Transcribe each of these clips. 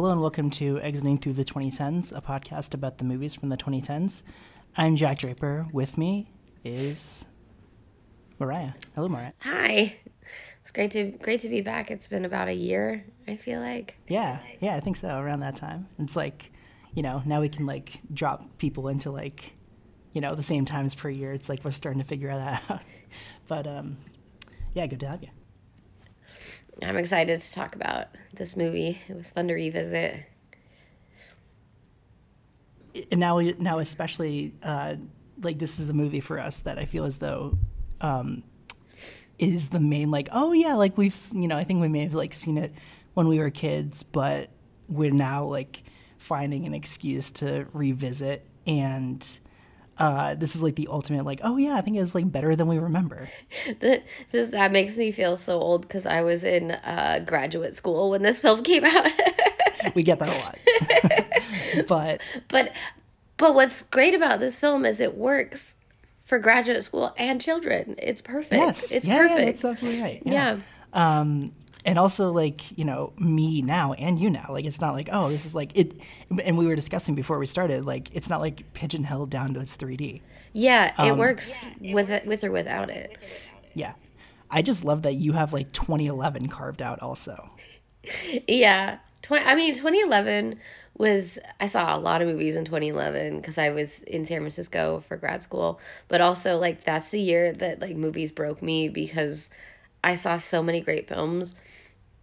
Hello and welcome to Exiting Through the 2010s, a podcast about the movies from the 2010s. I'm Jack Draper. With me is Marya. Hello, Marya. Hi. It's great to great to be back. It's been about a year, I feel like. Yeah, yeah, I think so. Around that time, it's like, you know, now we can like drop people into like, you know, the same times per year. It's like we're starting to figure that out. But um, yeah, good to have you. I'm excited to talk about this movie. It was fun to revisit. And now, now especially, uh, like this is a movie for us that I feel as though um, is the main like oh yeah like we've you know I think we may have like seen it when we were kids, but we're now like finding an excuse to revisit and. Uh, this is like the ultimate like oh yeah i think it's like better than we remember That this that makes me feel so old because I was in uh, graduate school when this film came out. we get that a lot but but but what's great about this film is it works for graduate school and children. It's perfect. yes it's yeah, perfect. yeah that's absolutely right yeah. um and also like you know me now and you now like it's not like oh this is like it and we were discussing before we started like it's not like pigeonholed down to its 3d Yeah, it Um, works with it, with or without it. yeah i just love that you have like 2011 carved out also Yeah. 20, I mean, 2011 was, I saw a lot of movies in 2011 because I was in San Francisco for grad school. But also, like, that's the year that, like, movies broke me because I saw so many great films.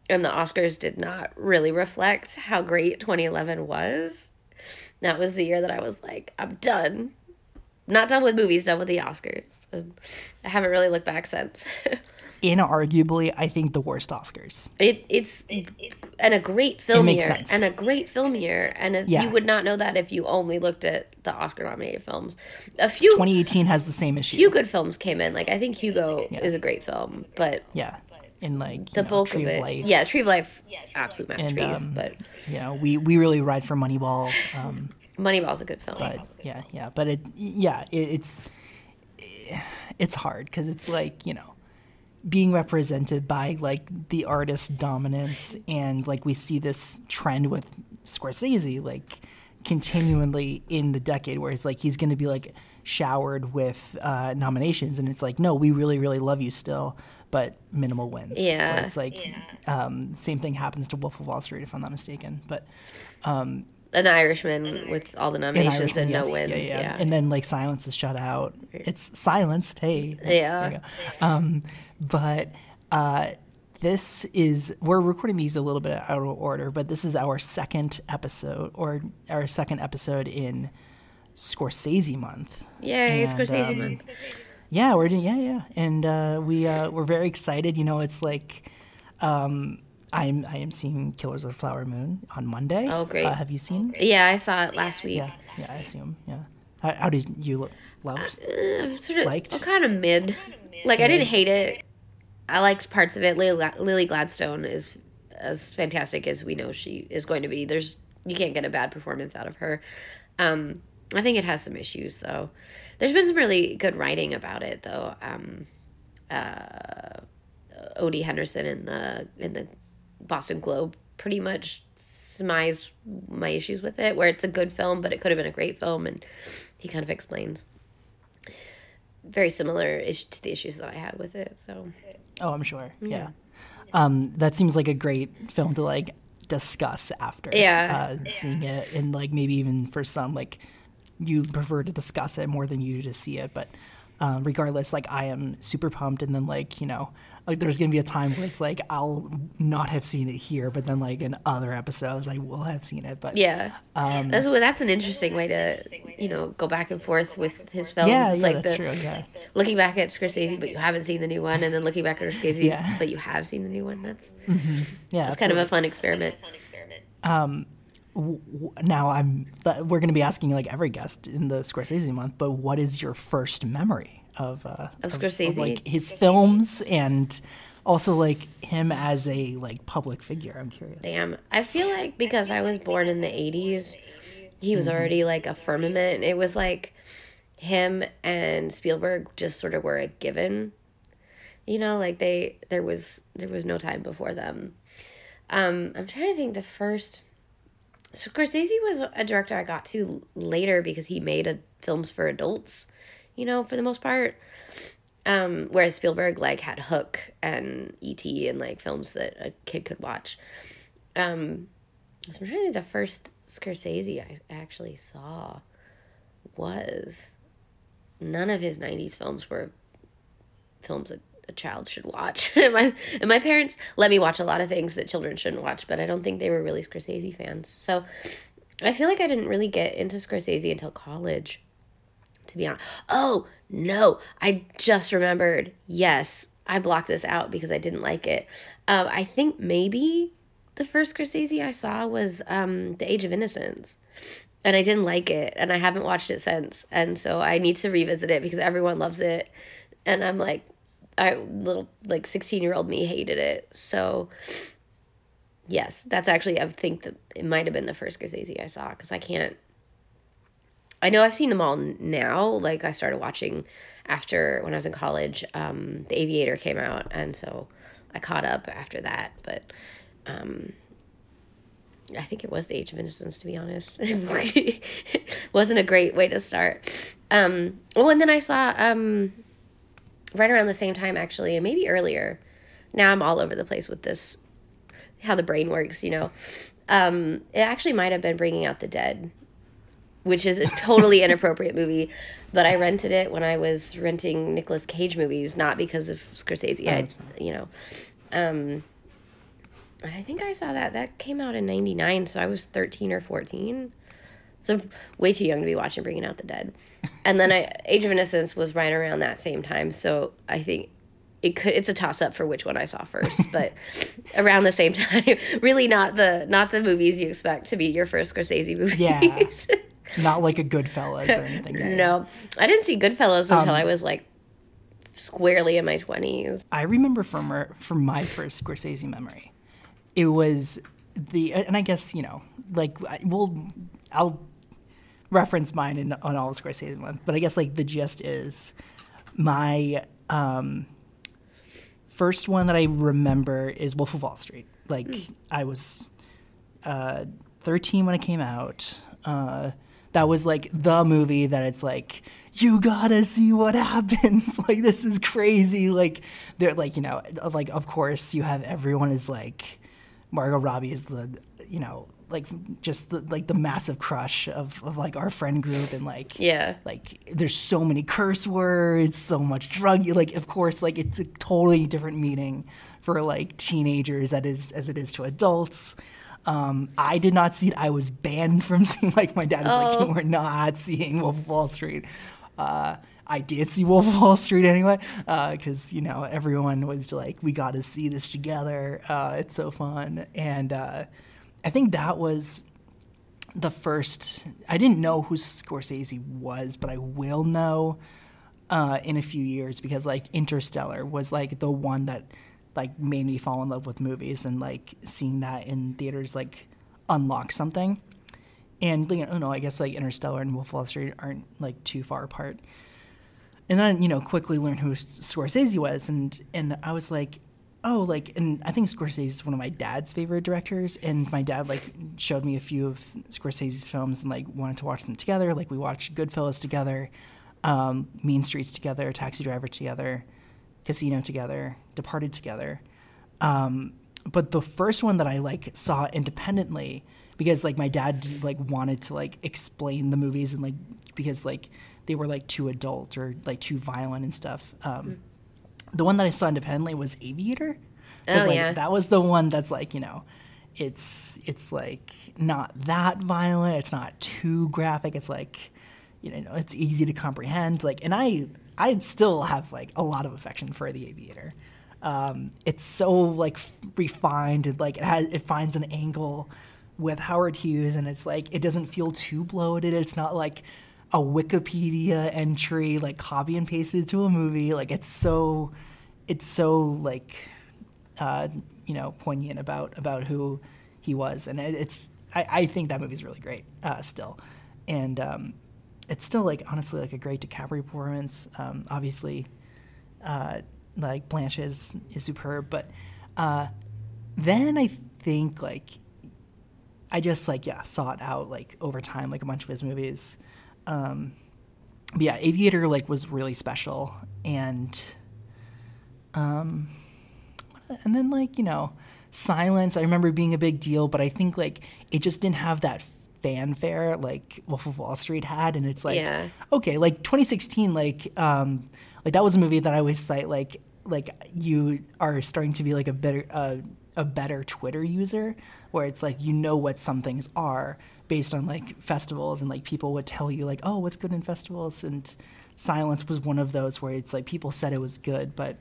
And the Oscars did not really reflect how great 2011 was. That was the year that I was like, I'm done. Not done with movies, done with the Oscars. And I haven't really looked back since. inarguably i think the worst oscars It it's it's and a great film makes year sense. and a great film year and it, Yeah. you would not know that if you only looked at the Oscar nominated films. A few 2018 has the same issue few good films came in. Like I think Hugo is a great film, but yeah in like the you know, bulk tree of of, it, life yeah, Tree of Life, absolute masterpiece. um, but you know we we really ride for moneyball um Moneyball's a good film. but yeah yeah but it yeah it, it's it's hard because it's like you know being represented by like the artist dominance and like we see this trend with scorsese like continually in the decade where it's like he's going to be like showered with uh, nominations and it's like no we really really love you still but minimal wins Where Yeah. it's like um, same thing happens to wolf of wall street if i'm not mistaken but um, An Irishman with all the in nominations Irishman, and no wins. Yeah, yeah. Yeah. And then like silence is shut out. It's silenced. Hey. Yeah. Um, but uh, this is we're recording these a little bit out of order, but this is our second episode or our second episode in Scorsese month. Yay, And, Scorsese um, month. Yeah, we're doing yeah, yeah, and uh, we uh, we're very excited. You know, it's like um, I'm I am seeing Killers of the Flower Moon on Monday. Oh, great. Uh, have you seen? Yeah, I saw it last week. Yeah, yeah, I assume. Yeah. How, how did you lo- love? Uh, sort of Liked? kind of mid. Like I didn't hate it. I liked parts of it. Lily, Lily Gladstone is as fantastic as we know she is going to be. There's you can't get a bad performance out of her. Um, I think it has some issues though. There's been some really good writing about it though. Um, uh, Odie Henderson in the in the Boston Globe pretty much surmised my issues with it, where it's a good film, but it could have been a great film, and he kind of explains very similar ish to the issues that I had with it. So Oh, I'm sure. Yeah. Um, that seems like a great film to like discuss after. Yeah. Uh, seeing it and like maybe even for some like you prefer to discuss it more than you do to see it, but. Um, regardless, like I am super pumped, and then like you know, like there's gonna be a time where it's like I'll not have seen it here, but then like in other episodes I will have seen it. But yeah, Um, that's well, that's an interesting way to you know go back and forth with his films. yeah, It's yeah, like that's the, true. Yeah, looking back at Scorsese, but you haven't seen the new one, and then looking back at Scorsese, Yeah. but you have seen the new one. That's yeah. it's kind of a fun experiment. w- now I'm we're going to be asking like every guest in the Scorsese month, but what is your first memory of uh, Of Scorsese? like his films and also like him as a like public figure? I'm curious. Damn, I feel like because I was born in the '80s, he was already like a firmament. It was like him and Spielberg just sort of were a given. You know, like they there was there was no time before them. Um, I'm trying to think the first Scorsese was a director I got to later because he made a, films for adults, you know, for the most part. Um, whereas Spielberg like had Hook and E.T. and like films that a kid could watch. Um, so trying the first Scorsese I actually saw was none of his 90s films were films that a child should watch. and my and my parents let me watch a lot of things that children shouldn't watch, but I don't think they were really Scorsese fans. So I feel like I didn't really get into Scorsese until college. To be honest. Oh, no. I just remembered. Yes, I blocked this out because I didn't like it. Um, I think maybe the first Scorsese I saw was um, The Age of Innocence. And I didn't like it, and I haven't watched it since. And so I need to revisit it because everyone loves it. And I'm like, I little like 16 year old me hated it. So yes, that's actually I think that it might have been the first Scorsese I saw because I can't. I know I've seen them all now. Like I started watching after when I was in college. Um, the Aviator came out, and so I caught up after that. But um, I think it was the Age of Innocence, to be honest. wasn't a great way to start. Um, oh, and then I saw um, right around the same time, actually, and maybe earlier. Now I'm all over the place with this, how the brain works, you know. Um, it actually might have been Bringing Out the Dead, which is a totally inappropriate movie, but I rented it when I was renting Nicolas Cage movies, not because of Scorsese. Oh, I, you know, um, I think I saw that. That came out in '99, so I was 13 or 14. So way too young to be watching Bringing Out the Dead. And then I, Age of Innocence was right around that same time. So I think it could it's a toss up for which one I saw first, but around the same time. Really not the not the movies you expect to be your first Scorsese movie. Yeah. not like a Goodfellas or anything. no. I didn't see Goodfellas until um, I was like squarely in my 20s. I remember from from my first Scorsese memory. It was the and I guess, you know, like we'll I'll reference mine in, on all the Scorsese ones, but I guess like the gist is my um, first one that I remember is Wolf of Wall Street. Like mm. I was uh, 13 when it came out. Uh, that was like the movie that it's like you gotta see what happens like this is crazy like they're like you know like of course you have everyone is like margot robbie is the you know like just the, like the massive crush of, of like our friend group and like yeah like there's so many curse words so much drug like of course like it's a totally different meaning for like teenagers that is as it is to adults um, I did not see it. I was banned from seeing. Like my dad is oh. like, "We're not seeing Wolf of Wall Street." Uh, I did see Wolf of Wall Street anyway, because uh, you know everyone was like, "We got to see this together. Uh, it's so fun." And uh, I think that was the first. I didn't know who Scorsese was, but I will know uh, in a few years because like Interstellar was like the one that like made me fall in love with movies and like seeing that in theaters like unlock something. And you know, I guess like Interstellar and Wolf of Wall Street aren't like too far apart. And then you know quickly learned who Scorsese was, and and I was like, oh, like, and I think Scorsese is one of my dad's favorite directors, and my dad like showed me a few of Scorsese's films and like wanted to watch them together. Like we watched Goodfellas together, um, Mean Streets together, Taxi Driver together, Casino together, Departed together. Um, but the first one that I like saw independently because like my dad like wanted to like explain the movies and like because like they were like too adult or like too violent and stuff. Um, mm the one that I saw independently was Aviator. Oh like, yeah, that was the one that's like you know, it's it's like not that violent. It's not too graphic. It's like, you know, it's easy to comprehend. Like, and I I still have like a lot of affection for the Aviator. Um, it's so like refined and like it has it finds an angle with Howard Hughes and it's like it doesn't feel too bloated. It's not like a Wikipedia entry like copy and pasted to a movie. Like it's so it's so like uh, you know poignant about about who he was, and it, it's I, I think that movie's really great uh, still, and um, it's still like honestly like a great DiCaprio performance. Um, obviously, uh, like Blanche is is superb, but uh, then I think like I just like yeah sought out like over time like a bunch of his movies. Um, but yeah, Aviator like was really special, and um, and then like you know, Silence. I remember being a big deal, but I think like it just didn't have that fanfare like Wolf of Wall Street had, and it's like Yeah. okay, like 2016, like um, like that was a movie that I always cite like like you are starting to be like a better uh, a better Twitter user, where it's like you know what some things are based on like festivals and like people would tell you like oh what's good in festivals and Silence was one of those where it's like people said it was good, but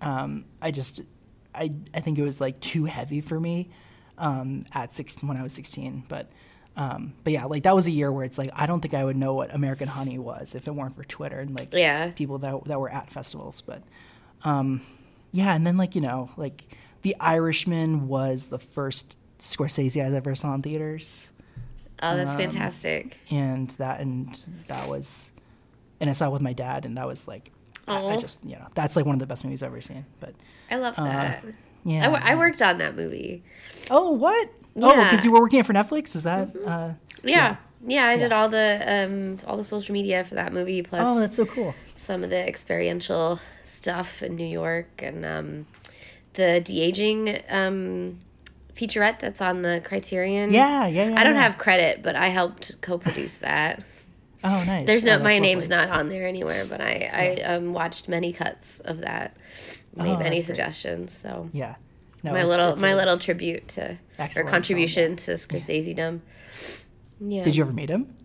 um, I just I I think it was like too heavy for me um, at six when I was 16, but. Um, but yeah, like that was a year where it's like I don't think I would know what American Honey was if it weren't for Twitter and like Yeah. people that that were at festivals. But um, yeah, and then like you know like The Irishman was the first Scorsese I ever saw in theaters, Oh, Um, that's fantastic. and that and that was, and I saw it with my dad, and that was like I, I just you know that's like one of the best movies I've ever seen. But I love that. uh, yeah, I, worked on that movie. Oh, what? Oh, because you were working for Netflix. Is that? Uh, Yeah. Yeah, I did Yeah. all the um all the social media for that movie plus oh, that's so cool. some of the experiential stuff in New York and um the de-aging um featurette that's on the Criterion. Yeah, yeah, yeah. I don't yeah. have credit, but I helped co-produce that. Oh, nice. There's Oh, no that's my name's lovely. not on there anywhere, but I I um, watched many cuts of that. Made Oh, many that's great. suggestions. So Yeah. No, my it's- little it's my a little tribute to or excellent film, contribution to Scorsese dom. Yeah. yeah. Did you ever meet him?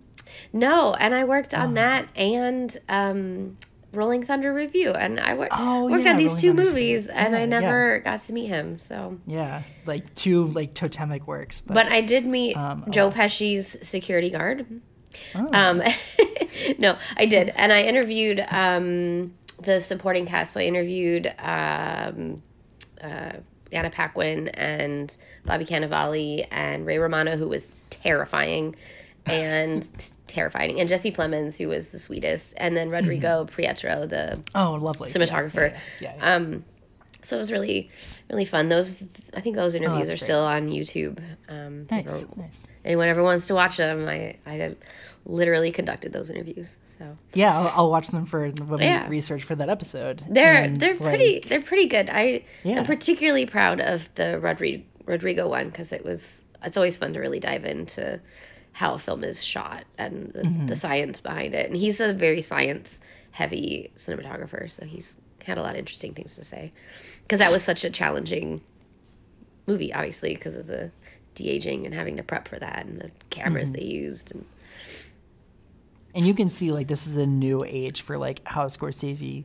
No, and I worked on Oh. that and um, Rolling Thunder Revue, and I wor- Oh, worked yeah, on these Rolling two Thunder's movies, great. and Yeah, I yeah. never got to meet him. So, Yeah, like two like totemic works. But, but I did meet Um, Joe. Pesci's security guard. oh, Um, no, I did, and I interviewed um, the supporting cast. So I interviewed um, uh, Anna Paquin and Bobby Cannavale and Ray Romano, who was terrifying and terrifying, and Jesse Plemons, who was the sweetest, and then Rodrigo Prieto, the oh, lovely. Cinematographer. Yeah, yeah, yeah. um, so it was really, really fun. Those, I think those interviews Oh, are great. still on YouTube. Um, nice, ever- nice. anyone ever wants to watch them, I, I literally conducted those interviews. So Yeah, I'll, I'll watch them for when Yeah. we research for that episode. they're And, they're pretty they're pretty good. I Yeah. am particularly proud of the Rodrigo Rodrigo one because it was it's always fun to really dive into how a film is shot and the, Mm-hmm. the science behind it. And he's a very science heavy cinematographer, so he's had a lot of interesting things to say. Because that was such a challenging movie, obviously, because of the de aging and having to prep for that and the cameras Mm-hmm. they used. And and you can see like this is a new age for like how Scorsese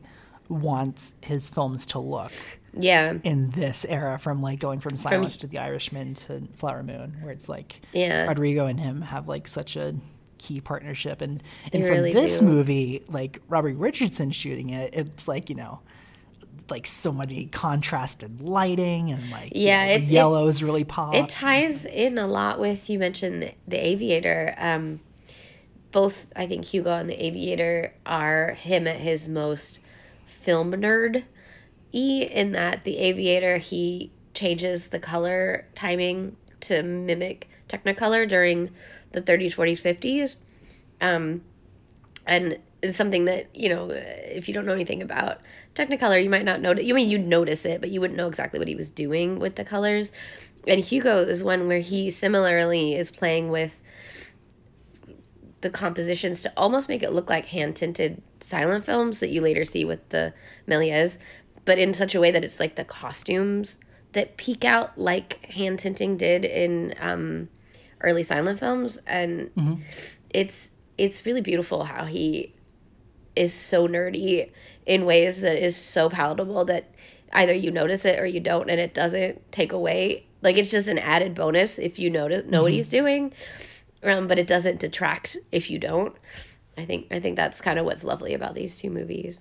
wants his films to look yeah, in this era from like going from Silence to The Irishman to Flower Moon, where it's like yeah. Rodrigo and him have like such a key partnership and and They from really this do. movie like Robert Richardson shooting it it's like you know like so many contrasted lighting and like you Yeah, know, it- the it- really pop It ties in a lot with you mentioned the, the Aviator. Um, both I think Hugo and the Aviator are him at his most film nerd y in that the Aviator he changes the color timing to mimic Technicolor during the 30s, 40s, 50s. Um, and it's something that you know if you don't know anything about technicolor you might not notice you mean you'd notice it but you wouldn't know exactly what he was doing with the colors and hugo is one where he similarly is playing with the compositions to almost make it look like hand tinted silent films that you later see with the Méliès, but in such a way that it's like the costumes that peek out like hand tinting did in um, early silent films, and Mhm. it's it's really beautiful how he is so nerdy in ways that is so palatable that either you notice it or you don't, and it doesn't take away. Like it's just an added bonus if you notice know what he's doing, um, but it doesn't detract if you don't. I think I think that's kind of what's lovely about these two movies,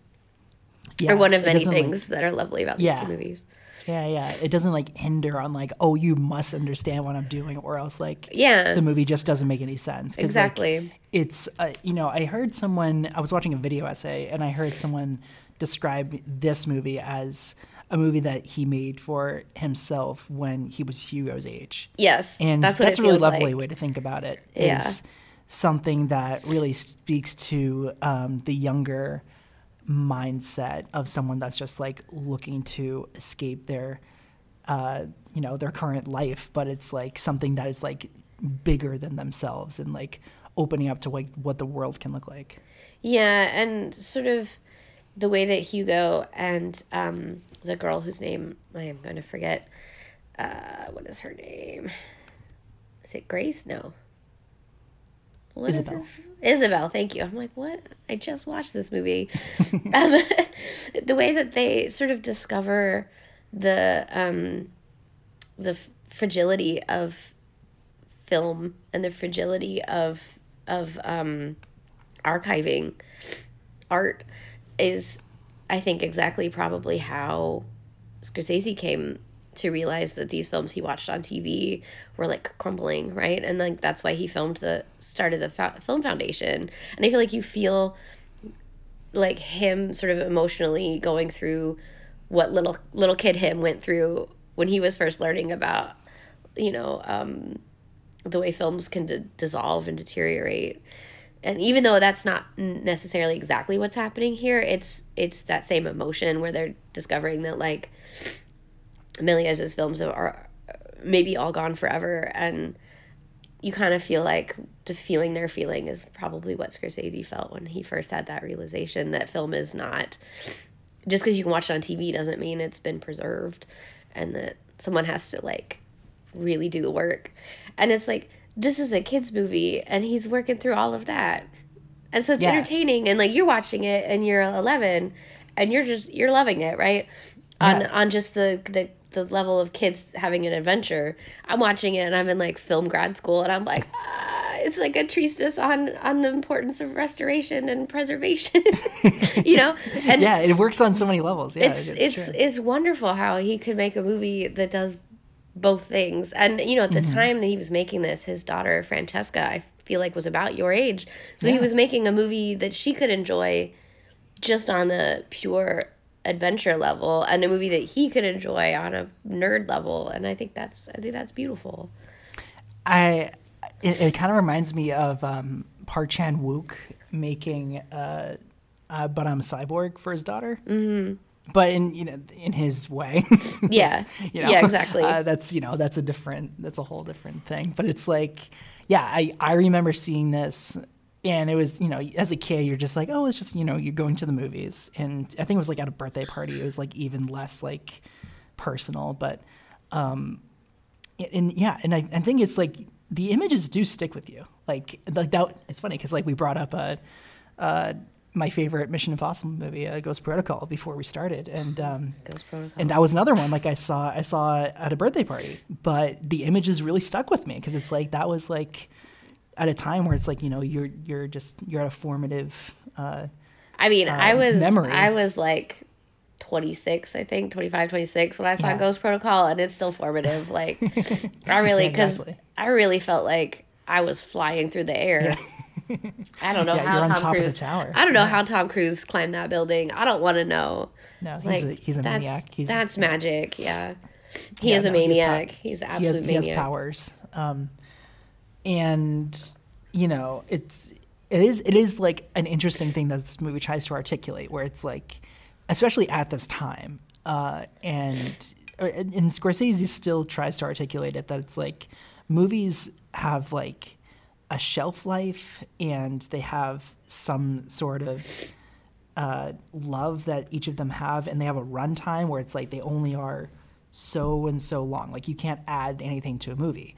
yeah, or one of many doesn't, like- things that are lovely about these two movies. yeah yeah it doesn't like hinder on like oh you must understand what I'm doing or else like Yeah, the movie just doesn't make any sense 'Cause, like, exactly. it's uh, you know i heard someone i was watching a video essay and i heard someone describe this movie as a movie that he made for himself when he was Hugo's age. Yes, And that's that's, a really lovely like. way to think about it. Yeah. Is something that really speaks to um, the younger mindset of someone that's just like looking to escape their uh, you know their current life but it's like something that is like bigger than themselves and like opening up to like what the world can look like Yeah, and sort of the way that Hugo and um, the girl whose name I am going to forget. Uh, what is her name? Is it Grace? No. What is Isabel. his- Isabel, thank you. I'm like, what? I just watched this movie. um, the way that they sort of discover the um, the fragility of film and the fragility of of um, archiving art is I think exactly probably how Scorsese came to realize that these films he watched on TV were like crumbling, right? And like that's why he filmed the started the Fo- film foundation. And I feel like you feel like him sort of emotionally going through what little little kid him went through when he was first learning about you know um, the way films can d- dissolve and deteriorate and even though that's not necessarily exactly what's happening here it's it's that same emotion where they're discovering that like Méliès's films are maybe all gone forever and you kind of feel like the feeling they're feeling is probably what Scorsese felt when he first had that realization that film is not just because you can watch it on TV doesn't mean it's been preserved and that someone has to like really do the work. And it's like this is a kids movie and he's working through all of that. And so it's Yeah. entertaining and like you're watching it and you're 11 and you're just you're loving it, right? On on just the the the level of kids having an adventure. I'm watching it and I'm in like film grad school and I'm like ah, it's like a treatise on on the importance of restoration and preservation. you know? And yeah it works on so many levels yeah it's it's, it's true. it's wonderful how he could make a movie that does both things. And you know, at the Mm-hmm. time that he was making this, his daughter Francesca, I feel like was about your age. So he was making a movie that she could enjoy just on a pure adventure level and a movie that he could enjoy on a nerd level and I think that's I think that's beautiful. I it, it kind of reminds me of um, Park Chan Wook making uh, uh, "But I'm a Cyborg" for his daughter. Mm-hmm. But in you know in his way. Yeah. You know, Yeah, exactly. Uh, that's you know that's a different that's a whole different thing. But it's like, yeah, I I remember seeing this. And it was, you know, as a kid, you're just like, oh, it's just, you know, you're going to the movies. And I think it was like at a birthday party. It was like even less like personal. But um and yeah, and I, I think it's like the images do stick with you. Like like that. It's funny because like we brought up uh, uh, my favorite Mission Impossible movie, uh, Ghost Protocol, before we started, and um, and that was another one. Like I saw I saw at a birthday party, but the images really stuck with me because it's like that was like at a time where it's like you know you're you're just you're at a formative. Uh, I mean, I uh, was memory. I was like 26, I think, 25, 26 when I saw Yeah. Ghost Protocol and it's still formative like I really Yeah, cuz exactly. I really felt like I was flying through the air. I don't know Yeah, how you're on Tom top of Cruise the tower. I don't know Yeah. how Tom Cruise climbed that building. I don't want to know. no, he's Like a he's a that's, maniac. He's That's magic. Yeah. He Yeah, is a no, he pow- maniac. He's an he has, absolute he has maniac. powers um, and you know it's it is it is like an interesting thing that this movie tries to articulate where it's like especially at this time uh, and uh, and Scorsese still tries to articulate it that it's like movies have like a shelf life and they have some sort of uh, love that each of them have, and they have a runtime where it's like they only are so and so long. Like you can't add anything to a movie,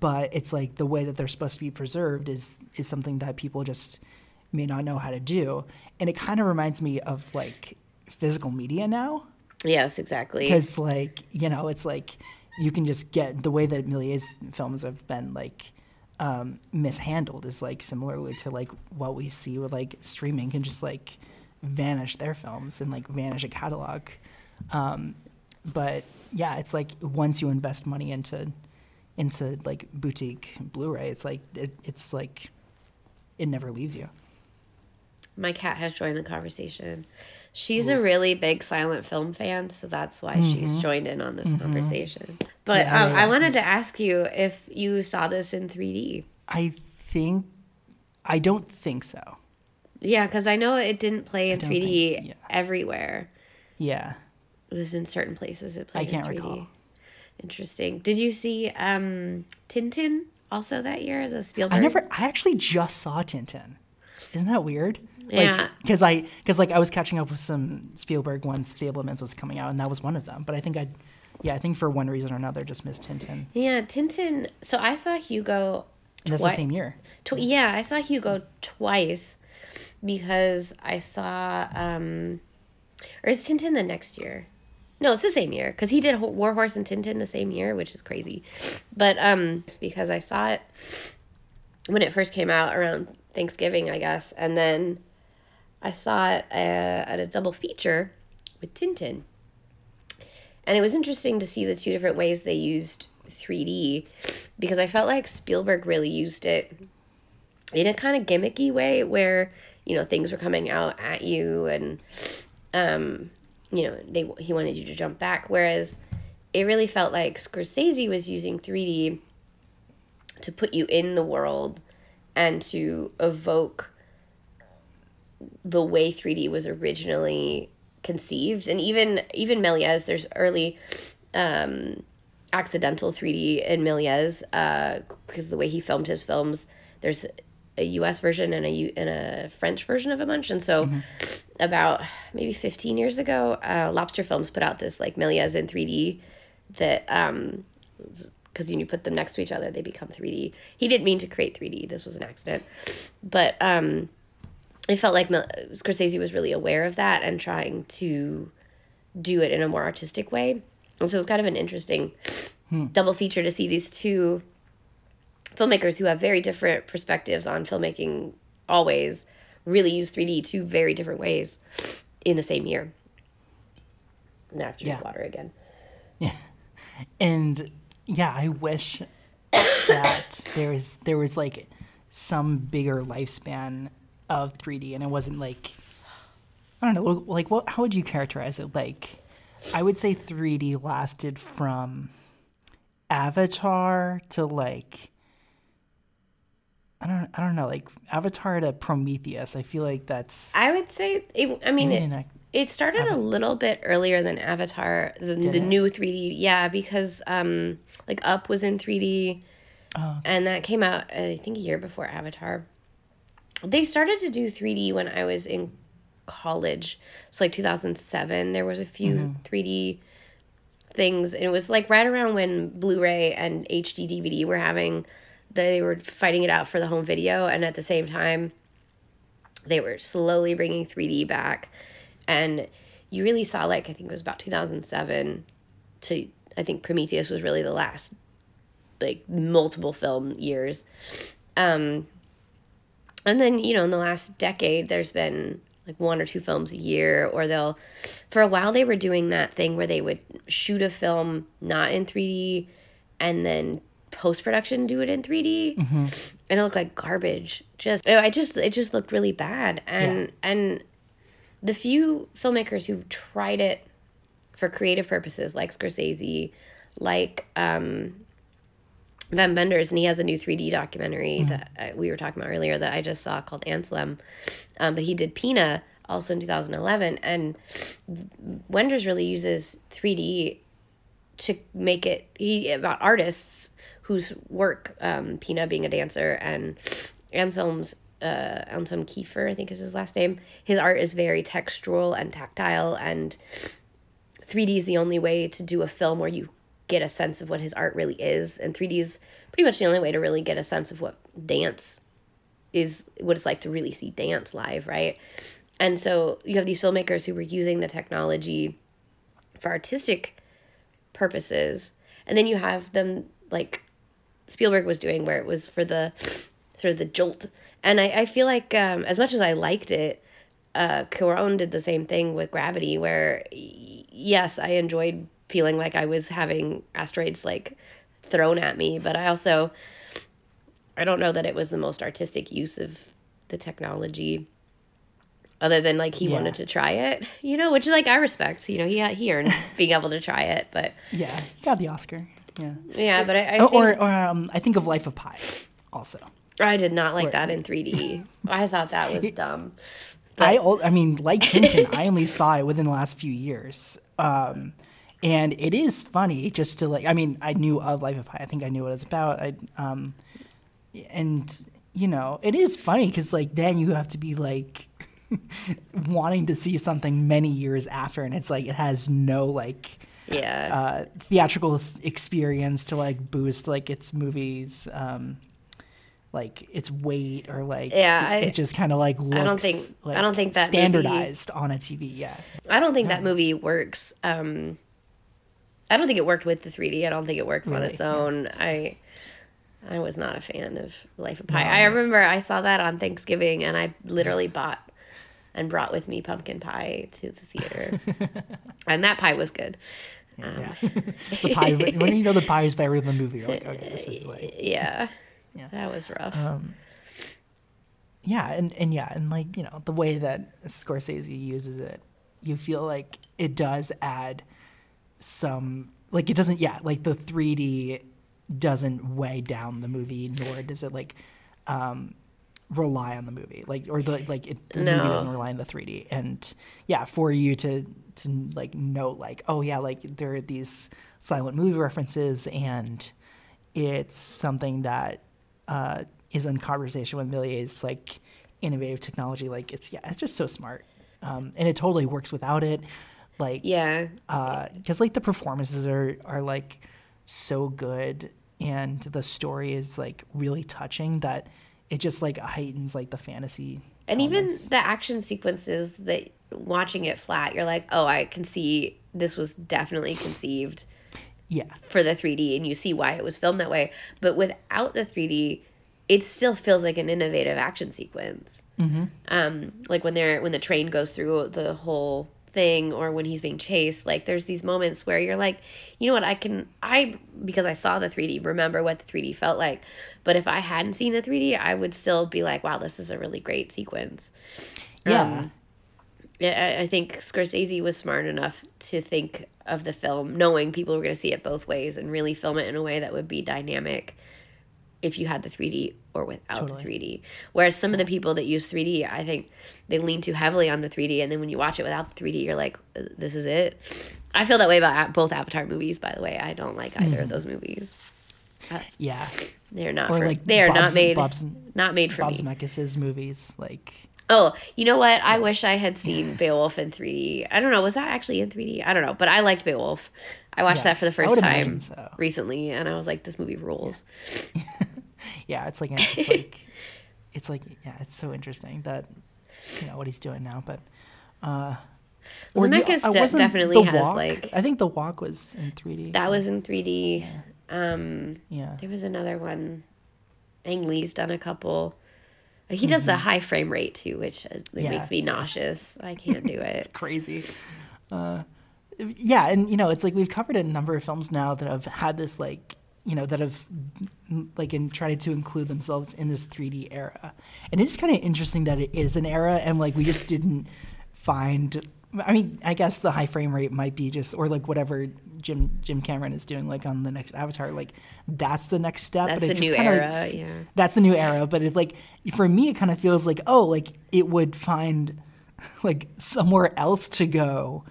but it's like the way that they're supposed to be preserved is is something that people just may not know how to do, and it kind of reminds me of like physical media now. Yes, exactly. because like you know it's like you can just get the way that Méliès's films have been like um, mishandled is like similarly to like what we see with like streaming can just like vanish their films and like vanish a catalog. Um, but yeah it's like once you invest money into into like boutique blu-ray it's like it, it's like it never leaves you My cat has joined the conversation. She's a really big silent film fan, so that's why she's joined in on this conversation. But Mm-hmm. Yeah, um, yeah, I wanted to ask you if you saw this in 3D. I think I don't think so. Yeah, because I know it didn't play in 3D so, yeah. everywhere. Yeah. It was in certain places it played. I can't in 3D. recall. Interesting. Did you see um, Tintin also that year? The Spielberg. I never I actually just saw Tintin. Isn't that weird? Yeah. Because I because like I was catching up with some Spielberg ones, Fabelmans was coming out, and that was one of them. But I think I, yeah, I think for one reason or another, just missed Tintin. Yeah, Tintin. So I saw Hugo. And that's the same year. Tw- yeah, I saw Hugo twice because I saw. um Or is Tintin the next year? No, it's the same year because he did Ho- War Horse and Tintin the same year, which is crazy. But um, it's because I saw it when it first came out around Thanksgiving, I guess, and then I saw it uh, at a double feature with Tintin. And it was interesting to see the two different ways they used 3D because I felt like Spielberg really used it in a kind of gimmicky way where, you know, things were coming out at you and um, you know, they he wanted you to jump back. Whereas it really felt like Scorsese was using 3D to put you in the world and to evoke the way 3D was originally conceived. And even even Méliès there's early um accidental 3D in Méliès uh because the way he filmed his films there's a US version and a U- and a French version of a bunch. And so about maybe 15 years ago uh Lobster Films put out this like Méliès in 3D that um because when you put them next to each other they become 3D he didn't mean to create 3D this was an accident. But um it felt like Mel- Scorsese was really aware of that and trying to do it in a more artistic way. And so it was kind of an interesting double feature to see these two filmmakers who have very different perspectives on filmmaking always really use 3D two very different ways in the same year. And I have to drink Yeah. water again. Yeah. And yeah, I wish that there was there was like some bigger lifespan of 3D, and it wasn't like I don't know, like what? How would you characterize it? Like, I would say 3D lasted from Avatar to like I don't I don't know, like Avatar to Prometheus. I feel like that's I would say, it, I mean, it, It started a little bit earlier than Avatar, the, the new 3D. Yeah, because um, like Up was in 3D, Oh, and that came out I think a year before Avatar. They started to do 3D when I was in college, so like 2007. There was a few 3D things, and it was like right around when Blu-ray and HD DVD were having. They were fighting it out for the home video, and at the same time, they were slowly bringing 3D back and you really saw like I think it was about 2007 to I think Prometheus was really the last like multiple film years. Um and then, you know, in the last decade there's been like one or two films a year or they'll for a while they were doing that thing where they would shoot a film not in 3D and then post production do it in 3D and it looked like garbage. Just I just it just looked really bad. And and the few filmmakers who tried it for creative purposes, like Scorsese, like um, Wim Wenders, and he has a new 3D documentary that uh, we were talking about earlier that I just saw called Anselm. Um, but he did Pina also in 2011, and Wenders really uses 3D to make it he about artists whose work um, Pina being a dancer and Anselm's uh, Anselm Kiefer I think is his last name. His art is very textural and tactile, and 3D is the only way to do a film where you get a sense of what his art really is, and 3D is pretty much the only way to really get a sense of what dance is, what it's like to really see dance live, right? And so you have these filmmakers who were using the technology for artistic purposes, and then you have them like Spielberg was doing, where it was for the sort of the jolt. And I, I feel like um, as much as I liked it, uh, Cuarón did the same thing with Gravity, where yes, I enjoyed feeling like I was having asteroids like thrown at me, but I also I don't know that it was the most artistic use of the technology. other than like he Yeah. wanted to try it, you know, which is like I respect. You know, he he earned being able to try it, but Yeah, he got the Oscar. Yeah. yeah, but I, I Oh, think, or or um, I think of Life of Pi, also. I did not like or- that in 3D. I thought that was dumb. I al- I mean, like Tintin, I only saw it within the last few years. Um, and it is funny just to like. I mean, I knew of Life of Pi. I think I knew what it was about. I um, and you know, it is funny because like then you have to be like wanting to see something many years after, and it's like it has no like Yeah. uh, theatrical experience to like boost like its movies um like its weight or like Yeah, it, I- it just kind of like looks I don't think- like I don't think that movie- standardized on a tv yeah I don't think that movie works. Um, I don't think it worked with the 3D. I don't think it works on its own. I I was not a fan of Life of Pi. I remember I saw that on Thanksgiving and I literally bought and brought with me pumpkin pie to the theater. and that pie was good. Um, yeah the pie when you know the pie is better than the movie you're like okay this is like yeah. Yeah. That was rough. yeah and and yeah and like you know the way that scorsese uses it you feel like it does add some like it doesn't yeah like the 3d doesn't weigh down the movie nor does it like um rely on the movie like or the like it, the movie doesn't rely on the 3d and yeah for you to to like note like oh yeah like there are these silent movie references and it's something that uh, is in conversation with Méliès's like innovative technology. Like it's yeah, it's just so smart, um, and it totally works without it. Like yeah. because like the performances are are like so good, and the story is like really touching that it just like heightens like the fantasy. And even the action sequences that watching it flat, you're like, oh, I can see this was definitely conceived yeah, for the 3D and you see why it was filmed that way. But without the 3D, it still feels like an innovative action sequence. Mm-hmm. Um, like when they're when the train goes through the whole thing or when he's being chased like there's these moments where you're like you know what i can i because i saw the 3d remember what the 3d felt like. But if i hadn't seen the 3d i would still be like wow this is a really great sequence. Yeah, Um, I I think Scorsese was smart enough to think of the film knowing people were going to see it both ways and really film it in a way that would be dynamic if you had the 3D or without Totally. the 3D. Whereas some of the people that use 3D, I think they lean too heavily on the 3D and then when you watch it without the 3D, you're like "Uh, this is it. I feel that way about both Avatar movies by the way. I don't like either of those movies. yeah. They're not Or for, like they are not Bob's- made Bob's- not made for Bob me. Zemeckis' movies like Oh, you know what? I wish I had seen Beowulf in 3D. I don't know. Was that actually in 3D? I don't know. But I liked Beowulf. I watched Yeah, that for the first time so. recently, and I was like, this movie rules. yeah, it's like it's like it's like yeah, it's so interesting that you know what he's doing now, but uh or Zemeckis uh, de- definitely has, Walk- like- I think the walk was in 3D. That was in 3D. Um, yeah. there was another one. Ang Lee's done a couple. He does the high frame rate too, which uh, it Mm-hmm. Yeah. makes me nauseous. I can't do it. It's crazy. Uh, yeah, and you know, it's like we've covered a number of films now that have had this like you know that have like in tried to include themselves in this 3D era, and it's kind of interesting that it is an era, and like we just didn't find. I mean, I guess the high frame rate might be just, or like whatever Jim Jim Cameron is doing, like on the next Avatar, like that's the next step. That's but the it just new kinda, era. Yeah. that's the new era but it's like for me it kind of feels like oh like it would find like somewhere else to go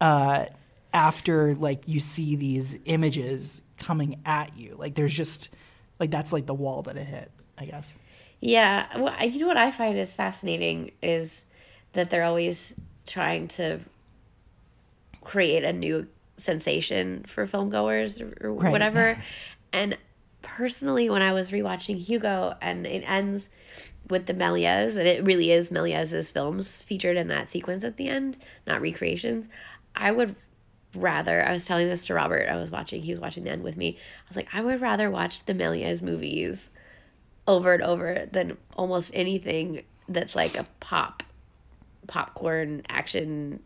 uh after like you see these images coming at you like there's just like that's like the wall that it hit i guess Yeah, well, you know what I find is fascinating is that they're always trying to create a new sensation for film goers or, or Right. whatever. And personally, when I was rewatching Hugo, and it ends with the Méliès, and it really is Méliès's films featured in that sequence at the end, not recreations. I would rather. I was telling this to Robert. I was watching. He was watching the end with me. I was like, I would rather watch the Méliès movies over and over than almost anything that's like a pop popcorn action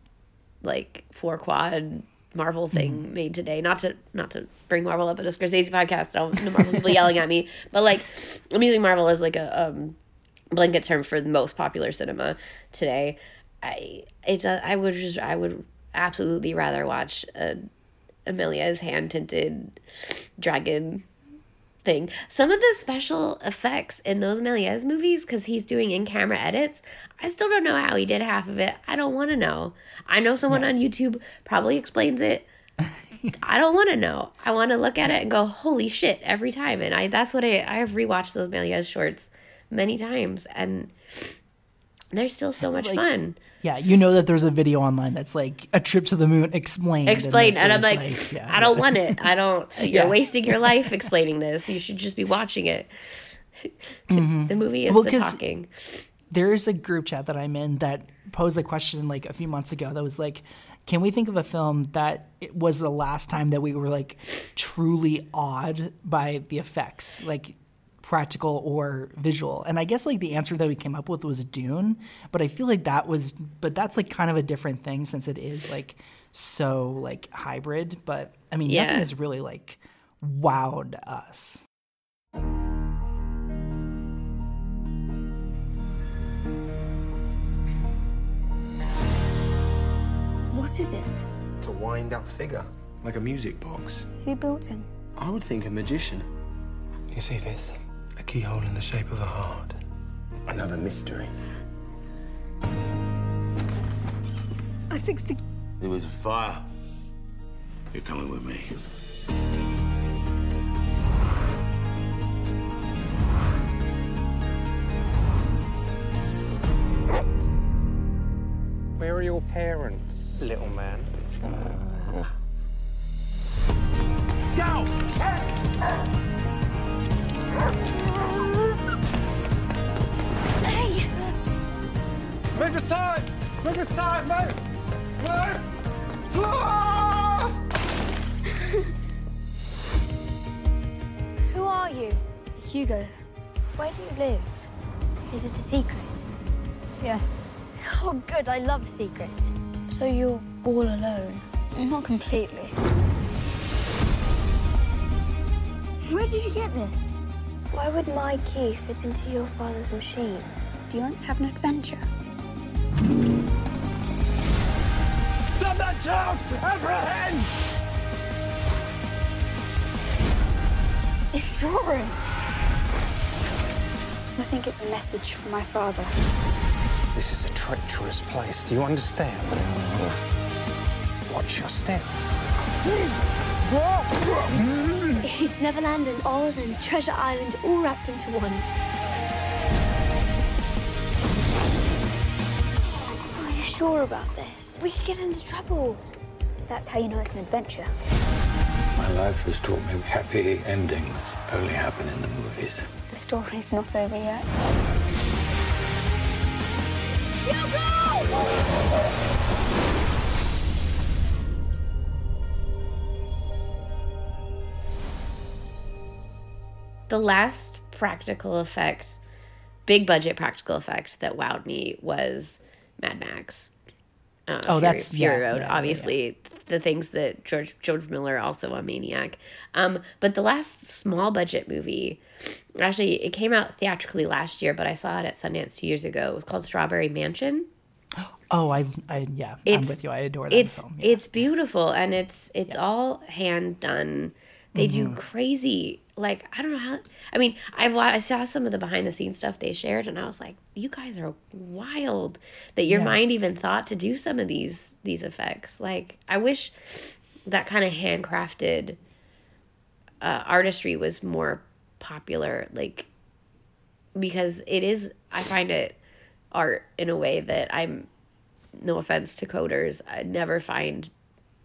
like four quad Marvel thing made today. Not to not to bring Marvel up at a Scorsese podcast. I the Marvel people yelling at me, but like I'm using Marvel as like a um, blanket term for the most popular cinema today. I it's a, I would just I would absolutely rather watch a Méliès's hand tinted dragon thing. Some of the special effects in those Méliès movies, because he's doing in camera edits, I still don't know how he did half of it. I don't want to know. I know someone on YouTube probably explains it. I don't want to know. I want to look at it and go, holy shit, every time. And I that's what I I have rewatched those Méliès shorts many times, and they're still so much Like, fun. Yeah, you know that there's a video online that's like a trip to the moon explained. Explain, that and I'm there's, like, yeah, I don't want it. I don't. You're Yeah. wasting your life explaining this. You should just be watching it. the movie is Mm-hmm. Well, the talking. There's a group chat that I'm in that posed the question like a few months ago that was like, can we think of a film that it was the last time that we were like truly awed by the effects, like practical or visual? And I guess like the answer that we came up with was Dune, but I feel like that was, but that's like kind of a different thing since it is like so like hybrid. But I mean, Yeah. nothing has really like wowed us. What is it? It's a wind up figure, like a music box. Who built him? I would think a magician. You see this? A keyhole in the shape of a heart. Another mystery. I fixed the. It was a fire. You're coming with me. Where are your parents, little man? Hey! Move aside! Move aside, move! Move! Ah! Who are you? Hugo. Where do you live? Is it a secret? Yes. Oh, good. I love secrets. So you're all alone? Not completely. Where did you get this? Why would my key fit into your father's machine? Do you want to have an adventure? That child! Apprehend! It's drawing. I think it's a message from my father. This is a treacherous place. Do you understand? Watch your step. It's Neverland and Oz and Treasure Island all wrapped into one. Sure about this? We could get into trouble. That's how you know it's an adventure. My life has taught me happy endings only happen in the movies. The story's not over yet. The last practical effect, big budget practical effect that wowed me was Mad Max. Uh, Oh, Fury- that's- Fury yeah, Road. yeah, yeah, obviously, the things that George George Miller also a maniac. Um, but the last small budget movie, actually, it came out theatrically last year, but I saw it at Sundance two years ago. It was called Strawberry Mansion. Oh, I, I yeah, I'm with you. I adore that it's film. Yeah. it's beautiful and it's it's all hand done. They Mm-hmm. do crazy like I don't know how. I mean, I wa- I saw some of the behind the scenes stuff they shared, and I was like, you guys are wild that your Yeah. mind even thought to do some of these these effects. Like I wish that kind of handcrafted uh, artistry was more popular. Like because it is, I find it art in a way that I'm no offense to coders, I never find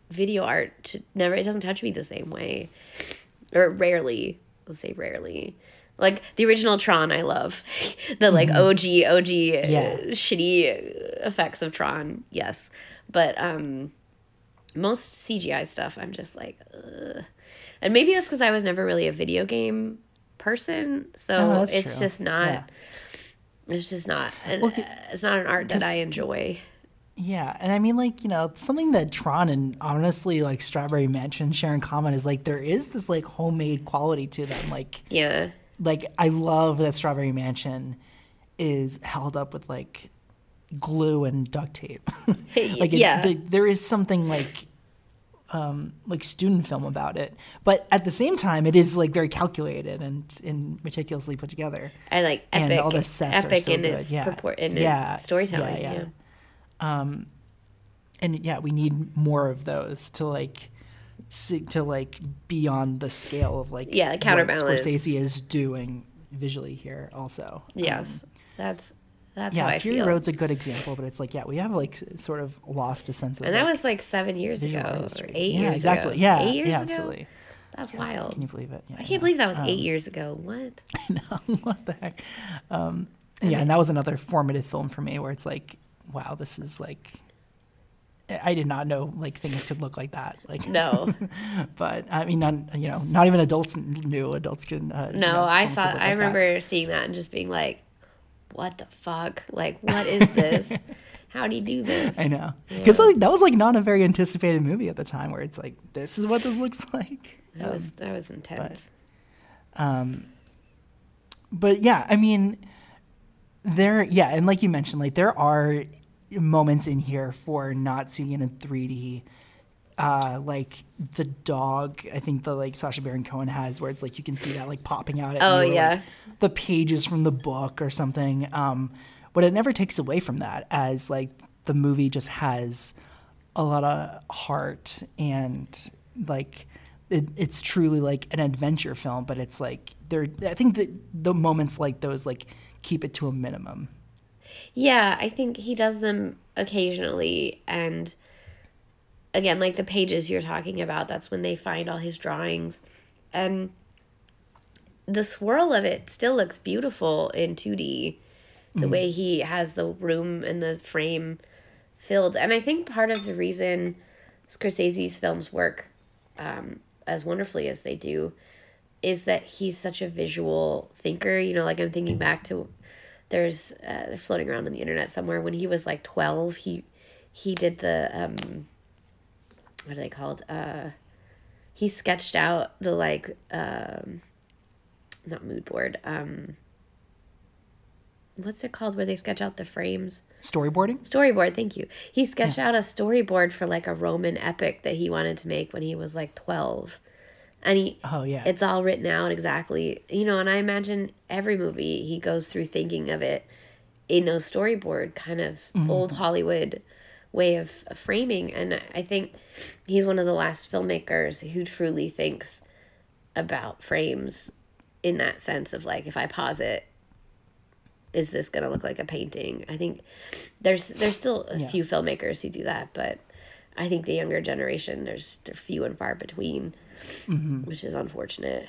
video art to never it doesn't touch me the same way. Or rarely. Let's say rarely. Like the original Tron I love. the like OG OG Mm-hmm. Yeah. shitty effects of Tron. Yes. But um most CGI stuff I'm just like Ugh. And maybe that's cuz I was never really a video game person, so Oh, it's true. just not Yeah. it's just not an, Well, it's not an art that I enjoy. Yeah, and I mean, like you know, something that Tron and honestly, like Strawberry Mansion share in common is like there is this like homemade quality to them. Like, Yeah. like I love that Strawberry Mansion is held up with like glue and duct tape. like it, Yeah. the, there is something like um, like student film about it, but at the same time, it is like very calculated and and meticulously put together. I like And all the sets are epic so in good, its yeah. purport, in Yeah, its storytelling. yeah, Yeah, yeah. And yeah, we need more of those to like see, to like be on the scale of like Yeah, counterbalance. what. Scorsese is doing visually here also. Yes, that's that's Um, Yeah, Fury feel. Road's a good example, but it's like yeah, we have like sort of lost a sense of and that like, was like seven years ago, or eight yeah, years exactly. ago. Yeah, eight years yeah, ago. absolutely. That's wild. Can you believe it? Yeah, I can't believe that was eight years ago. What? I know. what the heck? Um, yeah, and that was another formative film for me where it's like, wow, this is like, I did not know like things could look like that. Like No. but I mean, not you know, not even adults knew adults could. Uh, you No, know, I saw. I like that. remember seeing that and just being like, "What the fuck? Like, what is this? How do you do this?" I know because like that was like not a very anticipated movie at the time, where it's like this is what this looks like. That was that was intense. Um, but yeah, I mean, there, yeah, and like you mentioned, like there are moments in here for not seeing it in 3D. Uh, like the dog, I think the like Sacha Baron Cohen has, where it's like you can see that like popping out at Oh, you, or, yeah. like, the pages from the book or something. Um, but it never takes away from that, as like the movie just has a lot of heart and like it, it's truly like an adventure film but it's like there i think that the moments like those like keep it to a minimum Yeah, I think he does them occasionally, and again, like the pages you're talking about, that's when they find all his drawings, and the swirl of it still looks beautiful in 2D. The way he has the room and the frame filled, and I think part of the reason Scorsese's films work um, as wonderfully as they do is that he's such a visual thinker. You know, like I'm thinking back to there's uh, they're floating around on the internet somewhere. When he was like 12 he he did the um what are they called? Uh he sketched out the like um not mood board um what's it called where they sketch out the frames? Storyboarding? Storyboard thank you. He sketched out a storyboard for like a roman epic that he wanted to make when he was like 12 and he oh yeah. it's all written out exactly. You know and i imagine every movie he goes through thinking of it in a storyboard kind of mm-hmm. old hollywood way of, of framing. And i think he's one of the last filmmakers who truly thinks about frames in that sense of like if i pause it is this going to look like a painting? I think there's there's still a Yeah. few filmmakers who do that but i think the younger generation there's they're few and far between which is unfortunate.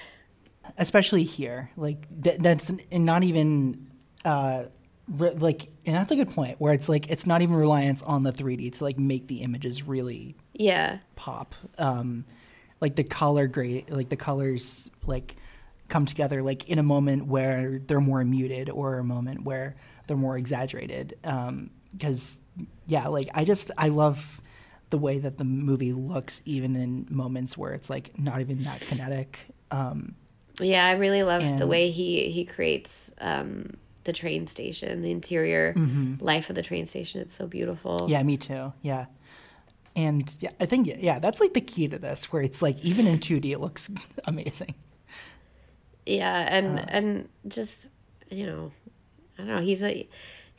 Especially here like th- that's not even uh re- like and that's a good point where it's like it's not even reliance on the 3d to like make the images really yeah. pop. Um like the color grade like the colors like come together like in a moment where they're more muted or a moment where they're more exaggerated. Um because yeah like i just i love the way that the movie looks even in moments where it's like not even that kinetic um Yeah, I really love the way he he creates um, the train station, the interior life of the train station. It's so beautiful. yeah me too yeah and yeah i think yeah that's like the key to this where it's like even in 2d it looks amazing yeah, and Uh. and just you know, I don't know. He's a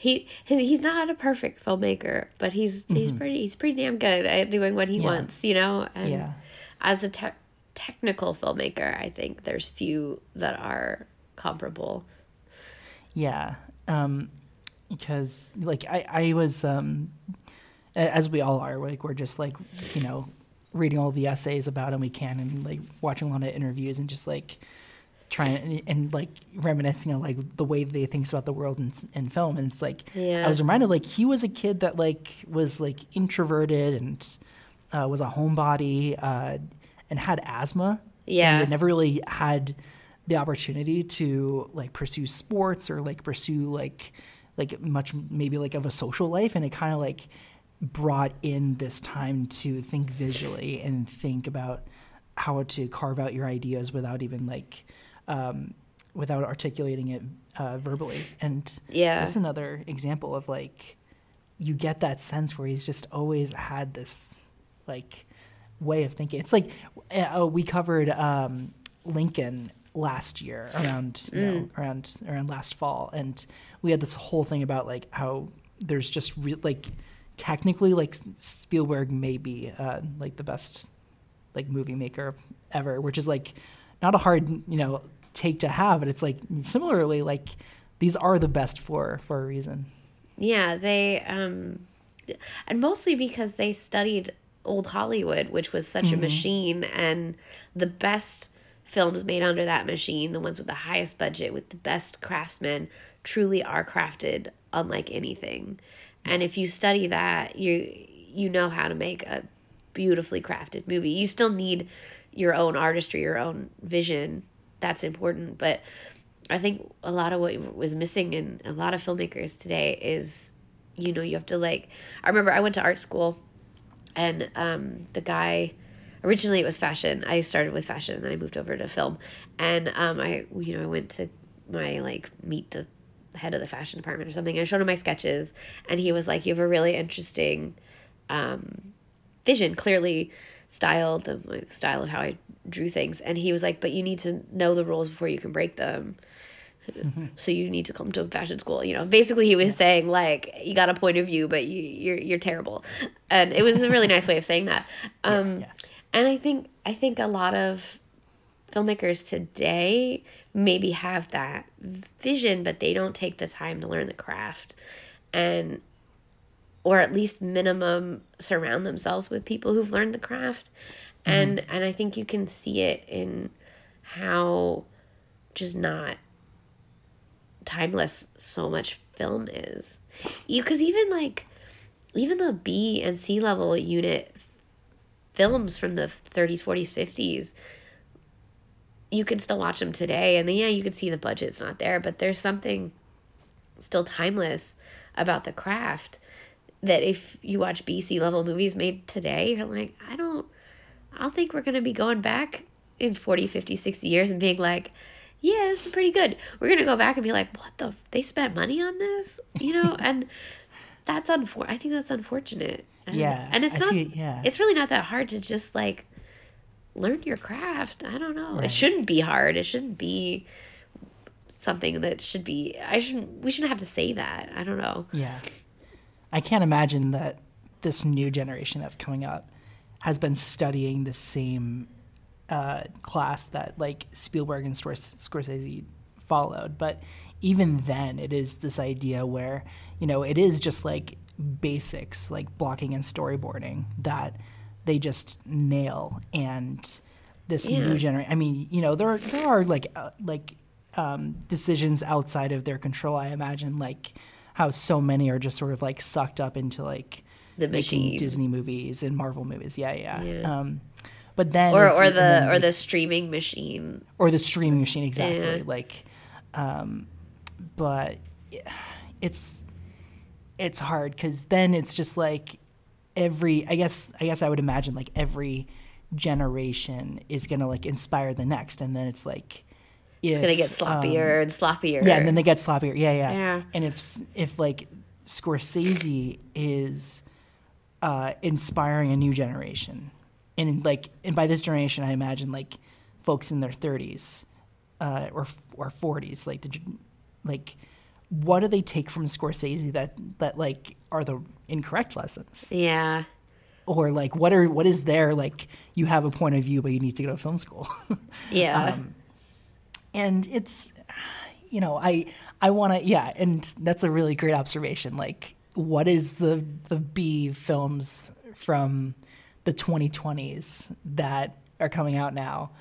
he he- he's not a perfect filmmaker, but he's he's pretty he's pretty damn good at doing what he Mm-hmm. Yeah. wants. You know, and Yeah. as a te- technical filmmaker, I think there's few that are comparable. Yeah, um, because like I, I was, um, as we all are, like we're just like you know reading all the essays about him we can and like watching a lot of interviews and just like trying and, and like reminiscing on like the way they thinks about the world in, in film and it's like Yeah. I was reminded like he was a kid that like was like introverted and uh, was a homebody uh, and had asthma Yeah. and never really had the opportunity to like pursue sports or like pursue like like much maybe like of a social life and it kind of like brought in this time to think visually and think about how to carve out your ideas without even like um, without articulating it uh, verbally and Yeah. this is another example of like you get that sense where he's just always had this like way of thinking. It's like uh, we covered um, Lincoln last year around you know, around around last fall, and we had this whole thing about like how there's just re- like technically like Spielberg may be uh, like the best like movie maker ever, which is like not a hard you know take to have, but it's like similarly like these are the best for for a reason. Yeah, they um and mostly because they studied old Hollywood, which was such a machine and the best films made under that machine, the ones with the highest budget with the best craftsmen truly are crafted unlike anything. And if you study that, you you know how to make a beautifully crafted movie. You still need your own artistry, your own vision. That's important, but I think a lot of what was missing in a lot of filmmakers today is, you know, you have to like. I remember I went to art school, and um, the guy, originally it was fashion. I started with fashion, and then I moved over to film, and um, I, you know, I went to my like meet the head of the fashion department or something, I showed him my sketches, and he was like, "You have a really interesting um, vision, clearly." Style the style of how I drew things. And he was like but you need to know the rules before you can break them. So you need to come to fashion school you know? Basically he was saying like you got a point of view but you you're you're terrible. And it was a really nice way of saying that. Um yeah. and i think i think a lot of filmmakers today maybe have that vision but they don't take the time to learn the craft. And or at least minimum surround themselves with people who've learned the craft. Mm-hmm. And and i think you can see it in how just not timeless so much film is. You because even like even the b and c level unit films from the 30s 40s 50s you can still watch them today. And then yeah you can see the budget's not there but there's something still timeless about the craft that if you watch BC level movies made today, you're like, I don't, I don't think we're going to be going back in 40, 50, 60 years and being like, yeah, this is pretty good. We're going to go back and be like, what the, they spent money on this, you know? and that's unfor, I think that's unfortunate. And, Yeah, And it's I not, see yeah. it's really not that hard to just like learn your craft. I don't know. It shouldn't be hard. It shouldn't be something that should be, I shouldn't, we shouldn't have to say that. I don't know. Yeah. I can't imagine that this new generation that's coming up has been studying the same uh, class that like Spielberg and Scors- Scorsese followed. But even then, it is this idea where, you know, it is just like basics like blocking and storyboarding that they just nail. And this Yeah. new generation, I mean, you know, there, there are like, uh, like, um, decisions outside of their control. I imagine like how so many are just sort of like sucked up into like The making. Disney movies and Marvel movies. Yeah, yeah. Yeah. Um, but then Or, or the or the streaming machine. or the streaming machine exactly Yeah. like um but it's it's hard because then it's just like every i guess i guess i would imagine like every generation is gonna like inspire the next and then it's like if, It's gonna get um, sloppier and sloppier. yeah, and then they get sloppier. Yeah, yeah. Yeah. And if if like Scorsese is uh, inspiring a new generation, and like and by this generation I imagine like folks in their thirties uh, or or forties, like the like what do they take from Scorsese that that like are the incorrect lessons, yeah. or like what are what is there like you have a point of view but you need to go to film school. Yeah. Um, and it's you know i i want to yeah and that's a really great observation like what is the the b films from the 2020s that are coming out now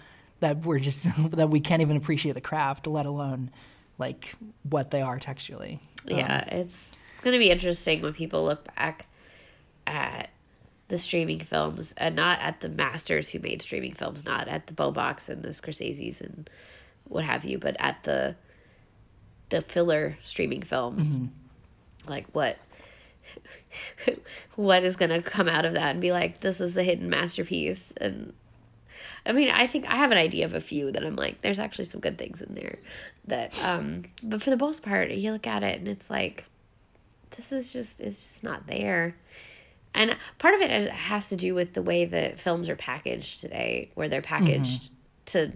that we're just that we can't even appreciate the craft let alone like what they are textually yeah. Um, it's it's gonna be interesting when people look back at the streaming films and not at the masters who made streaming films, not at the Baumbachs and the Scorsese's and what have you, but at the the filler streaming films. Like what what is gonna come out of that and be like, this is the hidden masterpiece and I mean, I think I have an idea of a few that I'm like, there's actually some good things in there. That, um, but for the most part, you look at it and it's like, this is just it's just not there. And part of it has to do with the way that films are packaged today, where they're packaged to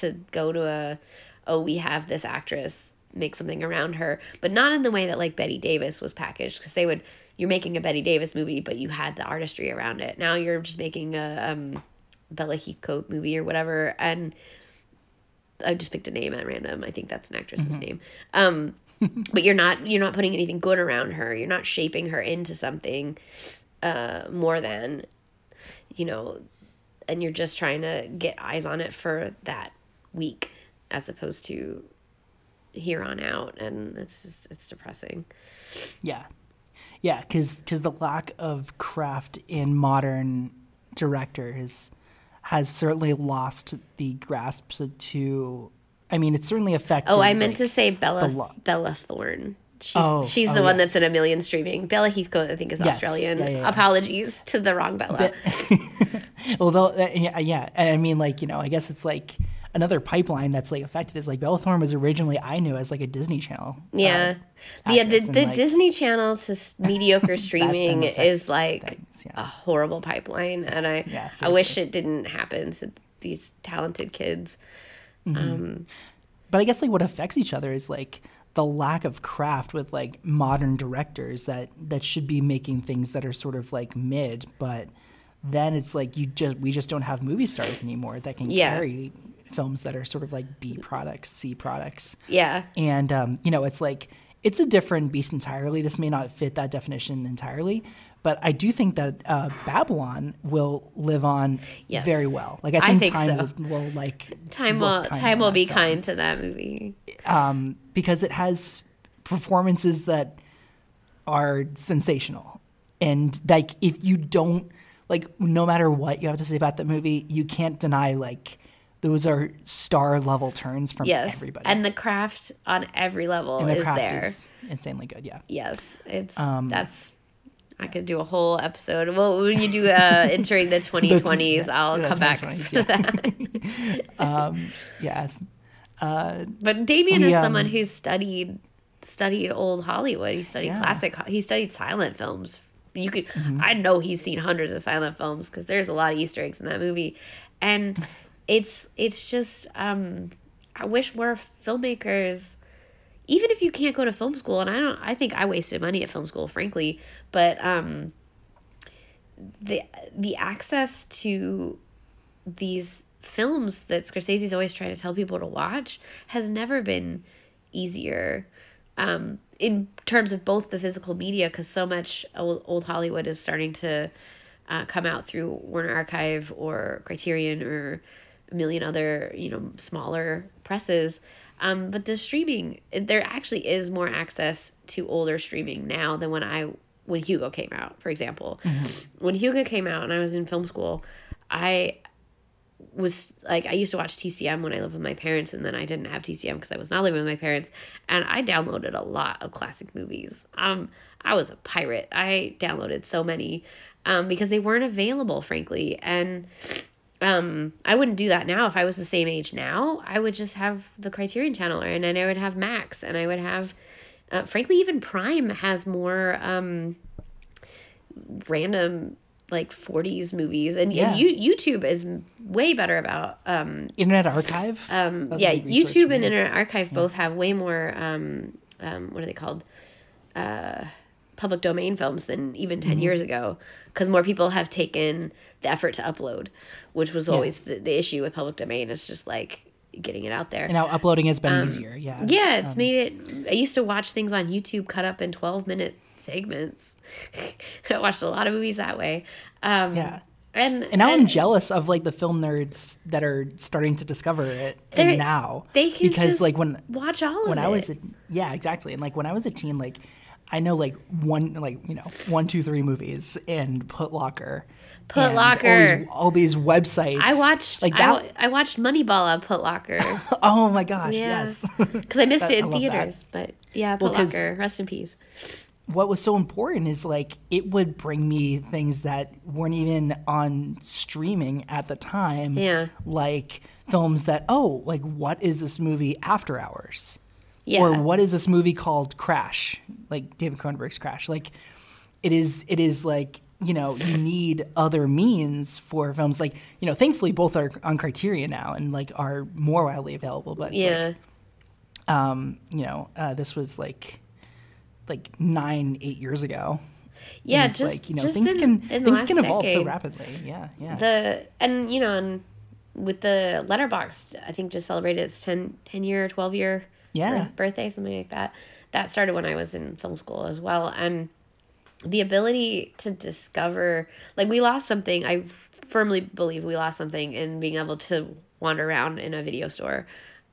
to go to a oh we have this actress make something around her, but not in the way that like Bette Davis was packaged because they would you're making a Bette Davis movie, but you had the artistry around it. Now you're just making a um, Bella Heathcote movie or whatever, and I just picked a name at random. I think that's an actress's name. Um, but you're not you're not putting anything good around her. You're not shaping her into something uh, more than you know, and you're just trying to get eyes on it for that week as opposed to here on out and it's just it's depressing Yeah, yeah, because because the lack of craft in modern directors has certainly lost the grasp to. I mean, it's certainly affected. oh i meant like, to say bella lo- bella thorne she's, Oh, she's oh, the one yes. that's in a million streaming bella heathcote i think is Yes, australian yeah, yeah, yeah. apologies to the wrong bella Although, uh, yeah, yeah, I mean, like you know, I guess it's like another pipeline that's like affected is like Bella Thorne was originally I knew as like a Disney Channel. uh, yeah the, the, actress and, the like, disney channel to s- mediocre streaming is like things, a horrible pipeline and i Yeah, i wish it didn't happen to these talented kids but I guess like what affects each other is like the lack of craft with like modern directors that that should be making things that are sort of like mid, but then it's like you just we just don't have movie stars anymore that can Yeah. carry films that are sort of like B products, C products. yeah And um, you know, it's like it's a different beast entirely. This may not fit that definition entirely, but I do think that uh, Babylon will live on Yes. very well. Like I I think, think time so. will, will like time will time will be film kind to that movie because it has performances that are sensational, and like if you don't like, no matter what you have to say about the movie, you can't deny like those are star level turns from yes everybody, and the craft on every level And the is craft there is insanely good. Yeah. yes it's Um, that's I could do a whole episode. Well, when you do uh, entering the 2020s, I'll yeah, come back 2020s, to yeah. that. Yes. But Damien We, is um, someone who's studied studied old Hollywood. He studied Yeah. classic. He studied silent films. You could. Mm-hmm. I know he's seen hundreds of silent films because there's a lot of Easter eggs in that movie, and it's it's just. Um, I wish more filmmakers. Even if you can't go to film school, and I don't, I think I wasted money at film school, frankly. But um, the the access to these films that Scorsese's always trying to tell people to watch has never been easier um, in terms of both the physical media because so much old, old Hollywood is starting to uh, come out through Warner Archive or Criterion or million other you know smaller presses. Um, but the streaming, there actually is more access to older streaming now than when I when Hugo came out, for example. When Hugo came out and I was in film school, I was like I used to watch TCM when I lived with my parents, and then I didn't have TCM because I was not living with my parents, and I downloaded a lot of classic movies. Um, I was a pirate. I downloaded so many, um, because they weren't available, frankly, and um, I wouldn't do that now if I was the same age now. I would just have the Criterion Channel, and then I would have Max, and I would have, uh, frankly, even Prime has more um, random like 40s movies and, Yeah. and you, youtube is way better about um Internet Archive. um yeah youtube and internet archive both have way more um um what are they called uh public domain films than even Mm-hmm. 10 years ago because more people have taken the effort to upload which was always the, the issue with public domain it's just like getting it out there and now uploading has been easier. Yeah. Um, yeah, it's made it. I used to watch things on YouTube cut up in 12 minute segments. I watched a lot of movies that way. Um, Yeah. And, And now I'm jealous of like the film nerds that are starting to discover it and now they can because just like when watch all of when it. I was a, yeah exactly and like when I was a teen like I know like one like you know one two three movies and Putlocker. Put Locker. All these, all these websites. I watched like that. wa- I watched Moneyball on Putlocker oh my gosh, Yeah. yes. because I missed That- it in love that. theaters. But yeah, Well, Put 'cause- Locker, rest in peace. what was so important is like it would bring me things that weren't even on streaming at the time. Yeah. Like films that oh like what is this movie after hours? Yeah. Or what is this movie called Crash? Like David Cronenberg's Crash. Like it is it is like, you know, you need other means for films like, you know, thankfully both are on Criterion now and like are more widely available, but it's yeah. like, um, you know, uh, this was like like 9 8 years ago. yeah, just like, you know, things in- can in things can evolve so rapidly. Yeah, yeah. the and you know and with the Letterboxd i think just celebrated its 10, 10 year 12 year Yeah. birthday something like that that started when i was in film school as well and the ability to discover like we lost something i firmly believe we lost something in being able to wander around in a video store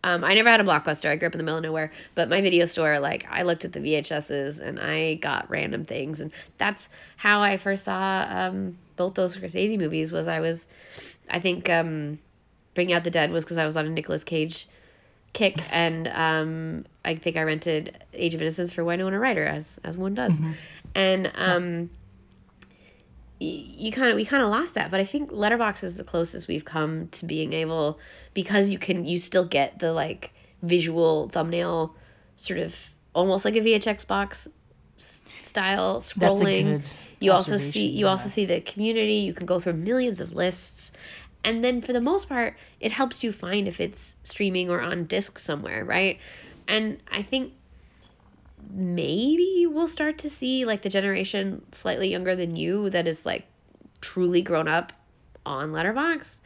um, I never had a blockbuster. I grew up in the middle of nowhere, but my video store, like, I looked at the VHSs and I got random things, and that's how I first saw um, both those Scorsese movies. Was I was, I think, um, Bringing Out the Dead was because I was on a Nicolas Cage kick, and um, I think I rented Age of Innocence for Winona Ryder, as as one does, and um, y- you kind of we kind of lost that but i think Letterboxd is the closest we've come to being able because you can you still get the like visual thumbnail sort of almost like a VHS box style That's a scrolling. good you also see you also see the community. You can go through millions of lists and then for the most part it helps you find if it's streaming or on disc somewhere right? And i think maybe we'll start to see like the generation slightly younger than you that is like truly grown up on Letterboxd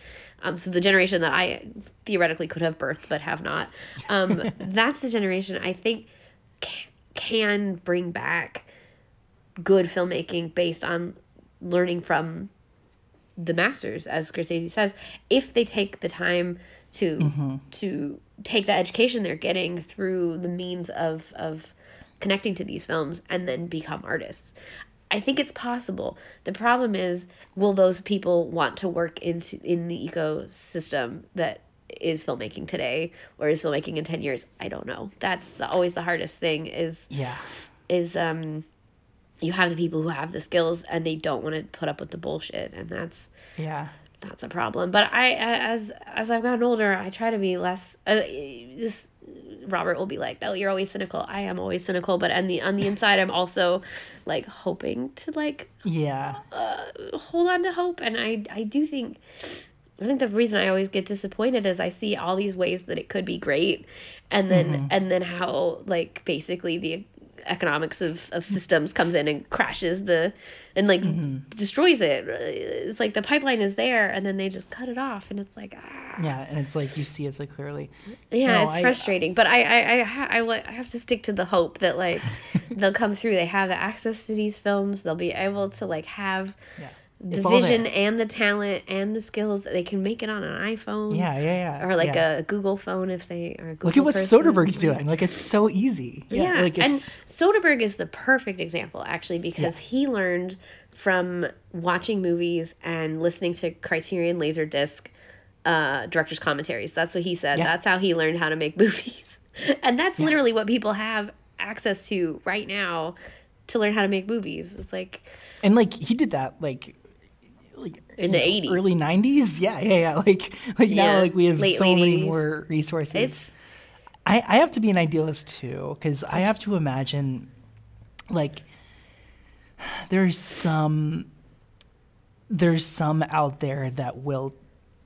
um, so the generation that i theoretically could have birthed but have not. Um, that's the generation i think ca- can bring back good filmmaking based on learning from the masters, as Scorsese says, if they take the time to to take the education they're getting through the means of of connecting to these films and then become artists. I think it's possible. The problem is, will those people want to work into in the ecosystem that is filmmaking today or is filmmaking in 10 years? I don't know. That's the, always the hardest thing is Yeah. is um you have the people who have the skills and they don't want to put up with the bullshit and that's Yeah. that's a problem but i as as i've gotten older i try to be less uh, this robert will be like no you're always cynical i am always cynical but on the on the inside i'm also like hoping to like Yeah. hold on to hope and i i do think i think the reason i always get disappointed is i see all these ways that it could be great and then and then how like basically the economics of, of systems comes in and crashes the and like destroys it it's like the pipeline is there and then they just cut it off and it's like ah. Yeah. And it's like you see it so clearly. yeah No, it's I- frustrating but i i I, I, I have to stick to the hope that like they'll come through they have the access to these films they'll be able to like have Yeah. The It's vision and the talent and the skills that they can make it on an iPhone. Yeah. Yeah. Yeah. Or like yeah. a Google phone if they are Look at what person. Soderbergh's doing. Like it's so easy. Yeah, like and Soderbergh is the perfect example actually because he learned from watching movies and listening to Criterion Laserdisc uh, director's commentaries. That's what he said. Yeah. That's how he learned how to make movies, and that's literally what people have access to right now to learn how to make movies. It's like and like he did that like like In the 80s. early 90s yeah yeah yeah. Like like Yeah, now like we have late- so late many more resources. It's I, I have to be an idealist too because I have to imagine like there's some there's some out there that will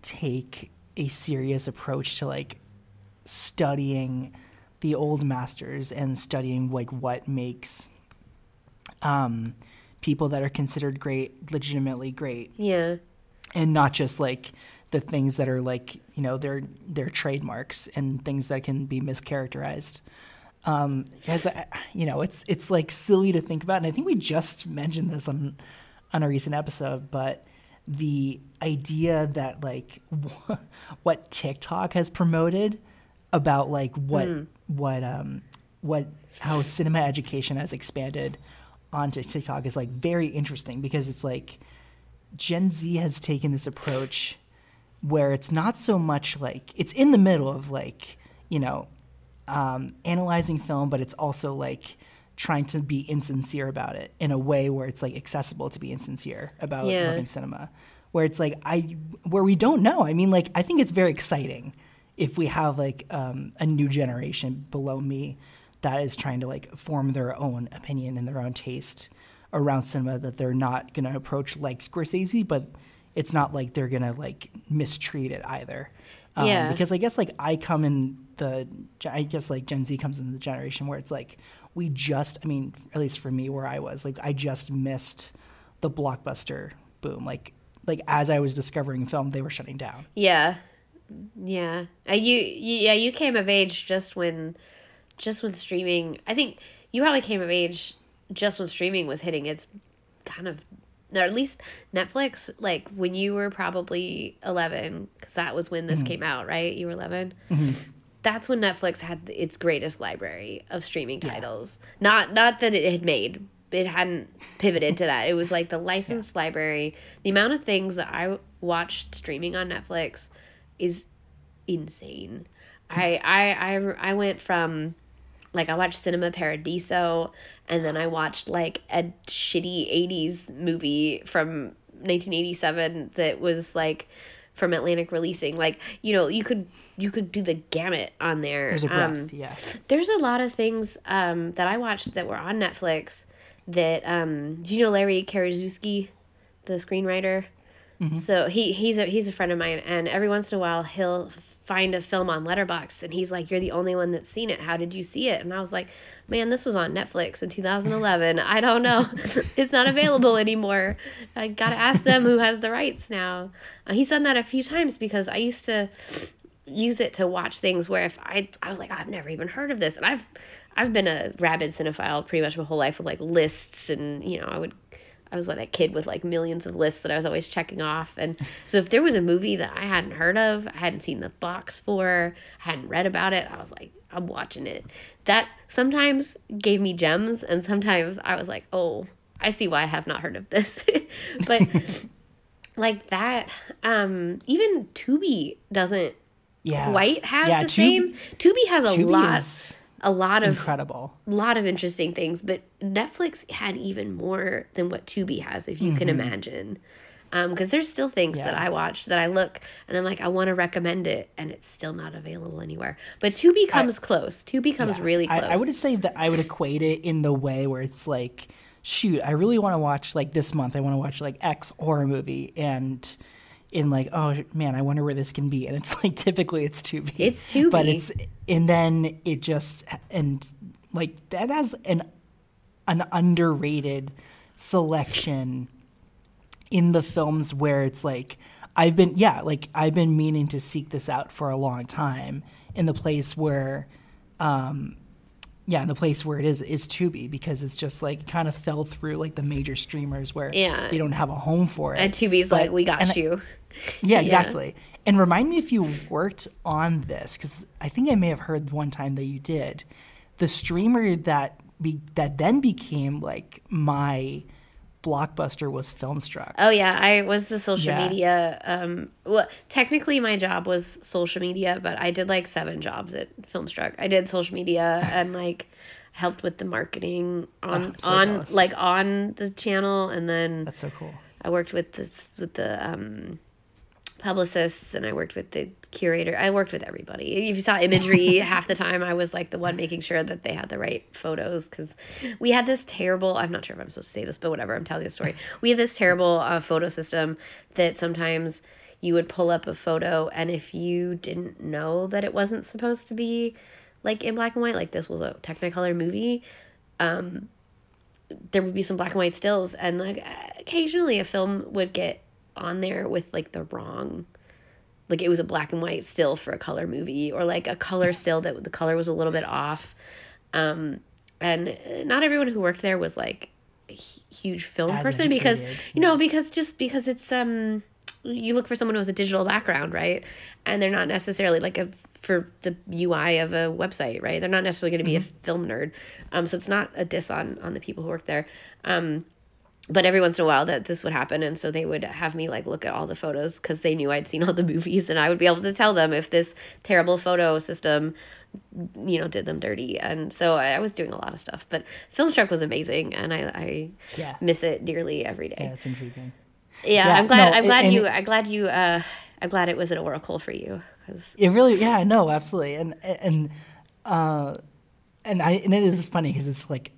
take a serious approach to like studying the old masters and studying like what makes um people that are considered great legitimately great. Yeah. and not just like the things that are like you know their their trademarks and things that can be mischaracterized. Um as I, you know it's it's like silly to think about and i think we just mentioned this on on a recent episode but the idea that like what tiktok has promoted about like what what um what how cinema education has expanded onto tiktok is like very interesting because it's like Gen Z has taken this approach where it's not so much like it's in the middle of like you know um, analyzing film, but it's also like trying to be insincere about it in a way where it's like accessible to be insincere about Yeah. loving cinema. Where it's like I where we don't know. I mean, like I think it's very exciting if we have like um, a new generation below me that is trying to like form their own opinion and their own taste around cinema, that they're not going to approach like Scorsese, but it's not like they're going to like mistreat it either. Um, Yeah. Because I guess like I come in the, I guess like Gen Z comes in the generation where it's like we just, I mean, at least for me where I was, like I just missed the blockbuster boom. Like, like as I was discovering film, they were shutting down. Yeah, yeah. Uh, you, you, yeah, you came of age just when, just when streaming. I think you probably came of age just when streaming was hitting its kind of, or at least Netflix. Like when you were probably eleven, because that was when this mm-hmm. came out, right? You were 11 mm-hmm. That's when Netflix had its greatest library of streaming titles. Not, not that it had made. It hadn't pivoted to that. It was like the licensed library. The amount of things that I watched streaming on Netflix is insane. I I I I went from like I watched Cinema Paradiso and then I watched like a shitty 80s movie from 1987 that was like from Atlantic Releasing like you know you could you could do the gamut on there There's a breath, Um, yeah. there's a lot of things um, that I watched that were on Netflix that um, do you know Larry Karaszewski, the screenwriter? So he he's a he's a friend of mine, and every once in a while he'll find a film on Letterboxd, and he's like, "You're the only one that's seen it. How did you see it?" And I was like, "Man, this was on Netflix in 2011. I don't know, it's not available anymore. I gotta ask them who has the rights now." Uh, he's done that a few times because I used to use it to watch things where if I I was like I've never even heard of this and I've I've been a rabid cinephile pretty much my whole life with like lists and you know I would I was that kid with like millions of lists that I was always checking off and so if there was a movie that I hadn't heard of I hadn't seen the box for I hadn't read about it I was like I'm watching it that sometimes gave me gems and sometimes I was like oh I see why I have not heard of this but like that um even Tubi doesn't Yeah. quite have Yeah, the Tubi- same. Tubi has a Tubi lot, is a lot of, incredible. a lot of interesting things, but Netflix had even more than what Tubi has, if you can imagine. Because there's still things that Mm-hmm. I watch that I look and I'm like, I want to recommend it, and it's still not available anywhere. But Tubi comes close. Tubi comes Yeah. really close. I, I would say that I would equate it in the way where it's like, shoot, I really want to watch like this month. I want to watch like X horror movie, and in like, oh man, I wonder where this can be. And it's like typically it's Tubi. It's Tubi. but it's and then it just and like that has an an underrated selection in the films where it's like I've been yeah, like I've been meaning to seek this out for a long time in the place where um yeah, in the place where it is is Tubi because it's just like kind of fell through like the major streamers where Yeah. they don't have a home for it. and Tubi's But- like, we got and I- you. Yeah, exactly. And remind me if you worked on this because I think I may have heard one time that you did. The streamer that be that then became like my blockbuster was Filmstruck. Oh yeah, I was the social Yeah. media. Um, well, technically my job was social media, but I did like seven jobs at Filmstruck. I did social media and like helped with the marketing on Oh, so on jealous. like on the channel, and then That's so cool. I worked with this with the um, publicists, and I worked with the curator. I worked with everybody. If you saw imagery, half the time I was like the one making sure that they had the right photos because we had this terrible. I'm not sure if I'm supposed to say this, but whatever. I'm telling the story. We had this terrible uh, photo system that sometimes you would pull up a photo, and if you didn't know that it wasn't supposed to be like in black and white, like this was a Technicolor movie, um, there would be some black and white stills and like occasionally a film would get on there with like the wrong like it was a black and white still for a color movie or like a color still that the color was a little bit off. Um and not everyone who worked there was like a huge film As person because you know because just because it's um you look for someone who has a digital background right? And they're not necessarily like a for the UI of a website right? They're not necessarily going to be a film nerd. Um so it's not a diss on on the people who work there. Um but every once in a while that this would happen and so they would have me like look at all the photos because they knew i'd seen all the movies and i would be able to tell them if this terrible photo system you know did them dirty and so i, was doing a lot of stuff but filmstruck was amazing and i, I Yeah. miss it dearly every day Yeah, yeah, it's intriguing. i'm glad no, i'm glad and you it- i'm glad you uh i'm glad it was an oracle for you because It really, yeah, no, absolutely, and and uh, and I and it is funny because it's like,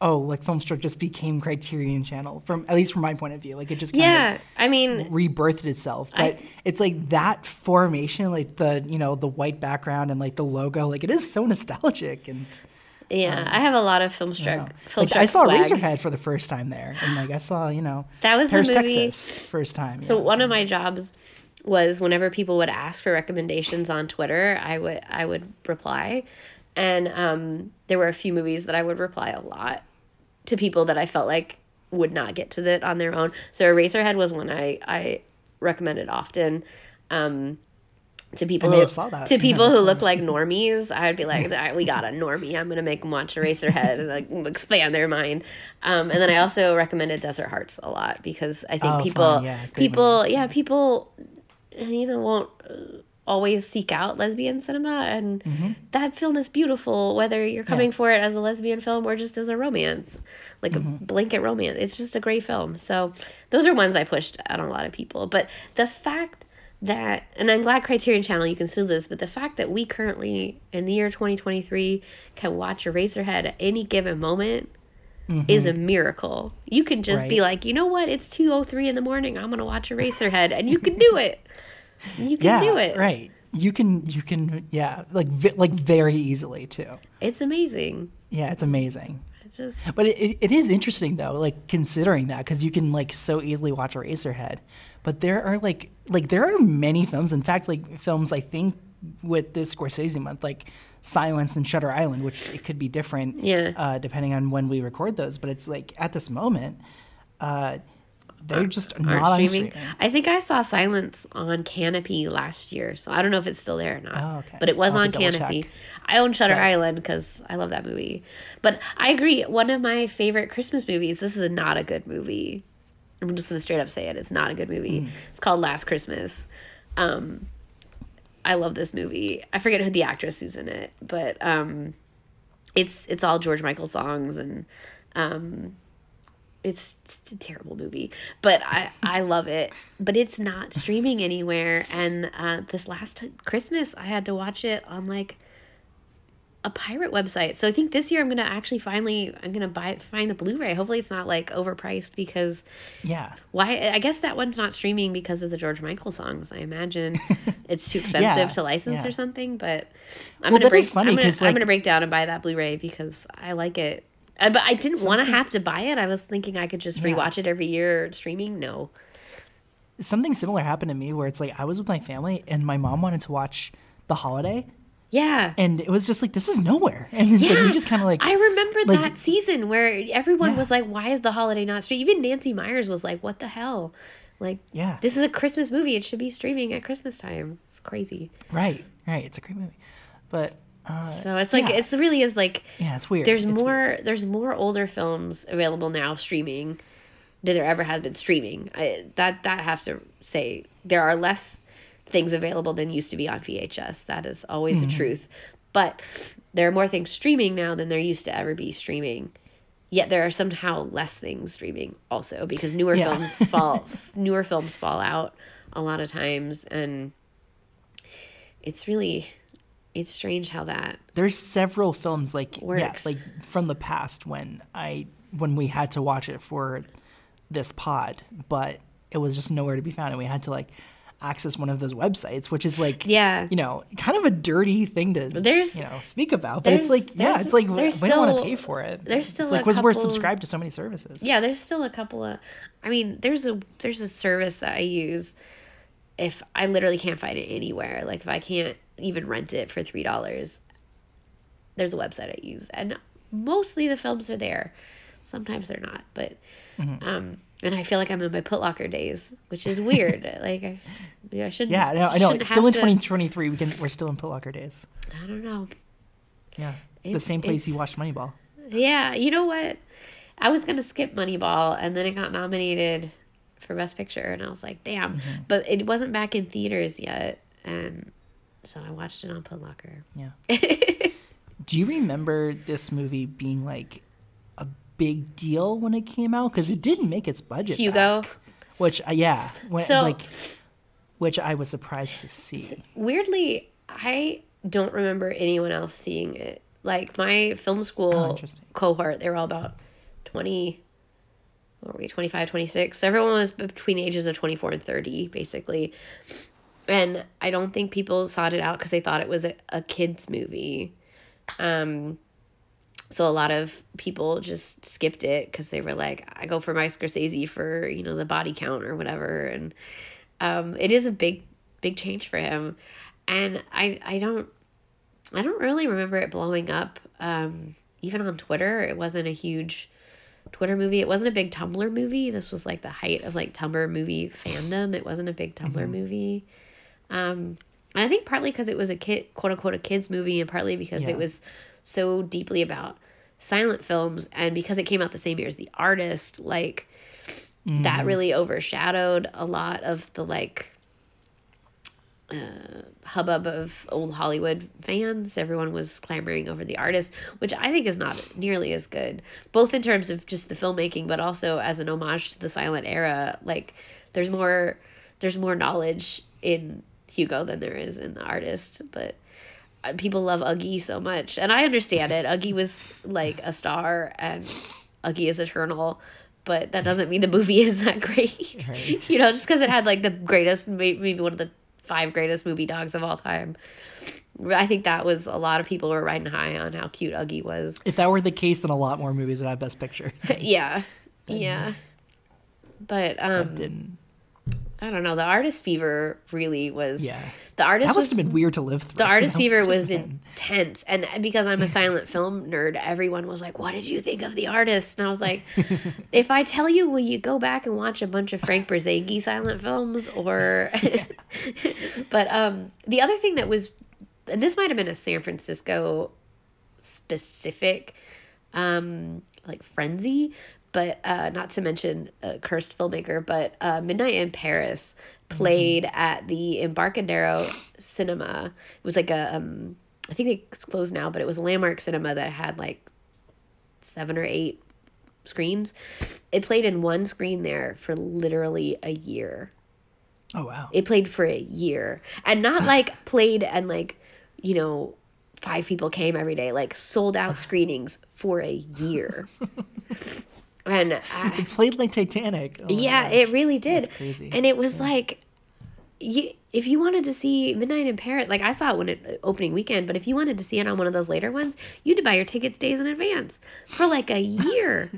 oh, like Filmstruck just became Criterion Channel from at least from my point of view. Like it just kind yeah, I mean, rebirthed itself, but it's like that formation, like the you know the white background and like the logo, like it is so nostalgic and. yeah, I have a lot of film you struck. Like, I saw swag. Eraserhead for the first time there, and like I saw, you know, That was the movie- Texas, first time. So yeah. one of my jobs was whenever people would ask for recommendations on Twitter, I would I would reply, and um, there were a few movies that I would reply a lot to people that I felt like would not get to it on their own. So Eraserhead was one I I recommended often. Um, to people who, saw that. to people that's who look like normies, I would be like, "All right, "We got a normie. I'm gonna make them watch Eraserhead and like expand their mind." Um, and then I also recommended Desert Hearts a lot because I think Oh, people. Yeah, people, yeah, people, you know, won't uh, always seek out lesbian cinema, and mm-hmm. that film is beautiful whether you're coming for it as a lesbian film or just as a romance, like a mm-hmm. blanket romance. It's just a great film. So those are ones I pushed out on a lot of people. But the fact that, and I'm glad Criterion Channel you can see this, but the fact that we currently in the year 2023 can watch Eraserhead at any given moment is a mm-hmm. miracle. You can just be like, you know what? It's 2:03 in the morning. I'm gonna watch Eraserhead, and you can do it. You can yeah, do it. right. You can, you can, yeah, like like very easily too. It's amazing. Yeah, it's amazing. Just But it, it, is interesting though, like considering that because you can like so easily watch Eraserhead, but there are like like there are many films. In fact, like films I think with this Scorsese month, like Silence and Shutter Island, which it could be different, Yeah. uh, depending on when we record those. But it's like at this moment, uh, they're just aren't not streaming. streaming. I think I saw Silence on Kanopy last year, so I don't know if it's still there or not. Oh, okay. But it was I'll on Kanopy. check. I own Shutter. Island because I love that movie. But I agree. One of my favorite Christmas movies. This is not a good movie. I'm just gonna straight up say it. It's not a good movie. Hmm. It's called Last Christmas. Um, I love this movie. I forget who the actress is in it, but um, it's it's all George Michael songs and um, it's, it's a terrible movie, but I I love it. But it's not streaming anywhere. And uh, this last Christmas, I had to watch it on like a pirate website. So I think this year I'm gonna actually finally I'm gonna buy find the Blu-ray. Hopefully it's not like overpriced because Yeah, why? I guess that one's not streaming because of the George Michael songs. I imagine it's too expensive Yeah, to license yeah. or something. But I'm Well, gonna break. is funny I'm, gonna, 'cause, I'm gonna break down and buy that Blu-ray because I like it. Uh, but I didn't want to have to buy it. I was thinking I could just Yeah. rewatch it every year streaming. No. something similar happened to me where it's like I was with my family and my mom wanted to watch The Holiday, Yeah. and it was just like this is nowhere, and it's like we just kind of like I remember like- that season where everyone Yeah. was like, "Why is the holiday not streaming?" Even Nancy Meyers was like, "What the hell?" Like, Yeah. this is a Christmas movie. It should be streaming at Christmas time. It's crazy. right, right. It's a great movie, but uh, So it's like Yeah. it's really is like yeah, it's weird. there's It's more weird. there's more older films available now streaming than there ever has been streaming. I, that that I have to say there are less things available than used to be on VHS. That is always Mm-hmm. the truth. But there are more things streaming now than there used to ever be streaming. Yet there are somehow less things streaming also because newer Yeah. films fall newer films fall out a lot of times and it's really it's strange how that There's several films like yeah, like from the past when I when we had to watch it for this pod, but it was just nowhere to be found, and we had to like access one of those websites, which is like Yeah. you know, kind of a dirty thing to There's- you know speak about, but it's like yeah, it's like we there's don't want to pay for it. there's still it's like a was we're subscribed to so many services. Yeah, there's still a couple of. I mean, there's a there's a service that I use if I literally can't find it anywhere. Like if I can't even rent it for three dollars, there's a website I use, and mostly the films are there. Sometimes they're not, but Mm-hmm. um, and I feel like I'm in my Putlocker days, which is weird. like I, yeah, I shouldn't. Yeah, I know. I know. It's still in to- 2023. We can. We're still in Putlocker days. I don't know. Yeah, the same place you watched Moneyball. Yeah, you know what? I was gonna skip Moneyball, and then it got nominated for Best Picture, and I was like, damn. Mm-hmm. But it wasn't back in theaters yet, and so I watched it on Putlocker. Yeah. Do you remember this movie being like a big deal when it came out? Because it didn't make its budget. Hugo. back. which uh, yeah, when, So- like which I was surprised to see. Weirdly, I don't remember anyone else seeing it. Like my film Oh, school interesting. cohort, they were all about 20, what were we, 25, 26. So everyone was between the ages of 24 and 30, basically. And I don't think people sought it out because they thought it was a, a kid's movie. Um, so a lot of people just skipped it because they were like, I go for my Scorsese for, you know, the body count or whatever. And um, it is a big, big change for him. And I, I don't, I don't really remember it blowing up. Um, even on Twitter, it wasn't a huge Twitter movie. It wasn't a big Tumblr movie. This was like the height of like Tumblr movie fandom. It wasn't a big Tumblr movie. Um, and I think partly because it was a kid, quote unquote, a kids movie, and partly because Yeah. it was so deeply about silent films, and because it came out the same year as The Artist, like that really overshadowed a lot of the like uh, hubbub of old Hollywood fans. Everyone was clamoring over the artist, which I think is not nearly as good, both in terms of just the filmmaking, but also as an homage to the silent era. Like, there's more, there's more knowledge in Hugo than there is in the artist, but uh, people love Uggie so much, and I understand it. Uggie was like a star, and Uggie is eternal. But that doesn't mean the movie is that great. Right. you know, just because it had like the greatest, maybe one of the five greatest movie dogs of all time. I think that was a lot of people were riding high on how cute Uggie was. If that were the case, then a lot more movies would have Best Picture. yeah, yeah. But um, Didn't. I don't know. The artist fever really was. Yeah. The artist That was must have been weird to live through. the artist fever was intense and because i'm a silent film nerd everyone was like what did you think of the artist and i was like if i tell you will you go back and watch a bunch of frank Borzage silent films or but um the other thing that was and this might have been a san francisco specific um like frenzy but uh not to mention a cursed filmmaker but uh midnight in paris played at the embarcadero cinema. It was like a um i think it's closed now but it was a landmark cinema that had like seven or eight screens. It played in one screen there for literally a year. Oh wow. it played for a year. And not like played and like you know five people came every day like sold out screenings for a year and I, It played like Titanic. Oh yeah it really did That's crazy. and it was like you if you wanted to see midnight in paris like i saw it when it opening weekend but if you wanted to see it on one of those later ones you had to buy your tickets days in advance for like a year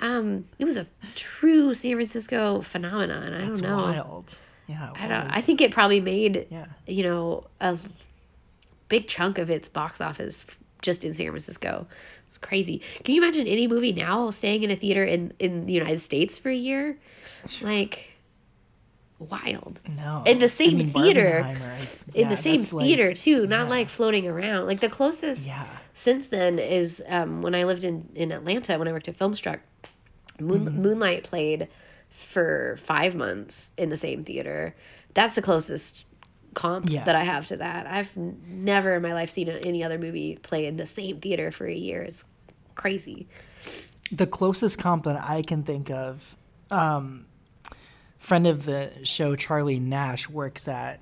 um it was a true san francisco phenomenon i That's don't know wild. Yeah. I don't. I think it probably made Yeah. you know a big chunk of its box office just in San Francisco. It's crazy. Can you imagine any movie now staying in a theater in in the United States for a year? Like wild. No. In the same I mean, theater, I- In the same that's like- theater too, not yeah. like floating around. Like the closest Yeah. since then is um, when I lived in in Atlanta when I worked at Filmstruck. Moon, Mm-hmm. Moonlight played for five months in the same theater. That's the closest comp Yeah. that I have to that. I've never in my life seen any other movie play in the same theater for a year. It's crazy. the closest comp that I can think of, um, friend of the show Charlie Nash works at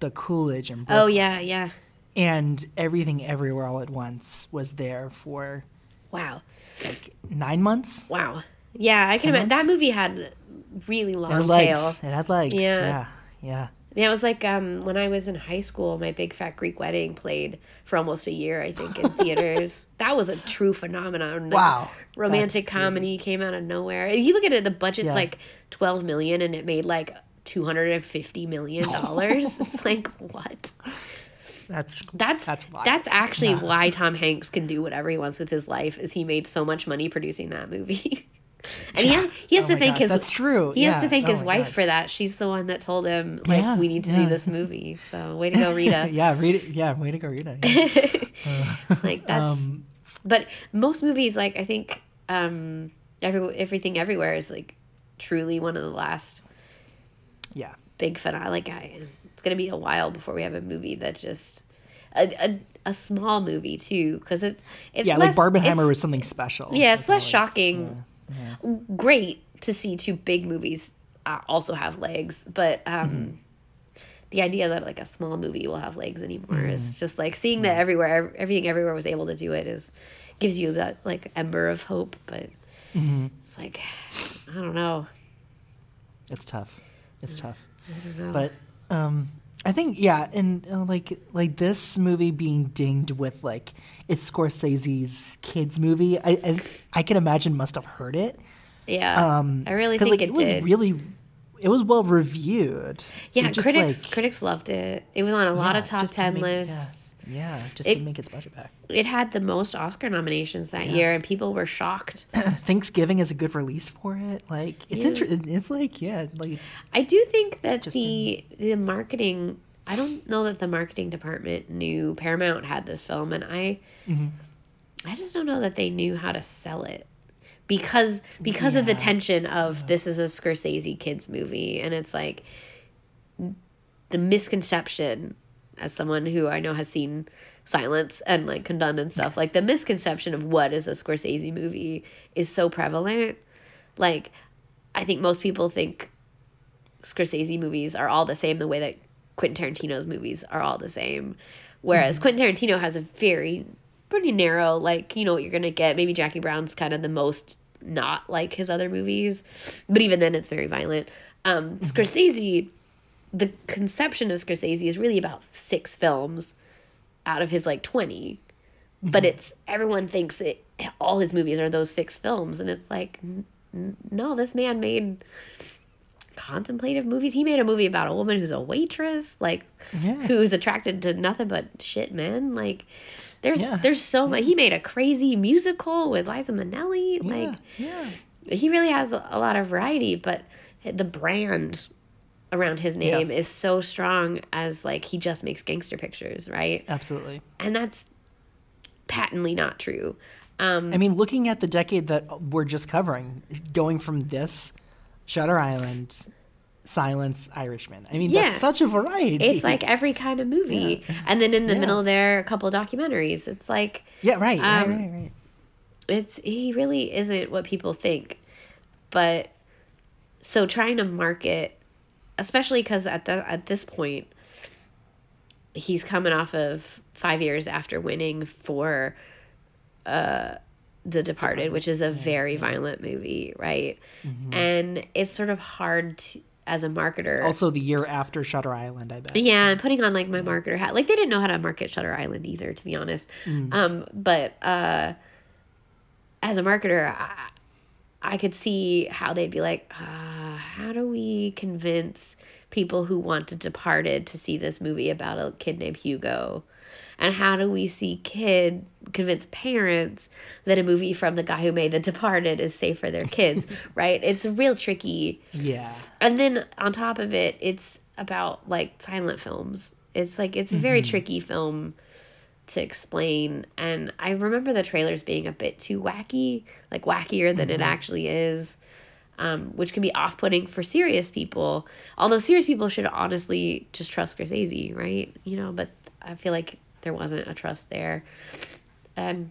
the Coolidge in Brookline, Oh yeah, yeah. and everything everywhere all at once was there for Wow, like nine months. wow. Yeah, I can imagine that movie had really long It had tail. legs. It had legs. Yeah. Yeah, yeah. Yeah, it was like um, when I was in high school, my Big Fat Greek Wedding played for almost a year, I think, in theaters. that was a true phenomenon. Wow, Romantic that's crazy. comedy came out of nowhere. And you look at it, the budget's Yeah. like 12 million and it made like 250 million dollars. like what? That's That's That's wild. that's actually Yeah. why Tom Hanks can do whatever he wants with his life is he made so much money producing that movie. And he has, he has Oh to thank gosh, his that's true. He has to thank Oh his wife God. for that. She's the one that told him like Yeah, we need to yeah. do this movie. So way to go, Rita. yeah, read it. Yeah, way to go, Rita. Yeah. like that's um, but most movies like I think um every everything everywhere is like truly one of the last yeah. big finale. Like I, it's gonna be a while before we have a movie that just a a, a small movie too because it's it's Yeah, less, like Barbenheimer was something special. yeah it's Like, less was, shocking. Uh, Great to see two big movies uh, also have legs, but um. the idea that like a small movie will have legs anymore is just like seeing that everywhere, everything everywhere was able to do it is gives you that like ember of hope. But it's like I don't know. It's tough. It's tough. I don't know. But um I think yeah, and uh, like like this movie being dinged with like it's Scorsese's kids movie. I I, I can imagine must have hurt it. yeah, Um, I really think like, it, was did. really it was well reviewed. yeah, just, critics like, critics loved it. It was on a lot of top ten lists. Yeah, yeah just It- to make its budget back. It had the most Oscar nominations that year, and people were shocked. Thanksgiving is a good release for it. Like it's Yeah. inter- It's like yeah, like I do think that the the marketing. I don't know that the marketing department knew Paramount had this film, and I, Mm-hmm. I just don't know that they knew how to sell it because because of the tension of this is a Scorsese kids movie, and it's like the misconception as someone who I know has seen Silence and like Kundun and stuff, like the misconception of what is a Scorsese movie is so prevalent. Like, I think most people think Scorsese movies are all the same the way that Quentin Tarantino's movies are all the same. Whereas Quentin Tarantino has a very pretty narrow, like, you know what you're gonna get. Maybe Jackie Brown's kind of the most not like his other movies. But even then it's very violent. Um Scorsese the conception of Scorsese is really about six films out of his like 20 but mm-hmm. it's everyone thinks it all his movies are those six films and it's like n- no this man made contemplative movies he made a movie about a woman who's a waitress like Yeah. who's attracted to nothing but shit men like there's Yeah. there's so much he made a crazy musical with Liza Minnelli like yeah. he really has a lot of variety but the brand around his name Yes. is so strong as like he just makes gangster pictures right Absolutely. and that's patently not true um I mean, looking at the decade that we're just covering, going from this, Shutter Island, Silence, Irishman. I mean, Yeah. that's such a variety. it's like every kind of movie and then in the Yeah. middle there a couple documentaries it's like yeah, right, right, um, right, right. it's he really isn't what people think but so trying to market especially because at the at this point he's coming off of five years after winning for uh the departed which is a very violent movie right and it's sort of hard to as a marketer Also, the year after Shutter Island, I bet. yeah, I'm putting on like my marketer hat. Like they didn't know how to market Shutter Island either, to be honest. Um, but uh, as a marketer, I, I could see how they'd be like, uh, how do we convince people who want to Departed to see this movie about a kid named Hugo? And how do we see kid convince parents that a movie from the guy who made The Departed is safe for their kids? right? It's real tricky Yeah. and then on top of it it's about like silent films it's like it's a very tricky film to explain and i remember the trailers being a bit too wacky like wackier than it actually is um, which can be off-putting for serious people although serious people should honestly just trust scorsese right you know but i feel like there wasn't a trust there and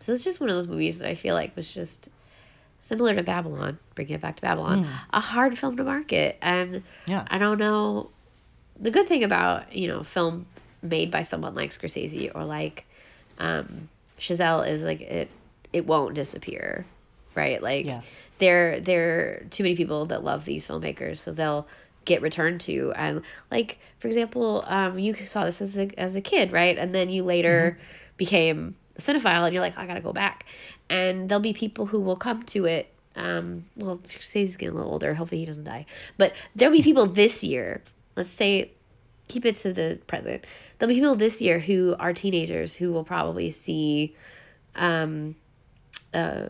so it's just one of those movies that i feel like was just similar to Babylon, bringing it back to Babylon, a hard film to market. And Yeah. I don't know. The good thing about, you know, film made by someone like Scorsese or like um, Chazelle is like it, it won't disappear, right? Like Yeah. there, there are too many people that love these filmmakers, so they'll get returned to. And like, for example, um, you saw this as a, as a kid, right? And then you later became a cinephile and you're like, I gotta go back. And there'll be people who will come to it. Um, well, Scorsese's getting a little older. Hopefully he doesn't die. But there'll be people this year. Let's say, keep it to the present. There'll be people this year who are teenagers who will probably see, um, uh,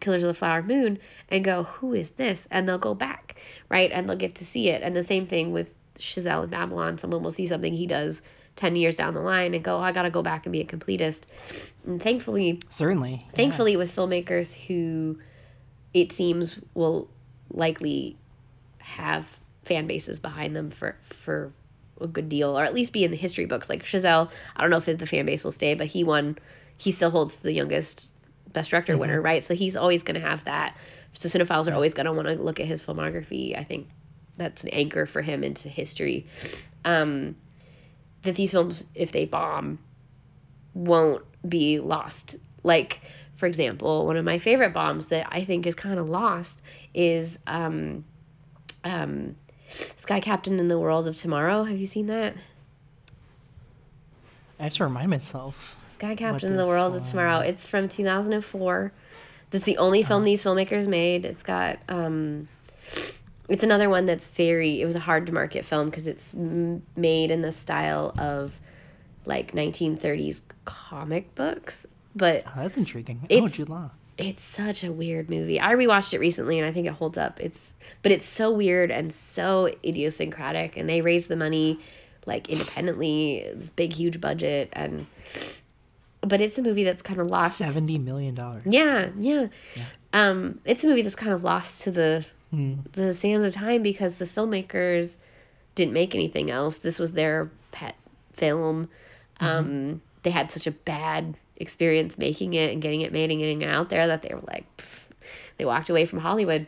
Killers of the Flower Moon and go, who is this? And they'll go back, right? And they'll get to see it. And the same thing with Chazelle and Babylon. Someone will see something he does 10 years down the line and go, oh, I got to go back and be a completist. And thankfully, Certainly. yeah. thankfully with filmmakers who it seems will likely have fan bases behind them for for a good deal or at least be in the history books. Like Chazelle I don't know if his, the fan base will stay but he won he still holds the youngest best director winner right? So he's always going to have that. So cinephiles are always going to want to look at his filmography. I think that's an anchor for him into history. Um, that these films, if they bomb, won't be lost. Like, for example, one of my favorite bombs that I think is kind of lost is um, um, Sky Captain in the World of Tomorrow. Have you seen that? I have to remind myself. Sky Captain in the World of Tomorrow. It's from 2004. This is the only film Oh. these filmmakers made. It's got um, it's another one that's very. It was a hard to market film because it's made in the style of like 1930s comic books, but Oh, that's intriguing. oh, Jude Law. It's such a weird movie. I rewatched it recently and I think it holds up. It's but it's so weird and so idiosyncratic and they raised the money like independently, this big huge budget and but it's a movie that's kind of lost. Seventy million dollars. Yeah, yeah. Um it's a movie that's kind of lost to the Hmm. the sands of time because the filmmakers didn't make anything else. This was their pet film. Mm-hmm. Um, they had such a bad experience making it and getting it made and getting it out there that they were like, pff, they walked away from Hollywood.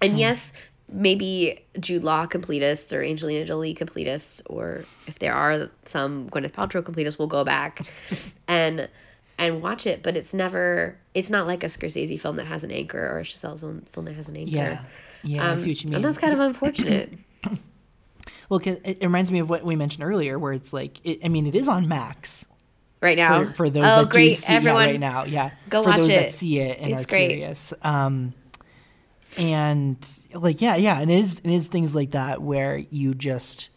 And Hmm. yes, maybe Jude Law completists or Angelina Jolie completists, or if there are some Gwyneth Paltrow completists, will go back and and watch it. But it's never, it's not like a Scorsese film that has an anchor or a Chazelle film that has an anchor. Yeah. Yeah, I see what you mean. Um, And that's kind of unfortunate. Well, 'cause it, it reminds me of what we mentioned earlier, where it's like, it, I mean, it is on Max right now. for, for those oh, that great. do see Everyone, yeah, right now. Yeah, go for watch those that it. see it and It's are great. curious. Um, and like, yeah, yeah, and it is, it is things like that where you just.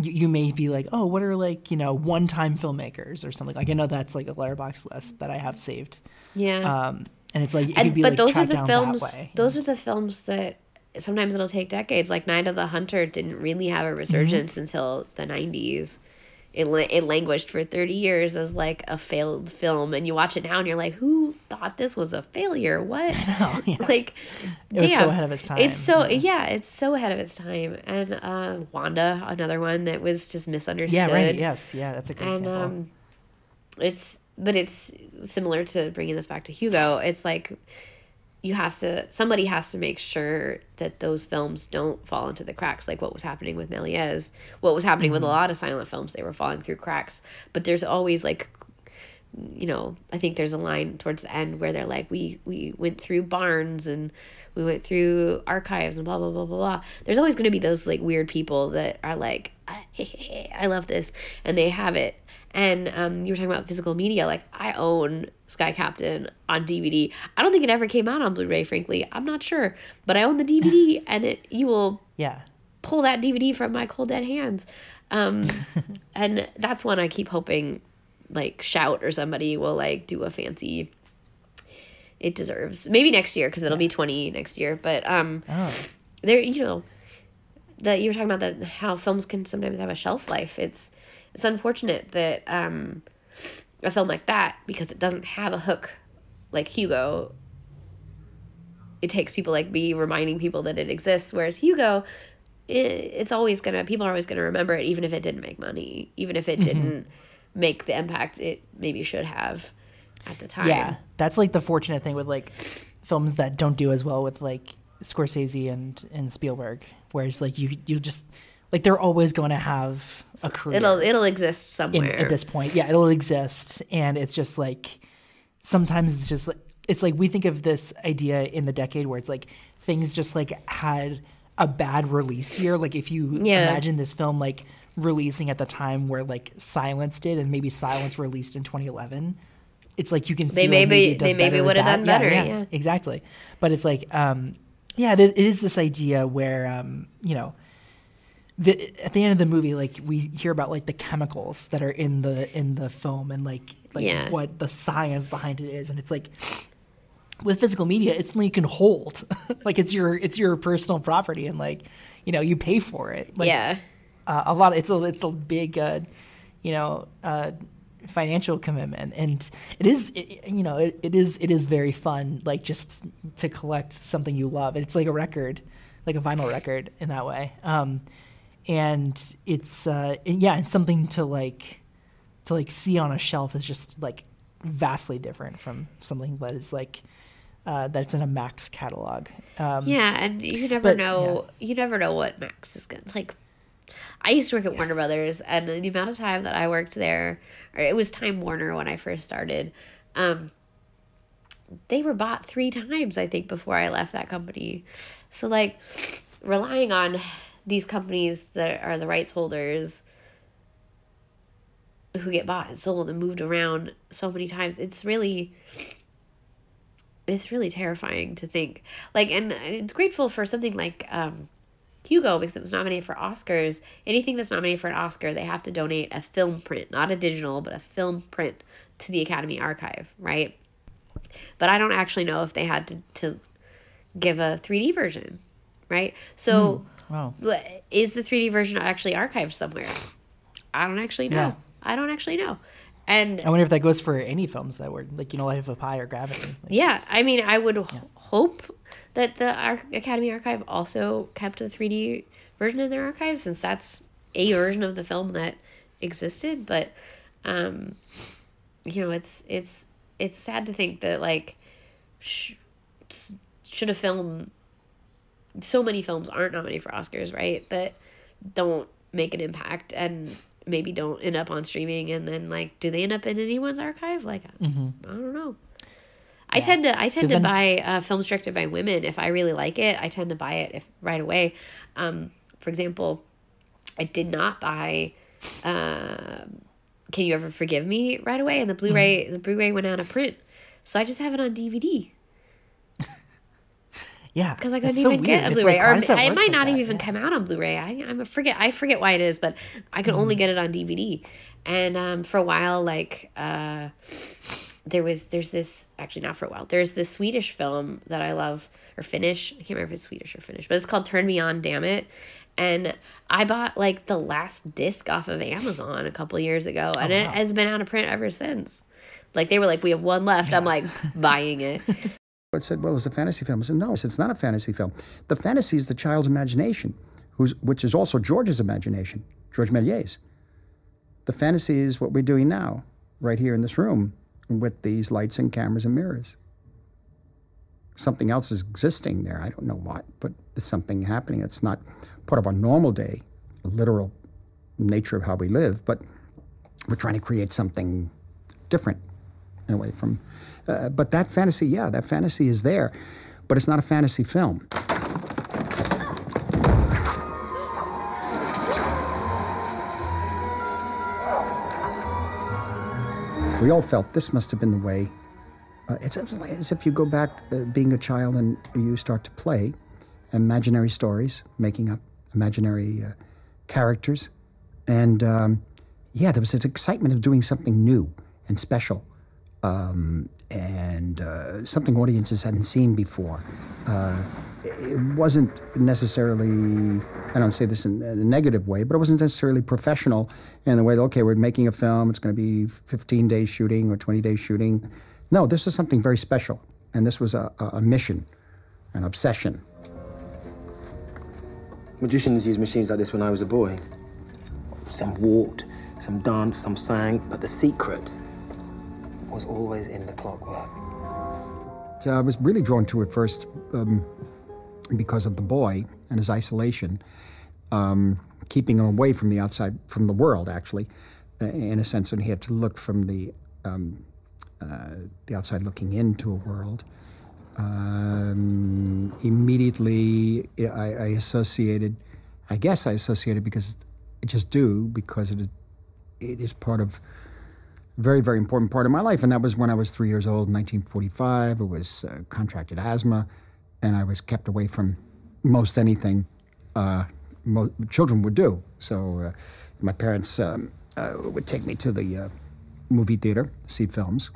You, you may be like, oh, what are like you know one-time filmmakers or something like I know that's like a Letterboxd list that I have saved, Yeah. um, and it's like it and, but like those are the films. way. Those are the films that sometimes it'll take decades. Like Night of the Hunter didn't really have a resurgence Mm-hmm. until the '90s. It it languished for 30 years as like a failed film, and you watch it now and you're like, who thought this was a failure? What? Oh, yeah. Like, It was so ahead of its time, It's so yeah. yeah. it's so ahead of its time. And uh, Wanda, another one that was just misunderstood. yeah, right. Yes, yeah, that's a great and example. um, it's but it's similar to bringing this back to Hugo. It's like you have to somebody has to make sure that those films don't fall into the cracks, like what was happening with Méliès, what was happening with a mm-hmm. lot of silent films. They were falling through cracks, but there's always like you know, I think there's a line towards the end where they're like, we we went through barns and we went through archives and blah blah blah blah blah. There's always going to be those like weird people that are like, I love this, and they have it. And um, you were talking about physical media. Like I own Sky Captain on DVD. I don't think it ever came out on Blu-ray. Frankly, I'm not sure, but I own the DVD, and it you will yeah, pull that DVD from my cold dead hands. Um, and that's one I keep hoping like shout or somebody will like do a fancy it deserves. Maybe next year because it'll be 20 next year but um oh, there you know that you were talking about that how films can sometimes have a shelf life. It's it's unfortunate that um a film like that because it doesn't have a hook like hugo it takes people like me reminding people that it exists whereas hugo it, it's always gonna people are always gonna remember it even if it didn't make money even if it didn't make the impact it maybe should have at the time Yeah, that's like the fortunate thing with like films that don't do as well with like Scorsese and and Spielberg, whereas like you you just like they're always going to have a career. it'll it'll exist in, somewhere at this point. Yeah, it'll exist, and it's just like sometimes it's just like it's like we think of this idea in the decade where it's like things just like had a bad release year. Like if you Yeah. imagine this film like releasing at the time where like Silence did, and maybe Silence released in 2011. It's like you can see They like, maybe- it does they maybe would've done better, yeah. exactly. But it's like, um, yeah, it, it is this idea where, um, you know, the, at the end of the movie, like we hear about like the chemicals that are in the in the film and like like Yeah. what the science behind it is, and it's like with physical media, it's something you can hold. like it's your it's your personal property, and like you know you pay for it. Like, yeah uh, a lot. Of, it's a it's a big, uh, you know, uh, financial commitment, and it is it, you know it, it is it is very fun. Like just to collect something you love. It's like a record, like a vinyl record in that way. Um, and it's uh, yeah, and something to like to like see on a shelf is just like vastly different from something that is like uh, that's in a Max catalog. Um, Yeah, and you never but, know. You never know what Max is gonna like. I used to work at Warner Brothers, and the amount of time that I worked there, or it was Time Warner when I first started. Um, they were bought three times, I think, before I left that company. So like, relying on these companies that are the rights holders who get bought and sold and moved around so many times, it's really it's really terrifying to think like and it's grateful for something like um hugo because it was nominated for oscars anything that's nominated for an oscar they have to donate a film print not a digital but a film print to the academy archive right but i don't actually know if they had to, to give a 3d version right so hmm. Wow. is the 3d version actually archived somewhere i don't actually know Yeah. i don't actually know and I wonder if that goes for any films that were like you know Life of Pi or Gravity. Like, Yeah, I mean, I would h- hope that the Ar- Academy Archive also kept the 3D version in their archive, since that's a version of the film that existed. But, um, you know, it's it's it's sad to think that like sh- should a film so many films aren't nominated for Oscars, right? That don't make an impact and maybe don't end up on streaming and then like do they end up in anyone's archive? Like I don't know. I tend to I tend to then- buy uh, films directed by women if I really like it. I tend to buy it if right away. Um, for example, I did not buy um Can You Ever Forgive Me right away, and the Blu-ray the Blu-ray went out of print, so I just have it on DVD yeah, because I couldn't it's so even get a Blu-ray, like, or it might not even Yeah. come out on Blu-ray. I I forget I forget why it is, but I could Mm-hmm. only get it on DVD. And um, for a while, like uh, there was there's this actually not for a while. There's this Swedish film that I love or Finnish. I can't remember if it's Swedish or Finnish, but it's called Turn Me On, Damn It. And I bought like the last disc off of Amazon a couple years ago, and oh, it wow. has been out of print ever since. Like they were like, we have one left. I'm like buying it. I said, well, it's a fantasy film. I said, no, I said, it's not a fantasy film. The fantasy is the child's imagination, who's, which is also George's imagination, George Méliès. The fantasy is what we're doing now, right here in this room, with these lights and cameras and mirrors. Something else is existing there. I don't know what, but there's something happening. It's not part of our normal day, literal nature of how we live, but we're trying to create something different in a way from uh, but that fantasy yeah that fantasy is there but it's not a fantasy film we all felt this must have been the way. Uh, it's as if you go back uh, being a child and you start to play imaginary stories making up imaginary uh, characters. And um, yeah there was this excitement of doing something new and special. Um, and uh, something audiences hadn't seen before. Uh, it wasn't necessarily, I don't say this in a negative way, but it wasn't necessarily professional in the way that, okay, we're making a film, it's going to be 15 days shooting or 20 days shooting. No, this is something very special. And this was a, a a mission, an obsession. Magicians used machines like this when I was a boy. Some walked, some danced, some sang, but the secret was always in the clockwork. So I was really drawn to it first um, because of the boy and his isolation, um, keeping him away from the outside, from the world, actually, uh, in a sense, and he had to look from the um, uh, the outside, looking into a world. Um, immediately, I, I associated, I guess I associated because I just do because it is, it is part of very, very important part of my life. And that was when I was three years old, 1945. I was uh, contracted asthma, and I was kept away from most anything uh, mo- children would do. So uh, my parents um, uh, would take me to the uh, movie theater, see films,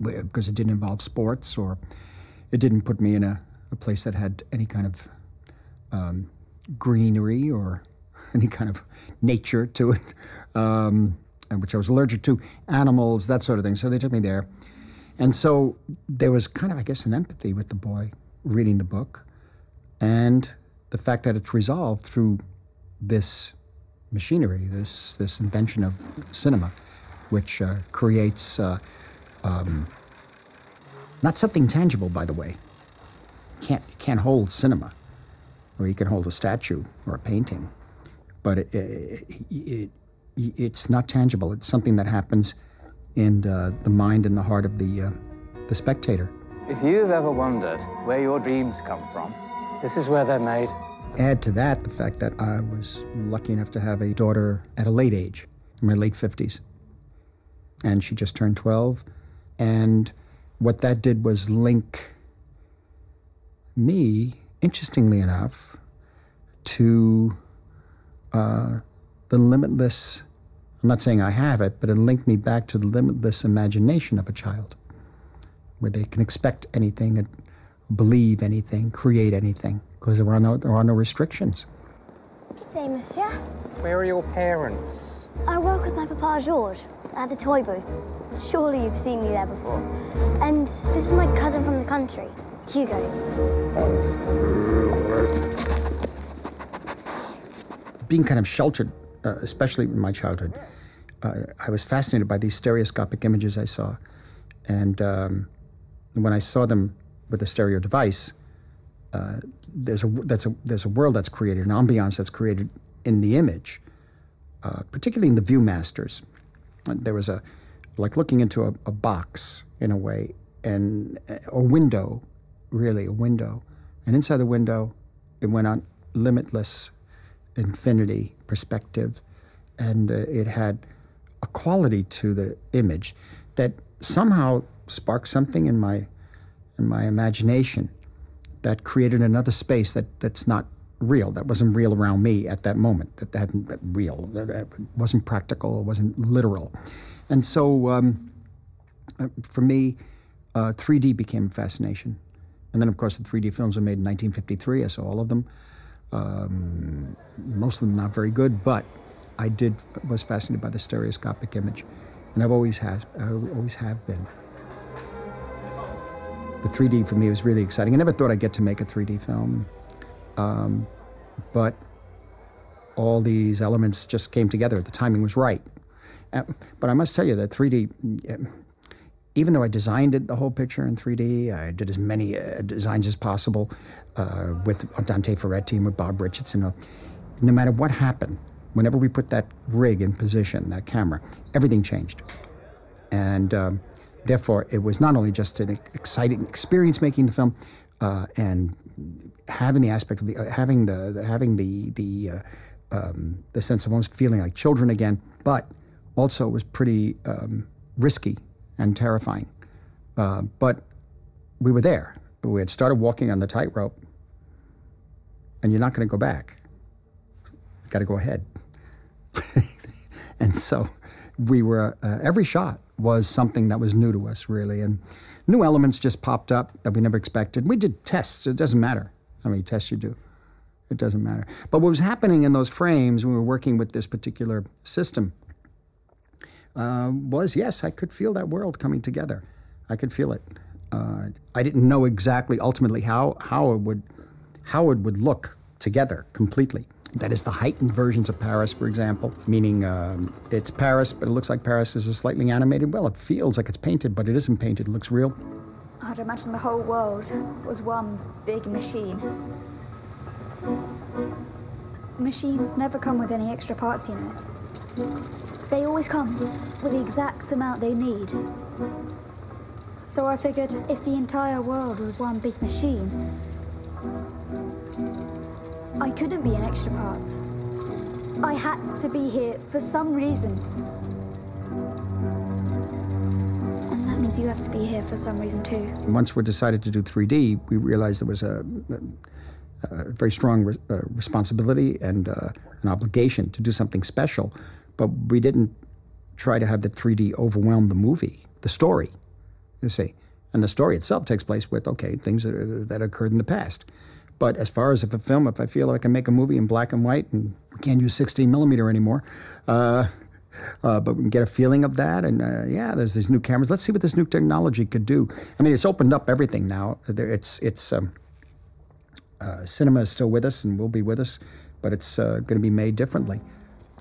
because it didn't involve sports or it didn't put me in a, a place that had any kind of um, greenery or any kind of nature to it, um, which I was allergic to, animals, that sort of thing. So they took me there. And so there was kind of, I guess, an empathy with the boy reading the book and the fact that it's resolved through this machinery, this, this invention of cinema, which uh, creates uh, um, Not something tangible, by the way. Can't can't hold cinema, or you can hold a statue or a painting, but it, it, it, it's not tangible. It's something that happens in uh, the mind and the heart of the uh, the spectator. If you've ever wondered where your dreams come from, this is where they're made. Add to that the fact that I was lucky enough to have a daughter at a late age, in my late 50s. And she just turned 12. And what that did was link me, interestingly enough, to uh, the limitless. I'm not saying I have it, but it linked me back to the limitless imagination of a child, where they can expect anything, believe anything, create anything, because there are no there are no restrictions. Good day, monsieur. Where are your parents? I work with my papa George at the toy booth. Surely you've seen me there before. And this is my cousin from the country, Hugo. being kind of sheltered, uh, especially in my childhood, uh, I was fascinated by these stereoscopic images I saw. And um, when I saw them with a stereo device, uh, there's, a, that's a, there's a world that's created, an ambiance that's created in the image, uh, particularly in the Viewmasters. There was a, like looking into a, a box in a way, and a window, really, a window. And inside the window, it went on limitless infinity perspective, and uh, it had a quality to the image that somehow sparked something in my in my imagination that created another space that that's not real that wasn't real around me at that moment that hadn't that real that that wasn't practical it wasn't literal. And so um, uh, for me uh, 3d became a fascination. And then of course the 3d films were made in 1953 i saw all of them. Um, most of them not very good, but I did was fascinated by the stereoscopic image, and I've always has I always have been. The 3D for me was really exciting. I never thought I'd get to make a 3D film, um, but all these elements just came together. The timing was right. Uh, but I must tell you that 3D, even though I designed it, the whole picture in 3D, I did as many uh, designs as possible uh, with Dante Ferretti and with Bob Richardson. No matter what happened, whenever we put that rig in position, that camera, everything changed. And um, therefore, it was not only just an exciting experience making the film uh, and having the aspect of the, uh, having the, the, having the the uh, um, the sense of almost feeling like children again, but also it was pretty um, risky and terrifying. Uh, but we were there. We had started walking on the tightrope, and you're not going to go back. Got to go ahead. and so we were, uh, every shot was something that was new to us, really. And new elements just popped up that we never expected. We did tests, it doesn't matter how many tests you do. It doesn't matter. But what was happening in those frames when we were working with this particular system uh, was yes, I could feel that world coming together. I could feel it. Uh, I didn't know exactly ultimately how how it would how it would look together completely. That is the heightened versions of Paris, for example, meaning um, it's Paris, but it looks like Paris is a slightly animated. Well, it feels like it's painted, but it isn't painted. It looks real. I'd imagine the whole world was one big machine. Machines never come with any extra parts, you know. They always come with the exact amount they need. So I figured if the entire world was one big machine, I couldn't be an extra part. I had to be here for some reason. And that means you have to be here for some reason too. Once we decided to do 3D, we realized there was a, a, very strong re- uh, responsibility and uh, an obligation to do something special but we didn't try to have the 3D overwhelm the movie, the story, you see. And the story itself takes place with, okay, things that, that occurred in the past. But as far as if a film, if I feel like I can make a movie in black and white and we can't use 16 millimeter anymore, uh, uh, but we can get a feeling of that. And uh, yeah, there's these new cameras. Let's see what this new technology could do. I mean, it's opened up everything now. It's it's um, uh, cinema is still with us and will be with us, but it's uh, going to be made differently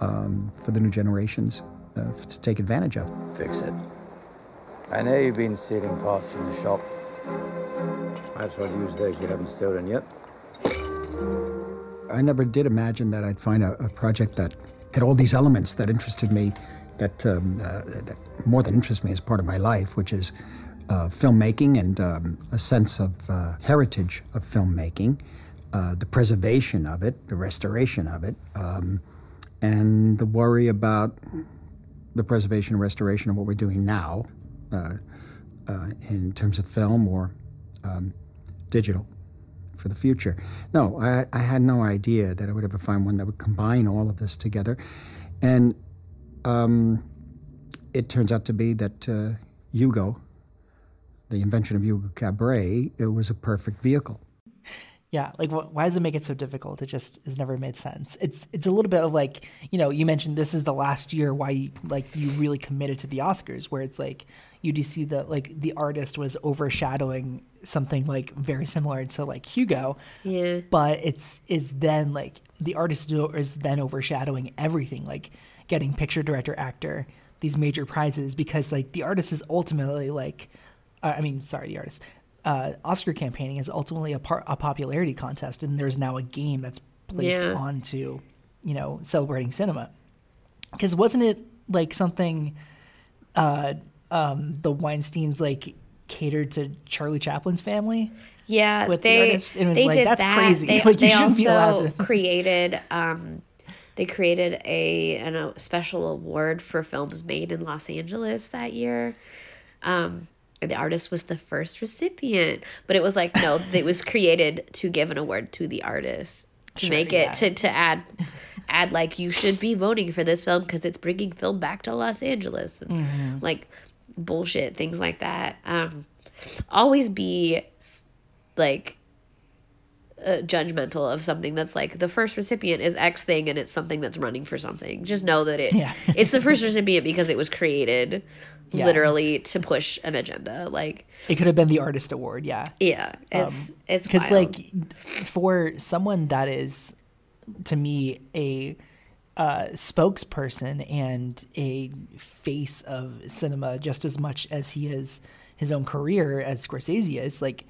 um, for the new generations uh, to take advantage of. Fix it. I know you've been stealing parts from the shop. Perhaps I'll use those you haven't stolen yet. I never did imagine that I'd find a, a project that had all these elements that interested me, that, um, uh, that more than interest me as part of my life, which is uh, filmmaking and um, a sense of uh, heritage of filmmaking, uh, the preservation of it, the restoration of it, um, and the worry about the preservation and restoration of what we're doing now uh, uh, in terms of film or um, digital for the future. No, I, I, had no idea that I would ever find one that would combine all of this together. And um, it turns out to be that uh, Hugo, the invention of Hugo Cabret, it was a perfect vehicle. Yeah, like wh- why does it make it so difficult? It just has never made sense. It's it's a little bit of like you know you mentioned this is the last year why you, like you really committed to the Oscars, where it's like you do see that like the artist was overshadowing something like very similar to like Hugo. Yeah. But it's is then like the artist is then overshadowing everything, like getting picture director actor these major prizes because like the artist is ultimately like uh, I mean sorry the artist uh, Oscar campaigning is ultimately a, par- a popularity contest, and there's now a game that's placed Yeah. onto, you know, celebrating cinema. Because wasn't it like something, uh, um, the Weinstein's like catered to Charlie Chaplin's family? Yeah, with they, the artist. It was they like did that's that. crazy. They, like you they shouldn't also be allowed to. created um, they created a an, a special award for films made in Los Angeles that year. Um, and the artist was the first recipient, but it was like no, it was created to give an award to the artist to Sure, make yeah. it to to add add like you should be voting for this film because it's bringing film back to Los Angeles and Mm-hmm. like bullshit things like that. Um, always be like uh, judgmental of something that's like the first recipient is X thing and it's something that's running for something. Just know that it Yeah. it's the first recipient because it was created Yeah. literally to push an agenda. Like It could have been the artist award. Yeah. yeah, it's it's because like for someone that is to me a uh, spokesperson and a face of cinema just as much as he is his own career as Scorsese is like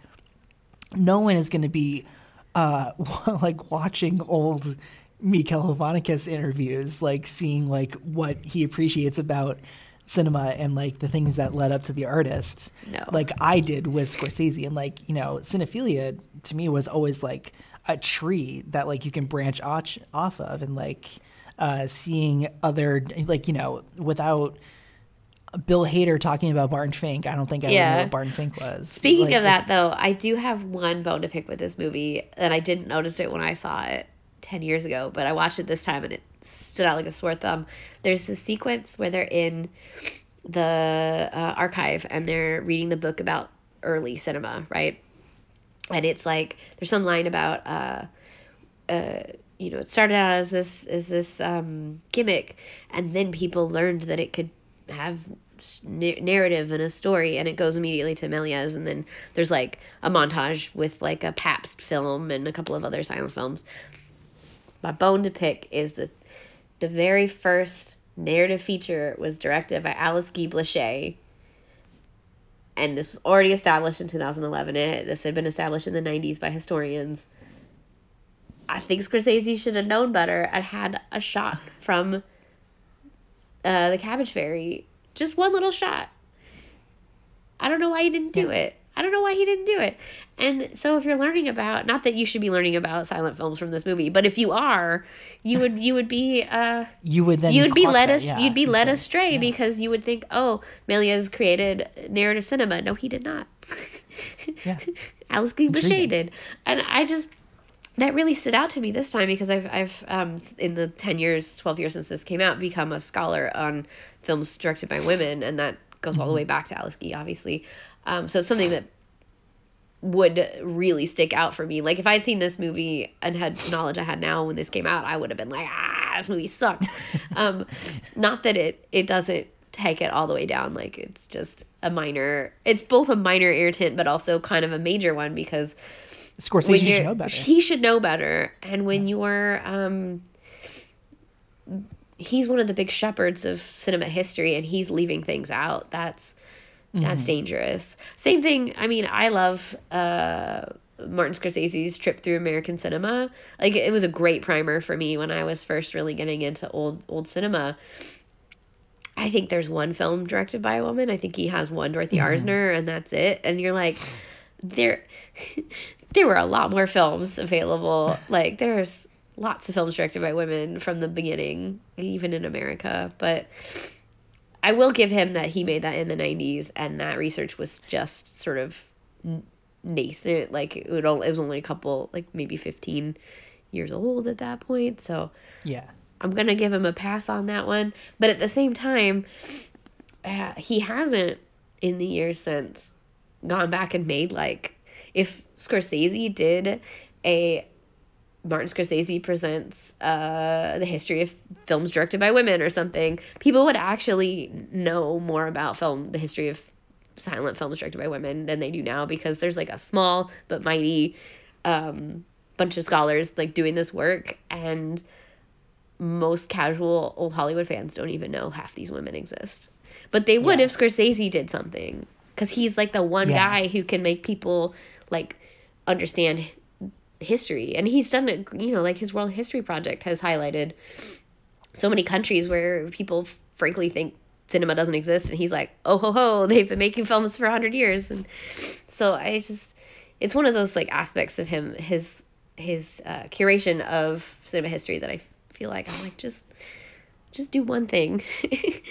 no one is going to be uh, like watching old Michel Hazanavicius interviews, like seeing like what he appreciates about cinema and like the things that led up to the artist. No. Like I did with Scorsese, and like you know, cinephilia to me was always like a tree that like you can branch off off of, and like uh, seeing other like you know without. Bill Hader talking about Barton Fink. I don't think I would know what Barton Fink was. Speaking Like, of that, though, I do have one bone to pick with this movie, and I didn't notice it when I saw it 10 years ago, but I watched it this time and it stood out like a sore thumb. There's this sequence where they're in the uh, archive and they're reading the book about early cinema, right? And it's like, there's some line about, uh, uh, you know, it started out as this as this um, gimmick, and then people learned that it could have narrative and a story, and it goes immediately to Méliès, and then there's like a montage with like a Pabst film and a couple of other silent films. My bone to pick is that the very first narrative feature was directed by Alice Guy Blaché. And this was already established in 2011. It, this had been established in the 90s by historians. I think Scorsese should have known better and had a shot from uh, the Cabbage Fairy. Just one little shot. I don't know why he didn't do it. I don't know why he didn't do it. And so if you're learning about not that you should be learning about silent films from this movie, but if you are, you would you would be uh you would then you'd be led that, us yeah, you'd be led astray because you would think, "Oh, Méliès created narrative cinema." No, he did not. Yeah. Alice Guy Intriguing. did. And I just that really stood out to me this time because I've I've um in the 10 years, 12 years since this came out become a scholar on films directed by women and that goes all the way back to Alice Guy obviously. Um so it's something that would really stick out for me. Like if I'd seen this movie and had knowledge I had now when this came out, I would have been like, ah, this movie sucks. um, not that it it doesn't take it all the way down. Like it's just a minor. It's both a minor irritant, but also kind of a major one because Scorsese should know better. He should know better. And when you're um he's one of the big shepherds of cinema history and he's leaving things out. That's That's Mm-hmm. dangerous. Same thing. I mean, I love uh, Martin Scorsese's trip through American cinema. Like it was a great primer for me when I was first really getting into old old cinema. I think there's one film directed by a woman. I think he has one Dorothy Mm-hmm. Arzner, and that's it. And you're like, there, there were a lot more films available. Like there's lots of films directed by women from the beginning, even in America. But I will give him that he made that in the 90s, and that research was just sort of nascent. Like it, would only, it was only a couple, like maybe 15 years old at that point. So Yeah. I'm going to give him a pass on that one. But at the same time, uh, he hasn't in the years since gone back and made like if Scorsese did a Martin Scorsese presents uh, the history of films directed by women or something, people would actually know more about film, the history of silent films directed by women than they do now because there's like a small but mighty um, bunch of scholars like doing this work and most casual old Hollywood fans don't even know half these women exist. But they would Yeah. if Scorsese did something because he's like the one Yeah. guy who can make people like understand history. And he's done it you know like his world history project has highlighted so many countries where people frankly think cinema doesn't exist. And he's like oh ho ho they've been making films for 100 years. And so i just it's one of those like aspects of him his his uh, curation of cinema history that i feel like i'm like just just do one thing.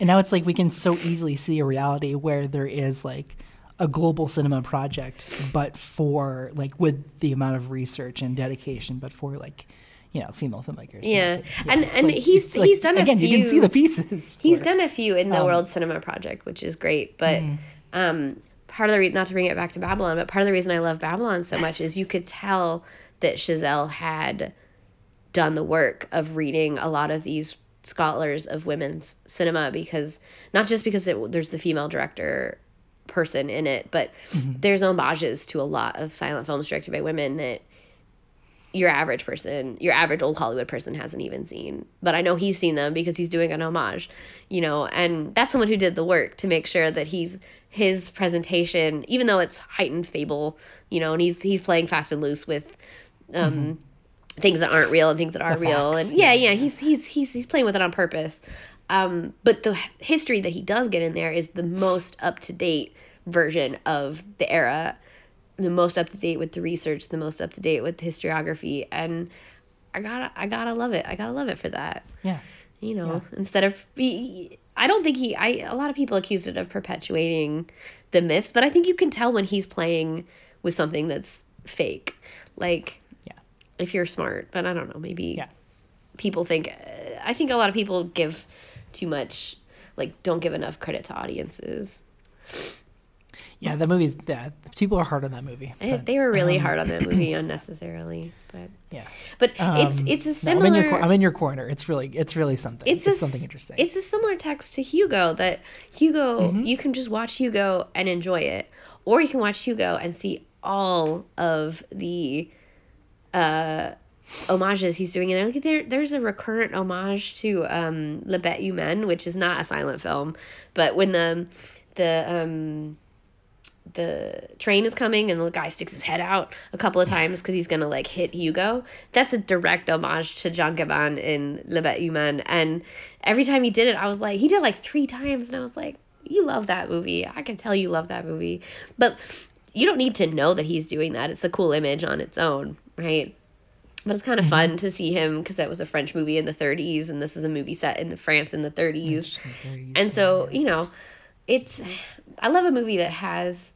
And now it's like we can so easily see a reality where there is like a global cinema project, but for like with the amount of research and dedication, but for like you know female filmmakers. Yeah. And- it's and like- he's- like- he's done a again. You can see few- the pieces. He's for it. done a few in the Um, World Cinema Project, which is great. But um, part of the reason, not to bring it back to Babylon, but part of the reason I love Babylon so much is you could tell that Chazelle had done the work of reading a lot of these scholars of women's cinema because not just because it, there's the female director person in it, but there's homages to a lot of silent films directed by women that your average person, your average old Hollywood person hasn't even seen. But I know he's seen them because he's doing an homage, you know, and that's someone who did the work to make sure that he's his presentation, even though it's heightened fable, you know, and he's he's playing fast and loose with um things that aren't real and things that are The real. facts, And yeah, yeah. yeah, he's he's he's he's playing with it on purpose. Um, but the history that he does get in there is the most up to date version of the era, the most up to date with the research, the most up to date with the historiography, and I gotta I gotta love it. I gotta love it for that. Yeah. You know, instead of he, I don't think he. I a lot of people accused it of perpetuating the myths, but I think you can tell when he's playing with something that's fake. Like, Yeah. if you're smart, but I don't know, maybe Yeah. people think. Uh, I think a lot of people give too much, like, don't give enough credit to audiences. Yeah, the movie's yeah, people are hard on that movie. Eh, but, they were really um, hard on that movie unnecessarily, but Yeah. but Um, it's it's a no, I'm in similar. your I'm in your corner. It's really it's really something. it's It's, a, something interesting. It's a similar text to Hugo that Hugo Mm-hmm. you can just watch Hugo and enjoy it, or you can watch Hugo and see all of the uh homages he's doing in there. Like there there's a recurrent homage to um La Bête Humaine, which is not a silent film, but when the the um the train is coming and the guy sticks his head out a couple of times because he's gonna like hit Hugo. That's a direct homage to Jean Gabin in La Bête Humaine. And every time he did it, I was like, he did it like three times, and I was like, you love that movie. I can tell you love that movie. But you don't need to know that he's doing that. It's a cool image on its own, right? But it's kind of fun to see him because that was a French movie in the 30s, and this is a movie set in the France in the 30s. And so, you know, it's I love a movie that has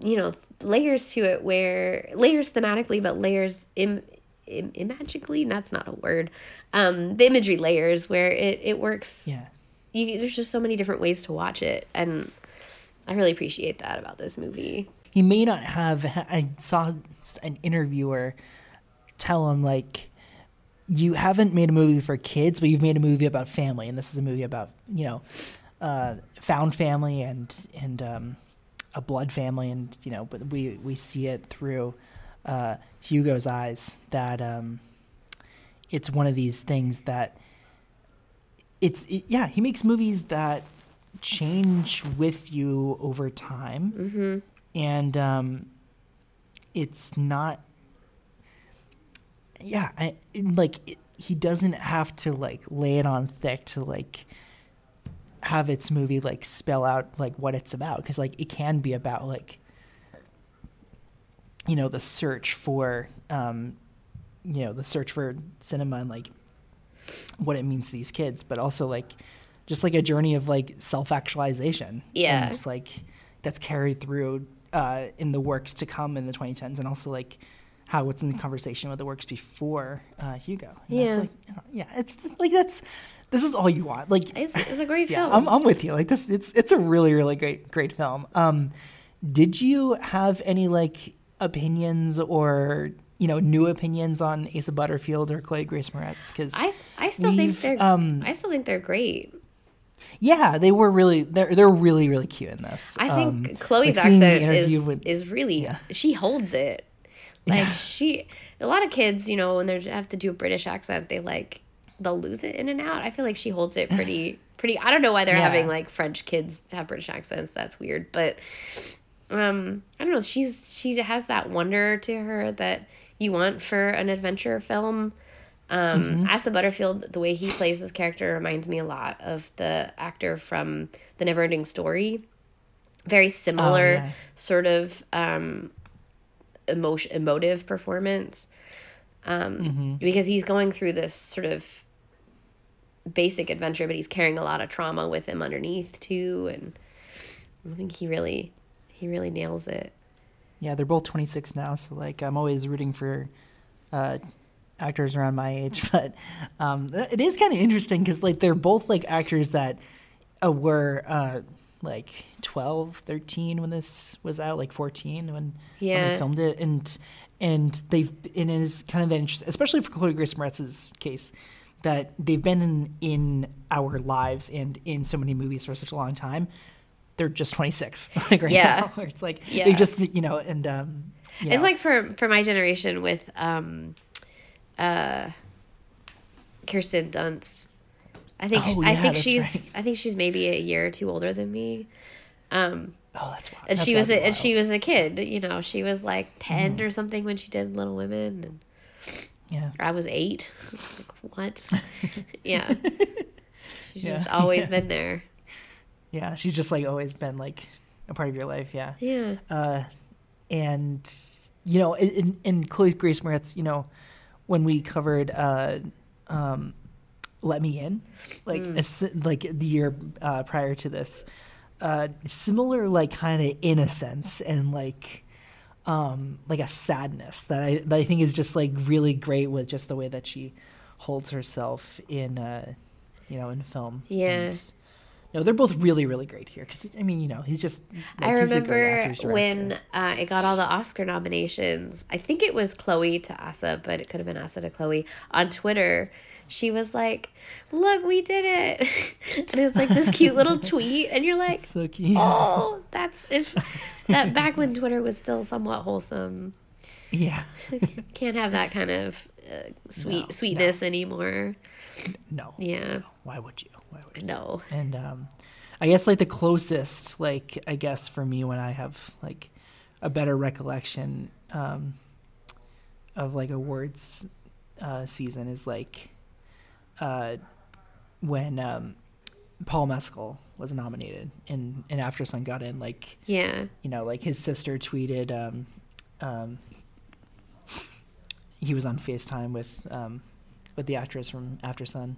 you know, layers to it where layers thematically but layers Im, Im, imagically, that's not a word. Um the imagery layers where it it works. yeah. You there's just so many different ways to watch it and I really appreciate that about this movie. he may not have i saw an interviewer tell him like you haven't made a movie for kids but you've made a movie about family and this is a movie about you know uh, found family and and um, a blood family and you know but we we see it through uh, hugo's eyes that um, it's one of these things that it's it, yeah he makes movies that change with you over time, Mm-hmm. and um, it's not. Yeah, I like it, he doesn't have to like lay it on thick to like have its movie like spell out like what it's about because like it can be about like you know the search for um you know the search for cinema and like what it means to these kids but also like just like a journey of like self-actualization Yeah. and it's like that's carried through uh in the works to come in the 2010s and also like how it's in the conversation with the works before uh hugo and Yeah. like yeah it's like that's this is all you want like It's, it's a great yeah, film. I'm, I'm with you. Like this, it's it's a really really great great film. Um, did you have any like opinions or you know new opinions on Asa Butterfield or Chloe Grace Moretz? Because I I still think they're um, I still think they're great. yeah, they were really they're they're really really cute in this. I think Um, Chloe's like is with- is really she holds it. Like she a lot of kids, you know, when they have to do a British accent, they like they'll lose it in and out. I feel like she holds it pretty pretty I don't know why they're Yeah. having like French kids have British accents. That's weird, but um I don't know, she's she has that wonder to her that you want for an adventure film. Um, Mm-hmm. Asa Butterfield, the way he plays his character reminds me a lot of the actor from The Neverending Story. Very similar, yeah. sort of um, emotion, emotive performance. Um, Mm-hmm. Because he's going through this sort of basic adventure, but he's carrying a lot of trauma with him underneath too, and I think he really, he really nails it. yeah, they're both 26 now, so like I'm always rooting for uh, actors around my age. But um, it is kind of interesting because like they're both like actors that uh, were uh, like 12, 13 when this was out, like 14 when, when they filmed it, and and they've and it is kind of that interesting, especially for Chloe Grace Moretz's case. That they've been in, in our lives and in so many movies for such a long time, they're just 26 like right Yeah. now. It's like Yeah. they just you know and um, you It's know. like for for my generation with um, uh, Kirsten Dunst. I think Oh, I yeah, think she's right. I think she's maybe a year or two older than me. Um, oh that's wild. and That's she was a, and she was a kid. You know, she was like 10 Mm-hmm. or something when she did Little Women, and yeah I was eight. Like, what? yeah, she's just always Yeah. been there. yeah she's just like always been like a part of your life yeah Yeah. uh, and you know in, in Chloe Grace Moretz you know when we covered uh, um, Let Me In like Mm. a like the year uh, prior to this uh, similar like kind of innocence and like um, like a sadness that I that I think is just like really great with just the way that she holds herself in uh, you know in film Yeah. And, no, they're both really, really great here. Because I mean, you know, he's just. I like, a remember when uh, it got all the Oscar nominations. I think it was Chloe to Asa, but it could have been Asa to Chloe on Twitter. She was like, "Look, we did it!" and it was like this cute little tweet, and you're like, so cute. "Oh, that's if that back when Twitter was still somewhat wholesome. Yeah. Can't have that kind of uh, sweet No, sweetness anymore." No. Yeah, Why would you? Why would you? know. And um, I guess like the closest, like I guess for me when I have like a better recollection um, of like awards uh, season is like uh, when um, Paul Mescal was nominated and and Aftersun got in like Yeah, you know, like his sister tweeted, um, um, he was on FaceTime with, um, with the actress from Aftersun.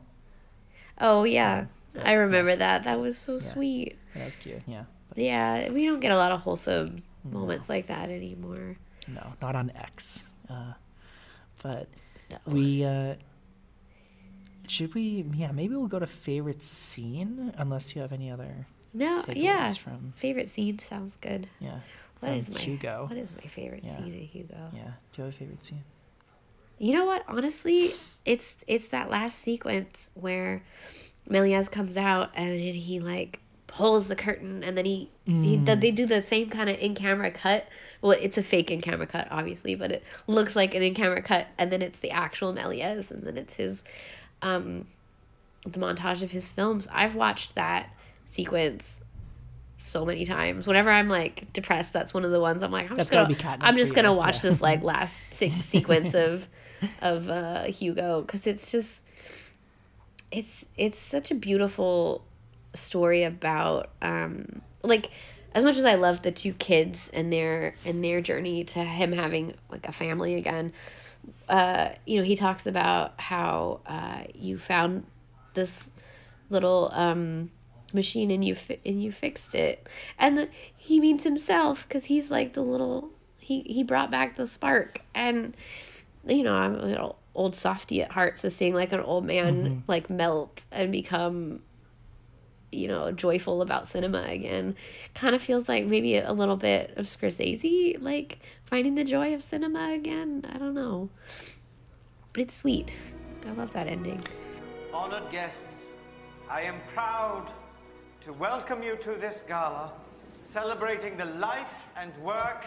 Oh yeah, I remember that. That was so Yeah. sweet. Yeah, that's cute. Yeah. But Yeah, we don't get a lot of wholesome moments like that anymore. no, not on X. Uh, but No. we, uh, should we, yeah, maybe we'll go to favorite scene unless you have any other, No, yeah. from- Favorite scene sounds good. yeah. What is my Hugo? What is my favorite Yeah. scene in Hugo? Yeah. Do you have a favorite scene? You know what? Honestly, it's it's that last sequence where Méliès comes out and he like pulls the curtain and then he, he Mm. they do the same kind of in camera cut. Well, it's a fake in camera cut, obviously, but it looks like an in camera cut, and then it's the actual Méliès, and then it's his, um, the montage of his films. I've watched that sequence so many times. Whenever I'm like depressed, that's one of the ones I'm like, I'm That's just gonna, gotta be catnip I'm just gonna watch yeah. this like last se- sequence of of uh, Hugo because it's just it's it's such a beautiful story about um like as much as I love the two kids and their and their journey to him having like a family again, uh, you know, he talks about how uh, you found this little um, machine and you fi- and you fixed it, and the, he means himself because he's like the little he he brought back the spark, and you know I'm a little old softy at heart, so seeing like an old man like melt and become you know, joyful about cinema again. Kind of feels like maybe a little bit of Scorsese, like finding the joy of cinema again. I don't know. It's sweet. I love that ending. Honored guests, I am proud to welcome you to this gala celebrating the life and work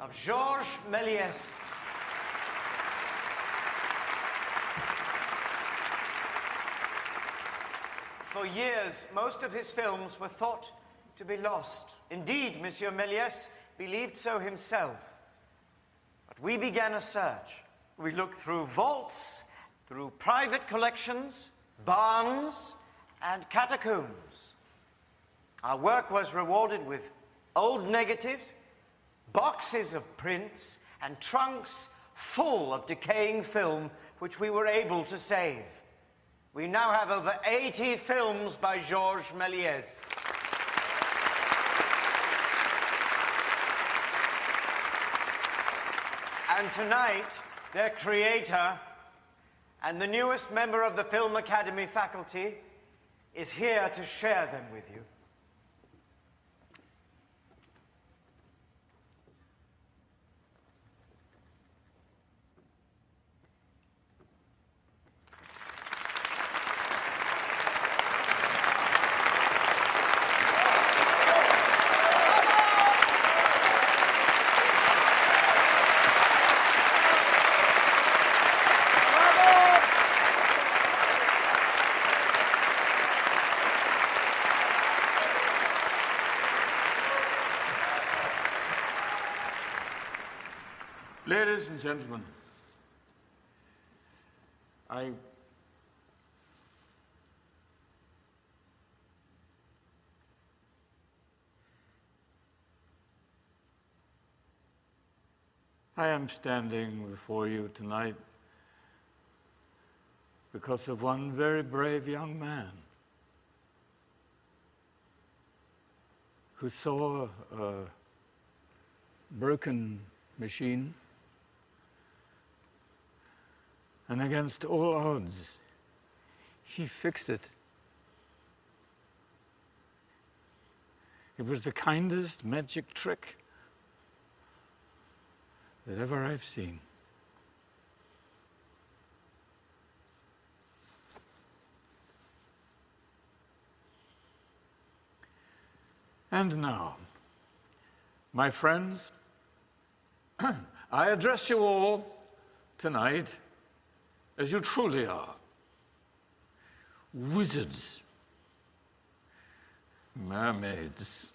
of Georges Méliès. For years, most of his films were thought to be lost. Indeed, Monsieur Méliès believed so himself. But we began a search. We looked through vaults, through private collections, barns, and catacombs. Our work was rewarded with old negatives, boxes of prints, and trunks full of decaying film, which we were able to save. We now have over 80 films by Georges Méliès. And tonight, their creator and the newest member of the Film Academy faculty is here to share them with you. Ladies and gentlemen, I I am standing before you tonight because of one very brave young man who saw a broken machine and against all odds, he fixed it. It was the kindest magic trick that ever I've seen. And now, my friends, I address you all tonight as you truly are wizards, mermaids,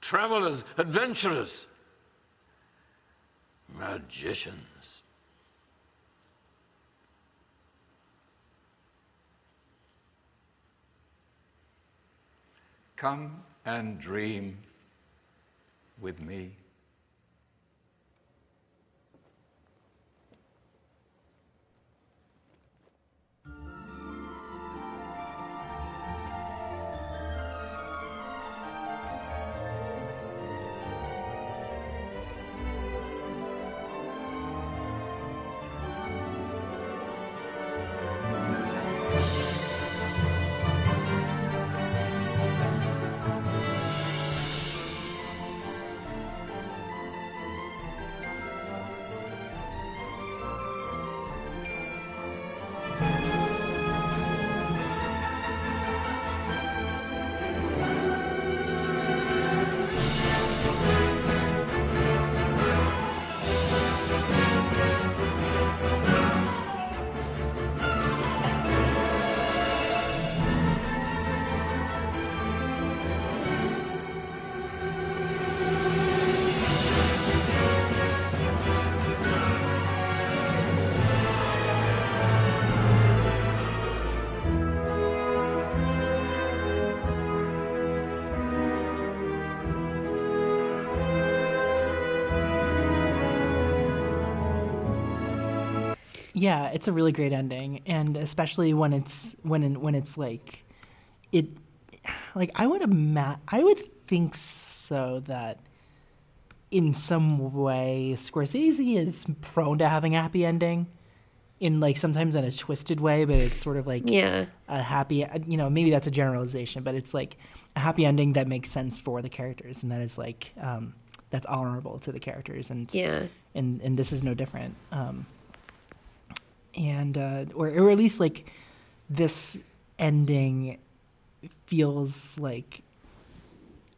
travelers, adventurers, magicians. Come and dream with me. Yeah, it's a really great ending, and especially when it's when when it's like it, like I would ima- I would think so that in some way Scorsese is prone to having a happy ending in like sometimes in a twisted way, but it's sort of like Yeah. a happy you know maybe that's a generalization, but it's like a happy ending that makes sense for the characters and that is like um, that's honorable to the characters and Yeah. and and this is no different. Um, and uh, or or at least like this ending feels like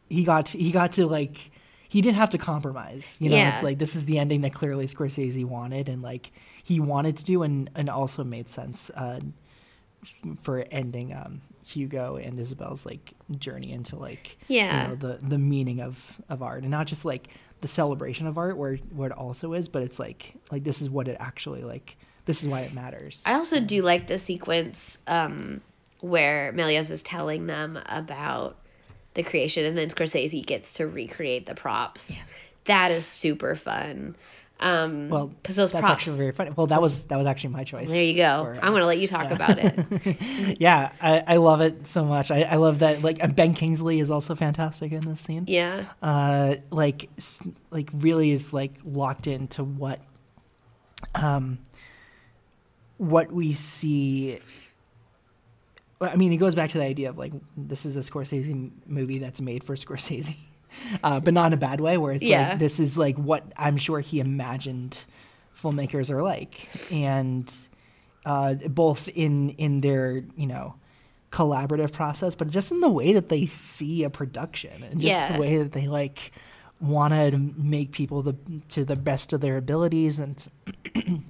he got to, he got to like he didn't have to compromise. You know, Yeah. it's like this is the ending that clearly Scorsese wanted and like he wanted to do and and also made sense uh, f- for ending um, Hugo and Isabel's like journey into like Yeah. you know, the the meaning of of art and not just like the celebration of art where where it also is, but it's like like this is what it actually like. This is why it matters. I also do like the sequence um, where Méliès is telling them about the creation, and then Scorsese gets to recreate the props. That is super fun. Um, Well, because those that's props. actually very funny. Well, that was that was actually my choice. there you go. for, uh, I'm going to let you talk about it. yeah, I, I love it so much. I, I love that. Like Ben Kingsley is also fantastic in this scene. Yeah. Uh, like like really is like locked into what, um, what we see. I mean, it goes back to the idea of like this is a Scorsese movie that's made for Scorsese, uh, but not in a bad way. Where it's Yeah. like this is like what I'm sure he imagined filmmakers are like, and uh, both in in their you know collaborative process, but just in the way that they see a production and just Yeah. the way that they like want to make people the to the best of their abilities and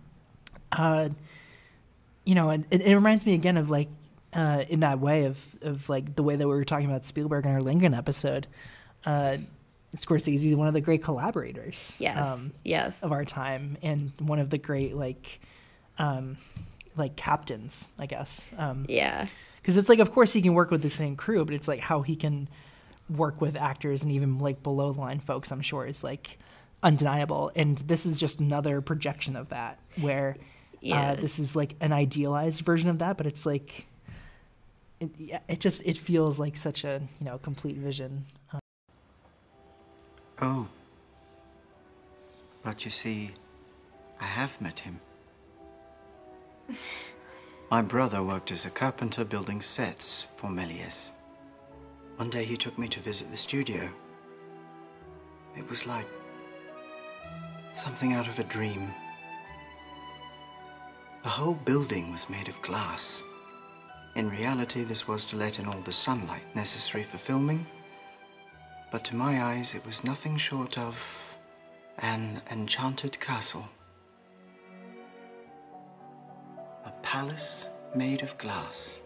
uh, you know, and it, it reminds me again of like uh, in that way of of like the way that we were talking about Spielberg in our Lincoln episode. Uh, Scorsese is one of the great collaborators, Yes, yes. of our time, and one of the great like, um, like captains, I guess. Um, Yeah. because it's like, of course, he can work with the same crew, but it's like how he can work with actors and even like below the line folks. I'm sure is like undeniable, and this is just another projection of that, where Yeah. uh, this is like an idealized version of that, but it's like. It, yeah, it just it feels like such a you know complete vision. Um, Oh. But you see, I have met him. My brother worked as a carpenter building sets for Méliès. One day he took me to visit the studio. It was like something out of a dream. The whole building was made of glass. In reality, this was to let in all the sunlight necessary for filming. But to my eyes, it was nothing short of an enchanted castle. A palace made of glass.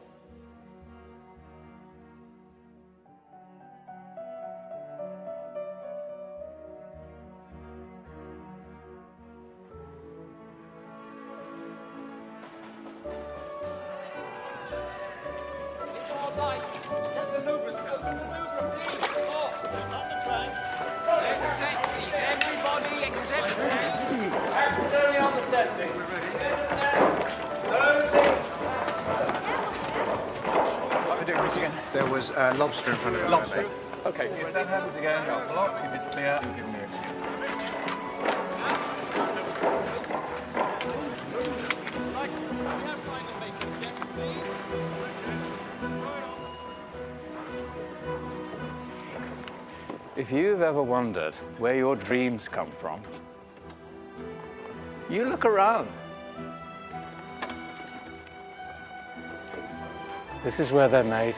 Wondered where your dreams come from, you look around. This is where they're made.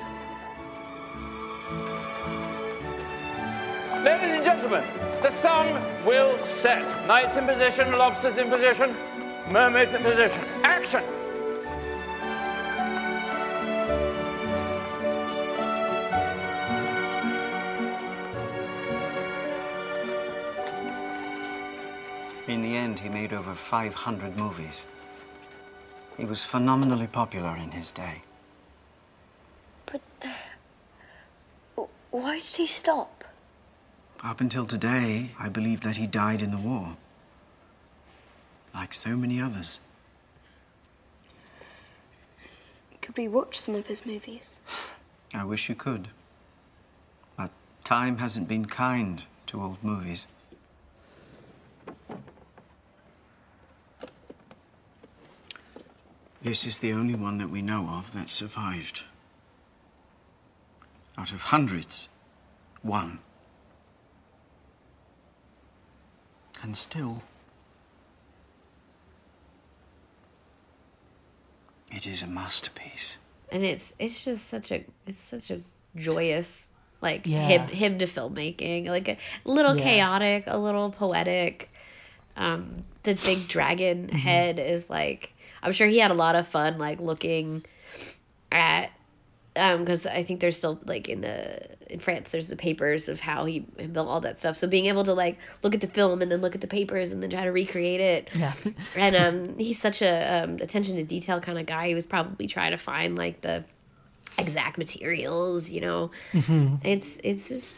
Ladies and gentlemen, the sun will set. Knights in position, lobsters in position, mermaids in position. Action! 500 movies. He was phenomenally popular in his day. But uh, why did he stop? Up until today, I believe that he died in the war. Like so many others. Could we watch some of his movies? I wish you could. But time hasn't been kind to old movies. This is the only one that we know of that survived. Out of hundreds, one. And still, it is a masterpiece. and it's it's just such a it's such a joyous like Yeah. hymn hymn to filmmaking like a little Yeah. chaotic a little poetic um the big dragon Mm-hmm. head is like i'm sure he had a lot of fun like looking at um because i think there's still like in the in france there's the papers of how he built all that stuff so being able to like look at the film and then look at the papers and then try to recreate it Yeah. and um, he's such a um, attention to detail kind of guy. He was probably trying to find like the exact materials. You know, Mhm. it's it's just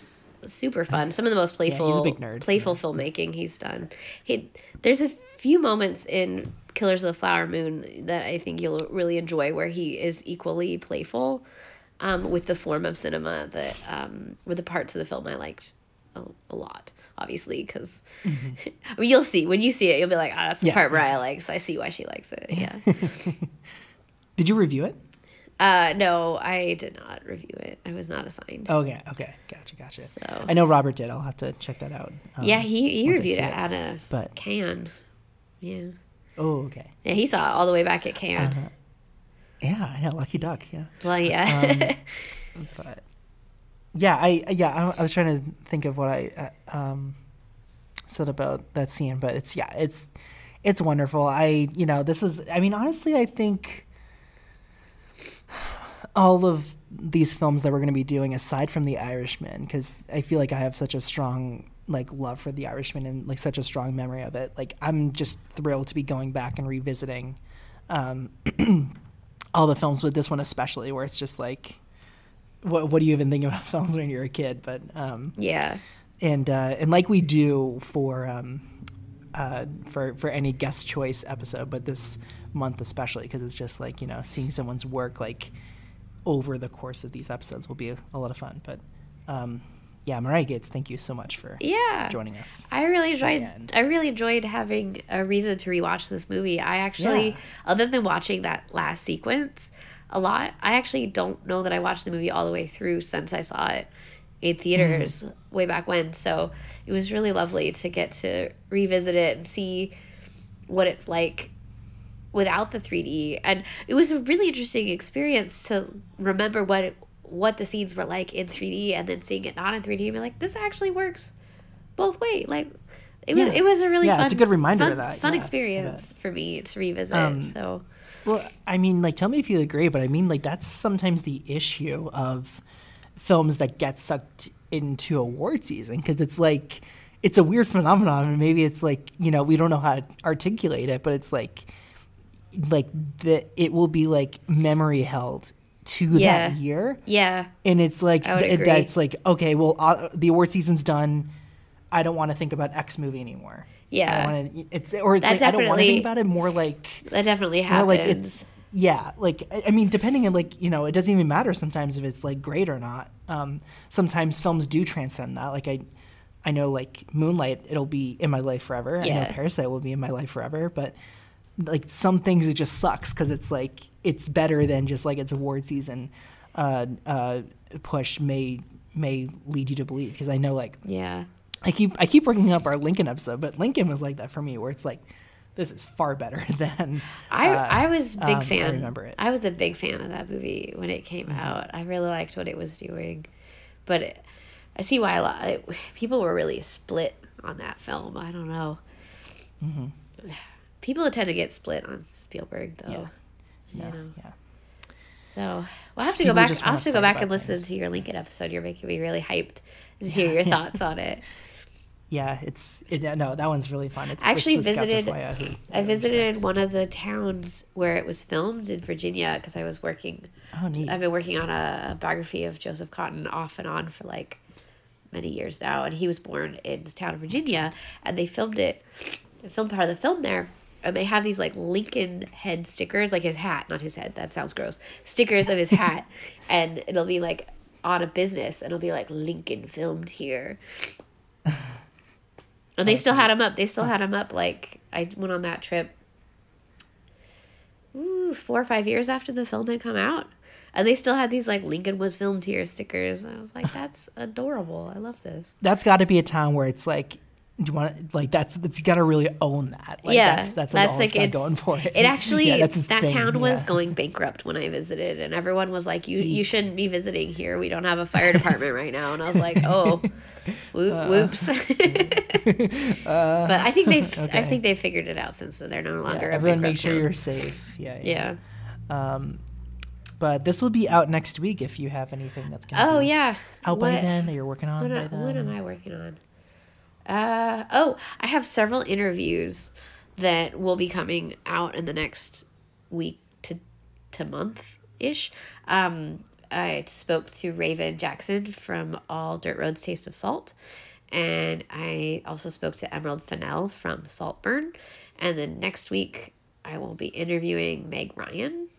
super fun. Some of the most playful, he's a big nerd. playful filmmaking he's done. He there's a few moments in Killers of the Flower Moon that I think you'll really enjoy, where he is equally playful um, with the form of cinema that um, were the parts of the film I liked a, a lot. Obviously, because I mean, you'll see when you see it, you'll be like, "Ah, that's the Yeah. part Marya likes. I see why she likes it." Yeah. Did you review it? uh, no, I did not review it. I was not assigned. Okay, okay, gotcha, gotcha. So- I know Robert did. I'll have to check that out. um, yeah, he he reviewed see it at a But can. Yeah. Oh, okay. Yeah, he saw it all the way back at Cannes. Uh-huh. Yeah, I know. Lucky duck. Yeah. Well, yeah. Um, but yeah, I yeah I, I was trying to think of what I uh, um said about that scene, but it's yeah, it's it's wonderful. I you know this is I mean honestly I think all of these films that we're going to be doing aside from the irishman because i feel like i have such a strong like love for the irishman and like such a strong memory of it. Like i'm just thrilled to be going back and revisiting um all the films with this one especially where it's just like what what do you even think about films when you're a kid? But um Yeah. and uh and like we do for um uh for for any guest choice episode but this month especially because it's just like you know seeing someone's work like over the course of these episodes will be a, a lot of fun. But um yeah Marya Gates thank you so much for yeah. joining us I really enjoyed. again. I really enjoyed having a reason to rewatch this movie. I actually, Yeah. other than watching that last sequence a lot, I actually don't know that I watched the movie all the way through since I saw it in theaters Mm-hmm. way back when. So it was really lovely to get to revisit it and see what it's like without the 3D. And it was a really interesting experience to remember what it, what the scenes were like in 3D and then seeing it not in 3D and be like, this actually works both ways. Like it was Yeah. it was a really Yeah, fun, it's a good reminder fun, of that, fun yeah, experience for me to revisit. Um, so Well, I mean, like, tell me if you agree, but I mean, like, that's sometimes the issue of films that get sucked into award season because it's like it's a weird phenomenon, and maybe it's like you know we don't know how to articulate it, but it's like like the it will be like memory held to Yeah. that year, yeah, and it's like th- that's like okay, well, uh, the award season's done. I don't want to think about X movie anymore. Yeah. don't wanna, it's or it's That like I don't want to think about it. More like that definitely happens. like it's yeah, like I- I mean, depending on like you know, it doesn't even matter sometimes if it's like great or not. Um, sometimes films do transcend that. Like I, I know like Moonlight, it'll be in my life forever. I know Yeah. Parasite will be in my life forever, but like some things it just sucks because it's like it's better than just like its award season uh, uh, push may may lead you to believe because I know like yeah. I keep I keep bringing up our Lincoln episode, but Lincoln was like that for me, where it's like this is far better than I uh, I was a big um, fan. I remember it. I was a big fan of that movie when it came out. I really liked what it was doing, but it, I see why a lot it, people were really split on that film. I don't know. Mhm. People tend to get split on Spielberg though. Yeah. You Yeah, know. yeah. So we'll have to People go back. I'll have to go back and listen to your Lincoln episode. You're making me really hyped to hear your Yeah. thoughts on it. Yeah, it's it, no, that one's really fun. It's I actually visited. Who- I visited one of the towns where it was filmed in Virginia because I was working. Oh, neat. I've been working on a biography of Joseph Cotten off and on for like many years now, and he was born in this town of Virginia, and they filmed it. They filmed part of the film there, and they have these like Lincoln head stickers, like his hat, not his head. That sounds gross. Stickers of his hat, and it'll be like on a business, and it'll be like Lincoln filmed here. And they still had him up. They still had him up. Like I went on that trip, ooh, four or five years after the film had come out, and they still had these like Lincoln was filmed here stickers. I was like, that's adorable. I love this. That's got to be a town where it's like, do you want to, like that's that's you got to really own that. Like, yeah, that's that's, that's like it's it's going for it. It actually Yeah, that thing, town was going bankrupt when I visited, and everyone was like, "You you shouldn't be visiting here. We don't have a fire department right now." And I was like, "Oh, whoop, Uh. whoops." but I think they have I think they figured it out since then. they're no Yeah, longer. a everyone make sure town. you're safe. Yeah, Yeah. Um, but this will be out next week if you have anything that's gonna Oh be yeah. out by then that you're working on What, what am I working on? Uh oh, I have several interviews that will be coming out in the next week to to month ish. Um, I spoke to Raven Jackson from All Dirt Roads Taste of Salt, and I also spoke to Emerald Fennell from Saltburn. And then next week, I will be interviewing Meg Ryan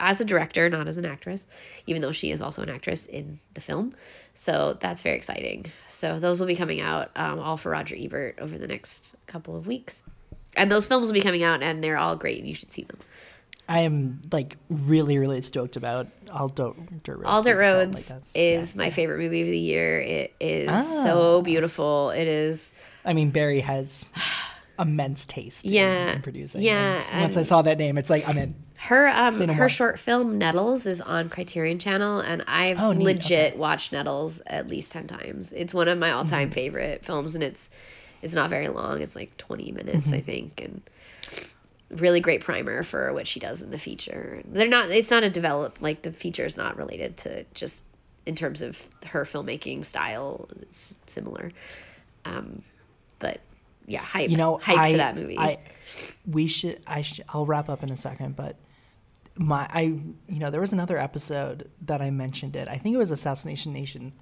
as a director, not as an actress, even though she is also an actress in the film. So that's very exciting. So those will be coming out um, all for Roger Ebert over the next couple of weeks. And those films will be coming out, and they're all great. And you should see them. I am like really really stoked about all dirt, roads. All Dirt Taste of Salt. Roads Like, is my favorite movie of the year. It is Ah. so beautiful. It is. I mean, Barry has immense taste. Yeah, in, producing. yeah, and once I saw that name, it's like I'm in. Her um no her more. short film Nettles is on Criterion Channel and I've Oh, legit watched Nettles at least 10 times. It's one of my Mm-hmm. all-time favorite films and it's it's not very long. It's like 20 minutes, I Mhm. think, and really great primer for what she does in the feature. They're not it's not a develop like the feature is not related to just in terms of her filmmaking style. It's similar. Um but yeah, hype. You know, hype I, for that movie. I we should. I should. I'll wrap up in a second, but my I you know there was another episode that I mentioned it. I think it was Assassination Nation.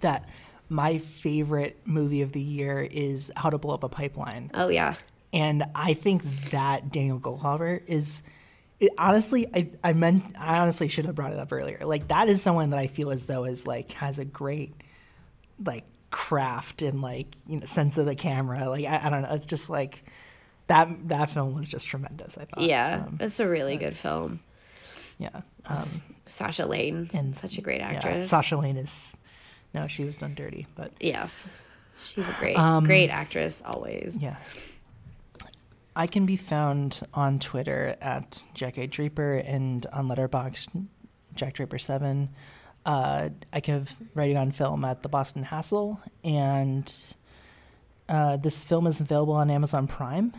That my favorite movie of the year is How to Blow Up a Pipeline. Oh yeah. And I think that Daniel Goldhaber is it, honestly I I meant I honestly should have brought it up earlier. Like that is someone that I feel as though is like has a great like craft and like you know sense of the camera. Like I, I don't know. It's just like that that film was just tremendous. I thought. Yeah, Um, it's a really good film. yeah. Um, Sasha Lane, and such a great yeah, actress. Sasha Lane is no, she was done dirty, but Yes, she's a great, Um, great actress always. Yeah. I can be found on Twitter at Jack A. Draper and on Letterboxd Jack Draper seven. Uh, I have writing on film at the Boston Hassle, and uh, this film is available on Amazon Prime.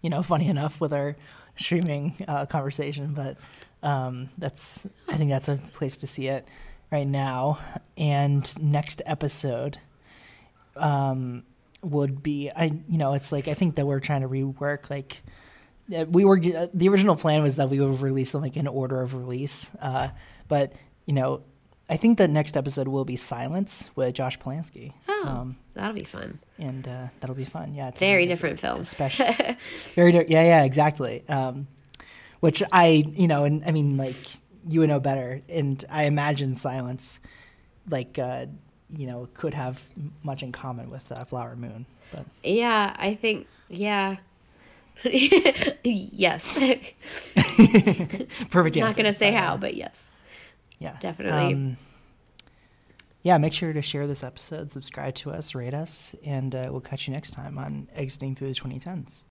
You know, funny enough with our streaming uh, conversation, but um, that's I think that's a place to see it right now. And next episode um, would be I you know it's like I think that we're trying to rework like we were uh, the original plan was that we would release them like in order of release, uh, but you know I think the next episode will be Silence with Josh Polanski. Oh, that'll be fun. and uh, that'll be fun. Yeah, it's Very different film. Especially very di- yeah yeah exactly. Um, which I you know and I mean like you would know better, and I imagine Silence like uh, you know could have m- much in common with uh, Flower Moon, but Yeah, I think yeah. yes. perfect. answer. Not gonna say how, but yes. Yeah, Definitely. Um, yeah, make sure to share this episode, subscribe to us, rate us, and uh, we'll catch you next time on Exiting Through the 2010s.